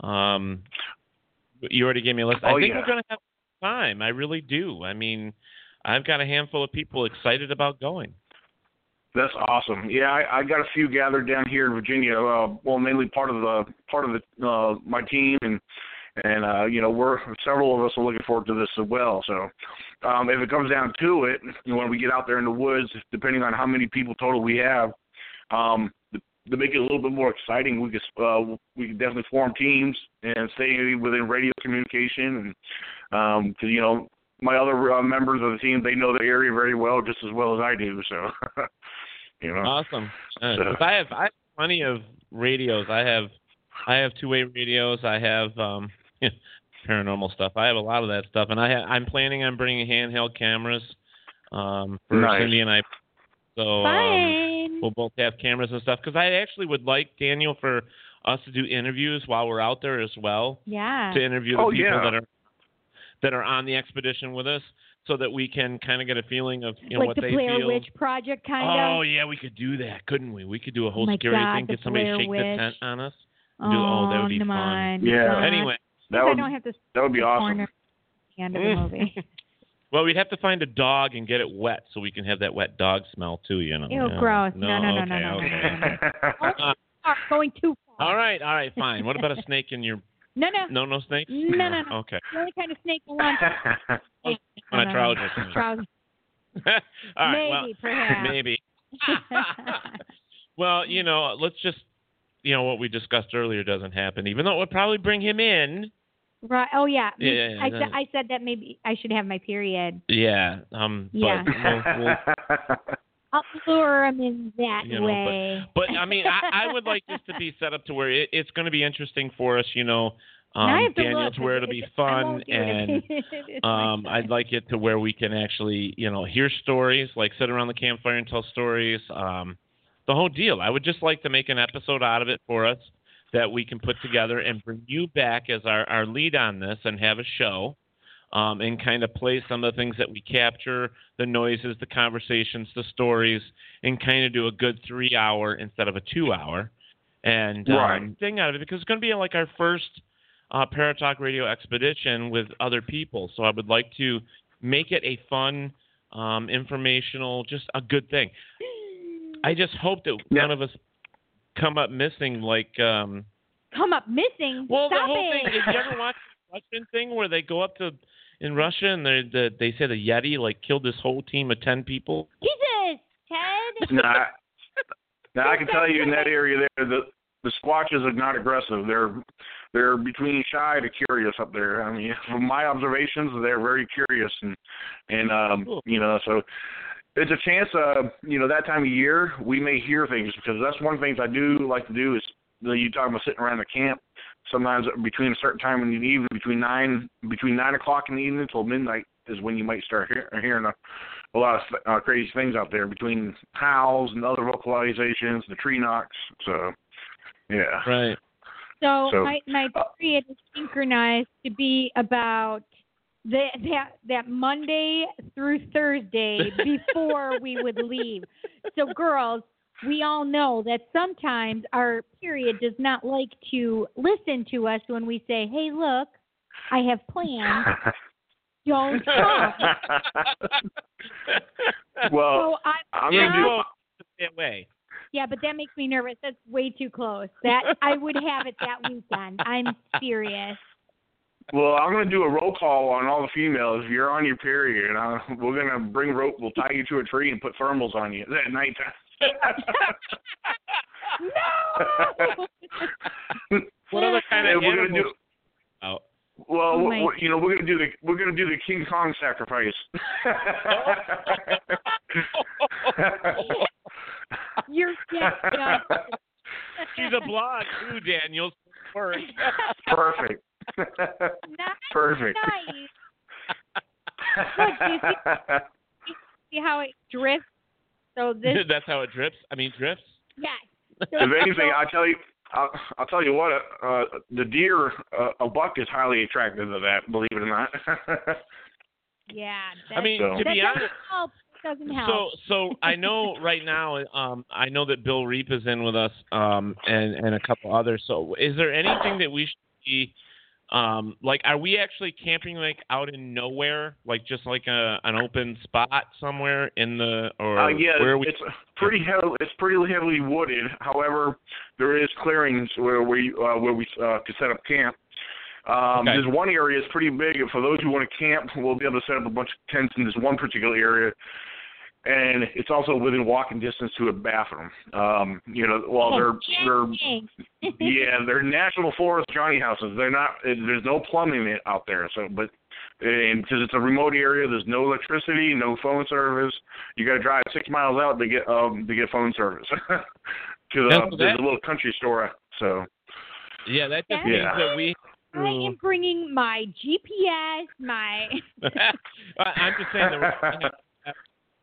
Um, you already gave me a list. Oh, I think yeah. we're going to have time. I really do. I mean, I've got a handful of people excited about going. That's awesome. Yeah, I, I got a few gathered down here in Virginia. Uh, well, mainly part of the part of the uh, my team, and and uh, you know we're several of us are looking forward to this as well. So um, if it comes down to it, you know, when we get out there in the woods, depending on how many people total we have, um, to, to make it a little bit more exciting, we could uh, we could definitely form teams and stay within radio communication, and because you know my other uh, members of the team they know the area very well, just as well as I do. So. You know? Awesome. Uh, So- I have I have plenty of radios. I have I have two way radios. I have um, paranormal stuff. I have a lot of that stuff, and I ha- I'm planning on bringing handheld cameras um, for Nice. Cindy and I So um, we'll both have cameras and stuff. Because I actually would like Daniel for us to do interviews while we're out there as well. Yeah. To interview the Oh, people yeah. that are that are on the expedition with us, so that we can kind of get a feeling of you know like what the they Blair feel. Witch Project kind of. oh of. yeah, we could do that, couldn't we? We could do a whole Oh my security God, thing, the get somebody Blair to shake Witch. the tent on us. Oh, Do- oh, that would be fun. on, Yeah. Anyway, That I would don't have to that would be awesome. corner at the end of the movie. well, we'd have to find a dog and get it wet so we can have that wet dog smell too. You know. Ew, Yeah. gross. No, no, no, okay, no, no, no, okay. Uh, Oh, going too far. all right, all right, fine. What about a snake in your? No, no. No, no snakes. No, no, no. Okay. The only kind of snake I want. On No, a no, no. trousers. Trousers. all right. Maybe, well, perhaps. maybe. Well, you know, let's just, you know, what we discussed earlier doesn't happen, even though it would probably bring him in. Right. Oh yeah. Yeah, yeah, yeah, I no. said I said that maybe I should have my period. Yeah. Um. Yeah. But we'll, we'll, I'll lure him in that You know, way. But I mean, I, I would like this to be set up to where it, it's going to be interesting for us. You know, um, Now to Daniel, look, to where it'll be fun, won't do it and um, I'd like it to where we can actually, you know, hear stories, like sit around the campfire and tell stories. Um, the whole deal. I would just like to make an episode out of it for us that we can put together and bring you back as our, our lead on this and have a show. Um, and kind of play some of the things that we capture, the noises, the conversations, the stories, and kind of do a good three hour instead of a two hour, and um, Right. thing out of it because it's going to be like our first uh, Paratalk Radio expedition with other people. So I would like to make it a fun, um, informational, just a good thing. I just hope that none of us come up missing like. Um, Come up missing. well, Stop the whole it. thing. Did you ever watch the Russian thing where they go up to in Russia and they the, they say the Yeti like killed this whole team of ten people? Jesus, Ted. Now, now I can tell you in that area there, the the Squatches are not aggressive. They're they're between shy to curious up there. I mean, from my observations, they're very curious and and um you know so it's a chance. Uh, you know that time of year we may hear things because that's one of the things I do like to do is you, know, you talk about sitting around the camp. Sometimes between a certain time in the evening, between nine between nine o'clock in the evening till midnight is when you might start hear, hearing a, a lot of uh, crazy things out there between howls and other vocalizations, the tree knocks. So, yeah. Right. So, So- my my period is synchronized to be about the, that that Monday through Thursday before we would leave. So girls, we all know that sometimes our period does not like to listen to us when we say, "Hey, look, I have plans. Don't come." well, So I, I'm gonna do. well, that way. yeah, but that makes me nervous. That's way too close. That I would have it that weekend. I'm serious. Well, I'm gonna do a roll call on all the females. If you're on your period, uh, we're gonna bring rope. We'll tie you to a tree and put thermals on you at nighttime. no. What other kind Yeah, of we're gonna do. Oh. Well, Oh we- my- we- you know, we're gonna do the we're gonna do the King Kong sacrifice. You're just She's a blonde too, Daniel. Work. Perfect. Nice. Perfect. Nice. Look, do you see, see how it drifts? So this, That's how it drips. I mean, drifts. yes. So, If anything, I tell you, I'll, I'll tell you what. Uh, the deer, uh, a buck is highly attracted to that. Believe it or not. yeah. I mean, So- to that be doesn't honest. help. Doesn't help. So, so I know right now. Um, I know that Bill Reap is in with us, um, and and a couple others. So, is there anything that we should be, um, like, are we actually camping like out in nowhere, like just like a an open spot somewhere in the or Uh, yeah, where we? it's pretty heavily, it's pretty heavily wooded. However, there is clearings where we uh, where we uh, can set up camp. Um, Okay. There's one area that's pretty big. For those who want to camp, we'll be able to set up a bunch of tents in this one particular area, and it's also within walking distance to a bathroom. Um, you know, well, they're they're yeah, they're national forest Johnny houses. They're not. There's no plumbing out there. So, but and because it's a remote area, there's no electricity, no phone service. You got to drive six miles out to get um to get phone service. to Now, uh, there's a little country store. So yeah, that just Yeah. means that we. I am bringing my GPS, my. I- I'm just saying that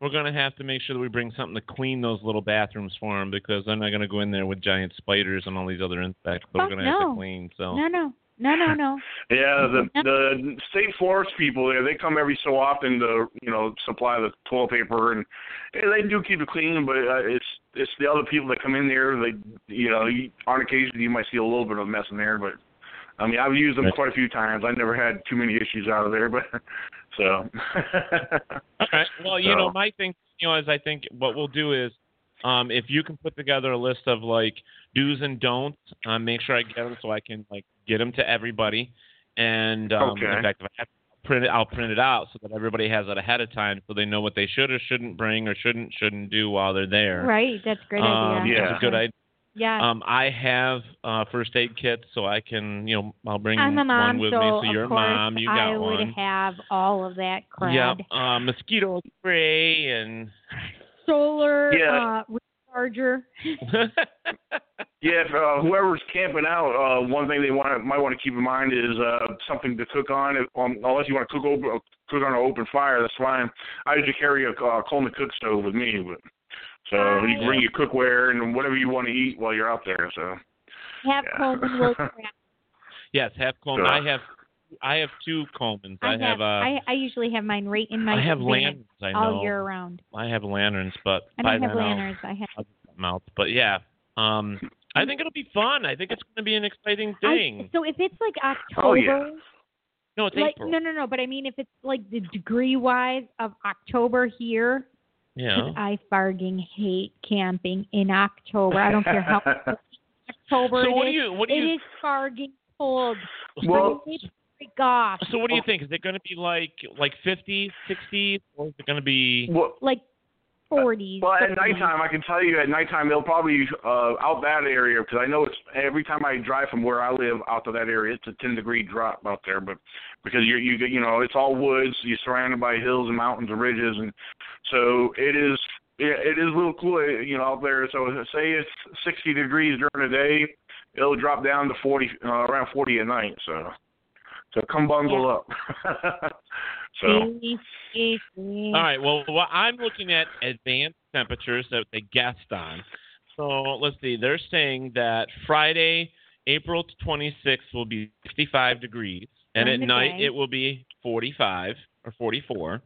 we're gonna, have, gonna make sure that we bring something to clean those little bathrooms for them because they're not gonna go in there with giant spiders and all these other insects. But Fuck we're gonna have to clean. So No, no, no, no, no. Yeah, the the state forest people, yeah, they come every so often to you know supply the toilet paper, and, and they do keep it clean. But uh, it's it's the other people that come in there. They you know on occasion you might see a little bit of mess in there, but I mean I've used them quite a few times. I never had too many issues out of there, but so. All right. Well, you know, my thing, you know, is I think what we'll do is, um, if you can put together a list of like do's and don'ts, um, make sure I get them so I can like get them to everybody. And um, Okay. in fact, if I have to print it, I'll print it out so that everybody has it ahead of time, so they know what they should or shouldn't bring or shouldn't shouldn't do while they're there. Right, that's a great Um, idea. It's a good idea. Yeah. Um, I have uh, first aid kits, so I can, you know, I'll bring I'm a mom, one with so me. of So you're a course mom, you got I would one. have all of that crap. Yep. Uh, mosquito spray and Solar Yeah. uh, recharger. Yeah, if, uh, whoever's camping out, uh, one thing they want might want to keep in mind is uh, something to cook on. If, um, unless you want to cook over, cook on an open fire, that's fine. I usually carry a uh, Coleman cook stove with me, but so you can bring your cookware and whatever you want to eat while you're out there. So Have Yeah. Coleman will yes, have Coleman. Good. I have I have two Colemans. I, I have uh I, I usually have mine right in my I have lanterns, I know. all year round. I have lanterns, but I don't have then I'll- lanterns. I have. I'll get something else. But yeah, um, I think it'll be fun. I think it's going to be an exciting I- thing. so if it's like October, Oh, yeah. no, it's like April. no, no, no. But I mean, if it's like the degree wise of October here, 'cause Yeah. I farging hate camping in October. I don't care how October So it what do you- what do you- is farging cold. Well- Break off. So what do you think? Is it going to be like like 50, 60, or is it going to be? Well, like 40s. Well, at nighttime, I can tell you at nighttime they'll probably uh, out that area because I know it's every time I drive from where I live out to that area, it's a 10 degree drop out there. But because you you get you know it's all woods, you're surrounded by hills and mountains and ridges, and so it is it, it is a little cool you know out there. So say it's 60 degrees during the day, it'll drop down to 40 uh, around 40 at night. So so come bundle up. so. All right. Well, well, I'm looking at advanced temperatures that they guessed on. So let's see. They're saying that Friday, April 26th, will be 65 degrees, and During at the night day. it will be 45 or 44.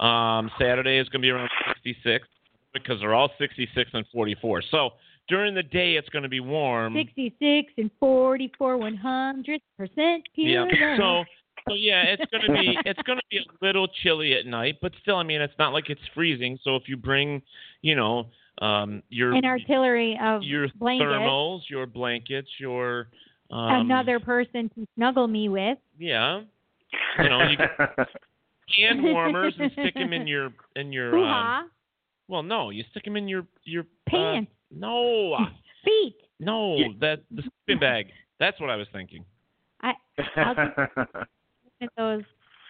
Um, Saturday is going to be around 66 because they're all 66 and 44. So during the day, it's going to be warm. 66 and 44 100 percent Yeah. pure. So so yeah, it's gonna be it's gonna be a little chilly at night, but still, I mean, it's not like it's freezing. So if you bring, you know, um, your an artillery of your blankets, thermals, your blankets, your um, another person to snuggle me with. yeah, you know, you can hand warmers and stick them in your in your. Hoo-ha. Um, well, no, you stick them in your your Pants. Uh, no, feet. No, that the sleeping bag. That's what I was thinking. I I'll just get those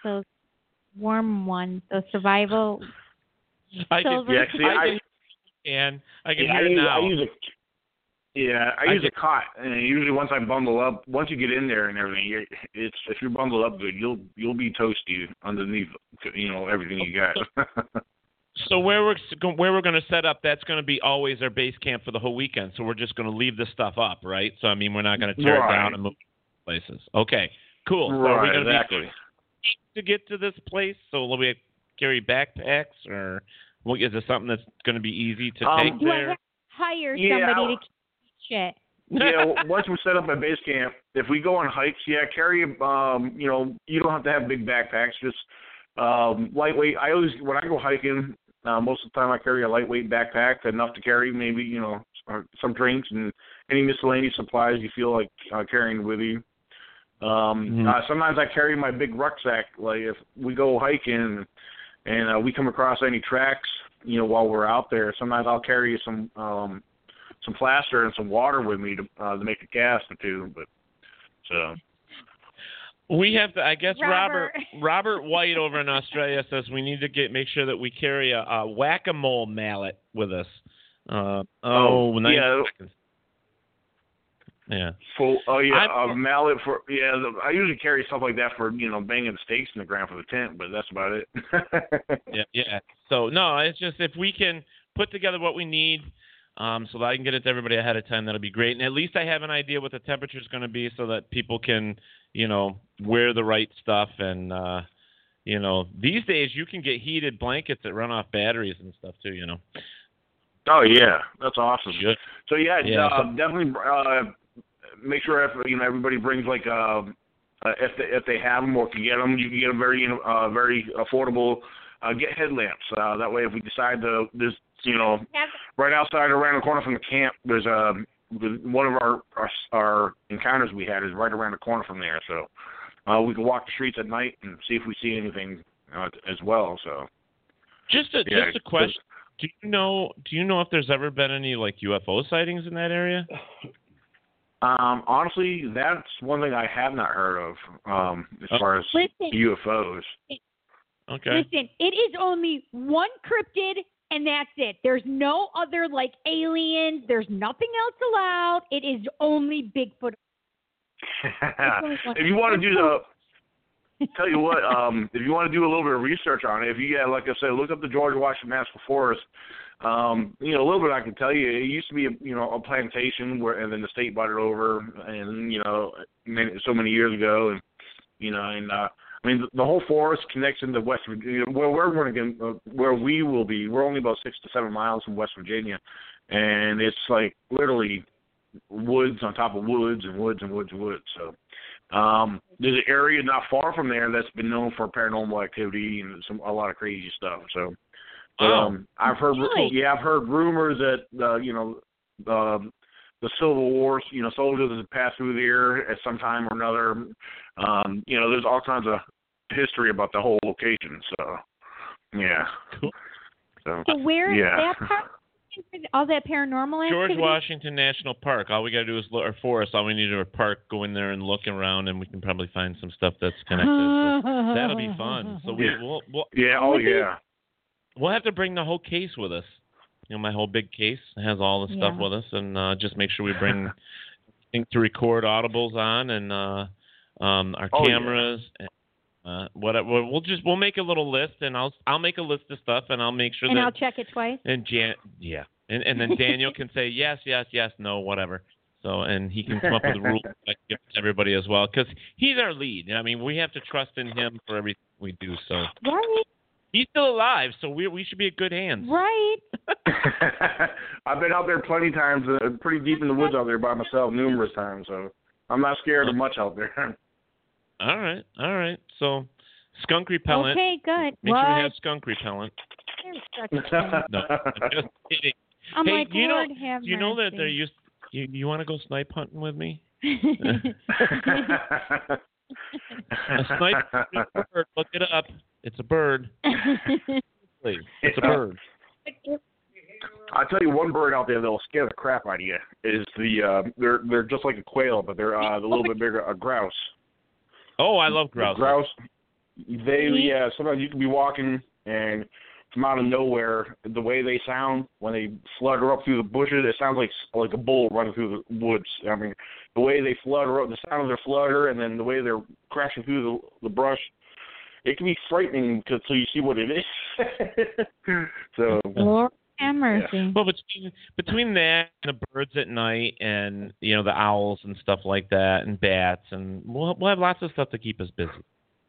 those warm ones, those survival. I can, Yeah, see, I I- can, and I can yeah, I hear it now. I use a yeah, I, I use get- a cot, and usually once I bundle up, once you get in there and everything, you it's if you're bundled up good, you'll you'll be toasty underneath, you know, everything you got. So where we're where we're going to set up, that's going to be always our base camp for the whole weekend. So we're just going to leave this stuff up, right? So I mean, we're not going to tear it down and move places. Okay, cool. So are we right, going to exactly. be to get to this place? So will we carry backpacks, or well, is it something that's going to be easy to Um, take Do I there? hire somebody I'll- to keep shit? yeah, once we set up at base camp, if we go on hikes, yeah, carry um, you know, you don't have to have big backpacks, just um lightweight. I always when I go hiking, uh, most of the time I carry a lightweight backpack, enough to carry maybe, you know, uh, some drinks and any miscellaneous supplies you feel like uh, carrying with you. Um Mhm. uh, sometimes I carry my big rucksack like if we go hiking and uh, we come across any tracks, you know, while we're out there, sometimes I'll carry some um some plaster and some water with me to uh, to make a cast or two. But so We have to. I guess Robert. Robert Robert White over in Australia says we need to get make sure that we carry a, a whack a mole mallet with us. Uh, oh, Oh, 90 yeah. seconds. Yeah. Full. Oh yeah, I'm- a mallet for yeah. The, I usually carry stuff like that for you know banging the stakes in the ground for the tent, but that's about it. Yeah, yeah. So no, it's just if we can put together what we need, um, so that I can get it to everybody ahead of time, that'll be great. And at least I have an idea what the temperature is going to be, so that people can, you know, wear the right stuff. And uh, you know, these days you can get heated blankets that run off batteries and stuff too. You know. Oh yeah, that's awesome. Good. So yeah, Yeah, uh, definitely uh, make sure if you know everybody brings like uh, uh, if they, if they have them or can get them, you can get them very uh, very affordable. Uh, get headlamps. Uh, that way, if we decide to this, you know, right outside around the corner from the camp, there's a one of our, our our encounters we had is right around the corner from there. So uh, we can walk the streets at night and see if we see anything uh, as well. So Just a Yeah, just a question. Do you know do you know if there's ever been any like UFO sightings in that area? Um, honestly, that's one thing I have not heard of um, as Oh. far as Listen. UFOs. Okay. Listen, it is only one cryptid, and that's it. There's no other like aliens. There's nothing else allowed. It is only Bigfoot. if you want to do the, tell you what, um, if you want to do a little bit of research on it, if you, yeah, like I said, look up the George Washington National Forest. Um, you know, a little bit I can tell you. It used to be, a, you know, a plantation where, and then the state bought it over, and you know, many, so many years ago, and you know, and uh, I mean, the, the whole forest connects into West Virginia. Where we're going to uh, where we will be, we're only about six to seven miles from West Virginia, and it's like literally woods on top of woods and woods and woods and woods. So um there's an area not far from there that's been known for paranormal activity and some a lot of crazy stuff. So Oh, um I've heard really? yeah, I've heard rumors that uh, you know um the Civil War, you know, soldiers that passed through there at some time or another. Um, you know, there's all kinds of history about the whole location. So, yeah. Cool. So, So where is yeah. that part? All that paranormal George activity? Washington National Park. All we got to do is look, or forest. All we need is a park. Go in there and look around, and we can probably find some stuff that's connected. So that'll be fun. So we, Yeah. we'll, we'll Yeah, oh yeah. we'll have to bring the whole case with us. You know, my whole big case has all the stuff Yeah. with us, and uh, just make sure we bring things to record audibles on and uh, um, our Oh, yeah. cameras. And, uh, whatever. We'll we'll just we'll make a little list, and I'll I'll make a list of stuff, and I'll make sure And that I'll check it twice. and Jan, yeah, and and then Daniel can say yes, yes, yes, no, whatever. So and he can come up with rules that give to everybody as well, because he's our lead. I mean, we have to trust in him for everything we do. So Right, he's still alive, so we we should be in good hands. right. I've been out there plenty of times, uh, pretty deep in the woods out there by myself numerous times. So I'm not scared of much out there. All right, all right. So skunk repellent. Okay, good. Make what? sure we have skunk repellent. You're such a thing. No, I'm just kidding. I'm hey, like, you know, Lord have you know that mercy. they're used. You you want to go snipe hunting with me? A snipe a bird. Look it up. It's a bird. Please, It's a bird. I tell you, one bird out there that'll scare the crap out of you is the uh, they're they're just like a quail, but they're uh, a little bit bigger, a grouse. Oh, I love grouse. Grouse. They mm-hmm. yeah. Sometimes you can be walking and from out of nowhere, the way they sound when they flutter up through the bushes, it sounds like like a bull running through the woods. I mean, the way they flutter up, the sound of their flutter, and then the way they're crashing through the the brush, it can be frightening until you see what it is. so Lord have mercy. Well, between between that and the birds at night, and you know the owls and stuff like that, and bats, and we'll we'll have lots of stuff to keep us busy.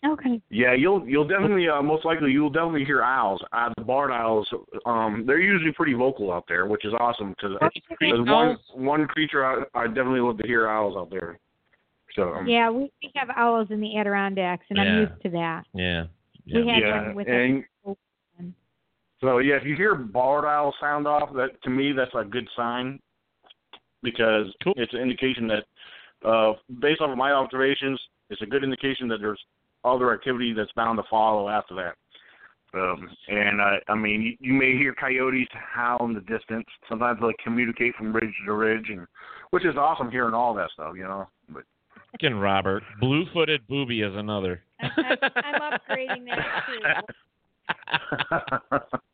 Okay. Yeah, you'll you'll definitely uh, most likely you'll definitely hear owls. Uh, the barred owls, um, they're usually pretty vocal out there, which is awesome because there's one one creature I, I definitely love to hear owls out there. So um, Yeah, we, we have owls in the Adirondacks, and I'm used to that. Yeah. We had yeah, one with and a so yeah, if you hear barred owl sound off, that to me that's a good sign because it's an indication that, uh, based off of my observations, it's a good indication that there's other activity that's bound to follow after that. Um, and uh, I mean, you, you may hear coyotes howl in the distance. Sometimes they communicate from ridge to ridge, and which is awesome hearing all that stuff, you know. But Fucking Robert, blue-footed booby is another. I'm upgrading that too.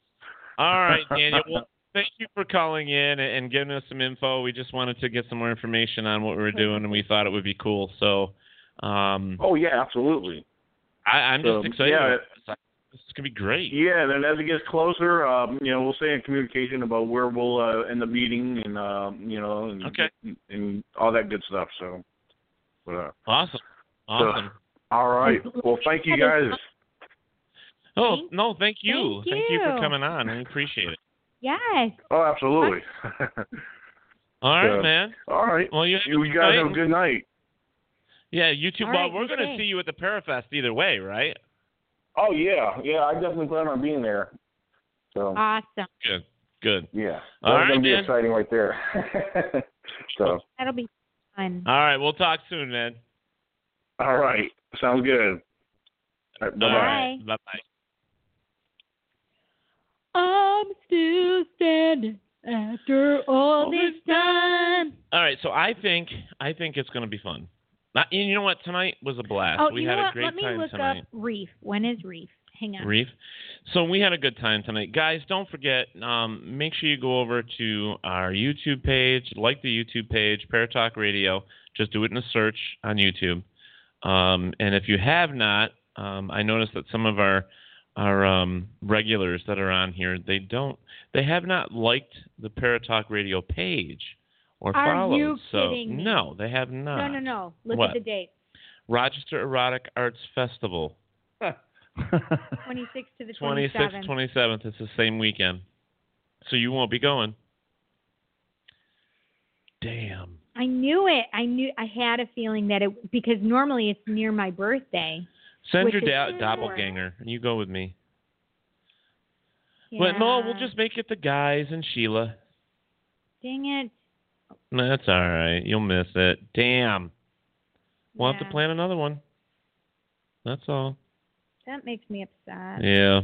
All right, Daniel. Well, thank you for calling in and giving us some info. We just wanted to get some more information on what we were doing, and we thought it would be cool. So, um, Oh yeah, absolutely. I, I'm So, just excited. yeah. This is gonna be great. Yeah, then as it gets closer, um, you know, we'll stay in communication about where we'll uh, end the meeting and um, you know, and, Okay. and all that good stuff. So, but, uh, Awesome. so- Awesome. all right. Well, thank you guys. Oh no, thank you. Thank you for you. coming on. I appreciate it. Yes. Oh, absolutely. All right, So, man. All right. Well, you, You guys have a good night. Yeah, you too. All well, right, we're gonna see you at the Parafest either way, right? Oh yeah, yeah. I definitely plan on being there. So Awesome. Good. Good. yeah, All that's right, gonna be man. exciting right there. so That'll be fun. All right, we'll talk soon, man. all right, sounds good. All right, bye bye. right. Bye bye. I'm still standing after all this time. All right, so I think I think it's gonna be fun. Now, and you know what? Tonight was a blast. Oh, we you had know a what? great Let me time look tonight. up Reef. When is Reef? Hang on. Reef. So we had a good time tonight, guys. Don't forget. Um, make sure you go over to our YouTube page, like the YouTube page, Paratalk Radio. Just do it in a search on YouTube. Um, and if you have not, um, I noticed that some of our our um, regulars that are on here, they don't, they have not liked the Paratalk Radio page or Are followed. you so kidding me? no, they have not. No, no, no. Look What? at the date. Rochester Erotic Arts Festival. 26th to the 26th, 27th. 27th. It's the same weekend. So you won't be going. Damn. I knew it. I knew. I had a feeling that it because normally it's near my birthday. Send Which your da- doppelganger and you go with me. Yeah. But no, we'll just make it the guys and Sheila. Dang it. That's all right. You'll miss it. Damn. We'll have to plan another one. That's all. That makes me upset. Yeah.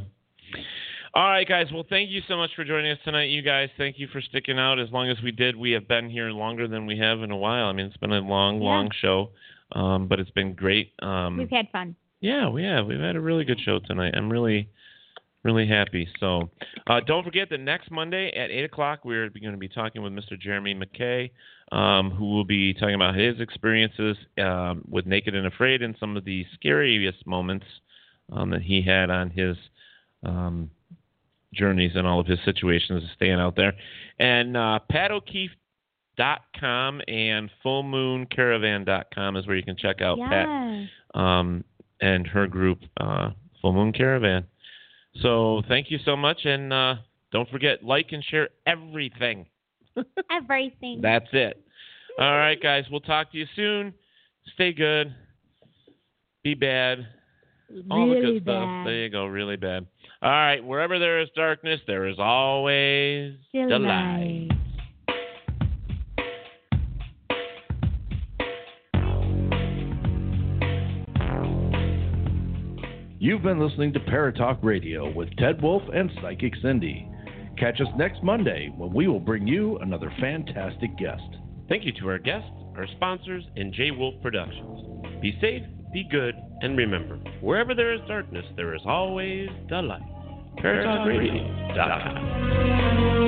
All right, guys. Well, thank you so much for joining us tonight. You guys, thank you for sticking out as long as we did. We have been here longer than we have in a while. I mean, it's been a long, Yeah. long show, um, but it's been great. Um, We've had fun. Yeah, we have. We've had a really good show tonight. I'm really, really happy. So, uh, don't forget that next Monday at eight o'clock we're going to be talking with Mr. Jeremy McKay, um, who will be talking about his experiences um, with Naked and Afraid and some of the scariest moments um, that he had on his um, journeys and all of his situations staying out there. And uh, Pat O'Keefe. Dot com and fullmooncaravan.com is where you can check out Pat um, and her group, uh, Full Moon Caravan. So thank you so much, and uh, don't forget like and share everything. Everything. That's it. All right, guys. We'll talk to you soon. Stay good. Be bad. All the Really good stuff. bad. There you go. Really bad. All right. Wherever there is darkness, there is always the light. You've been listening to Paratalk Radio with Ted Wolf and Psychic Cindy. Catch us next Monday when we will bring you another fantastic guest. Thank you to our guests, our sponsors, and J Wolf Productions. Be safe, be good, and remember, wherever there is darkness, there is always the light. ParatalkRadio.com.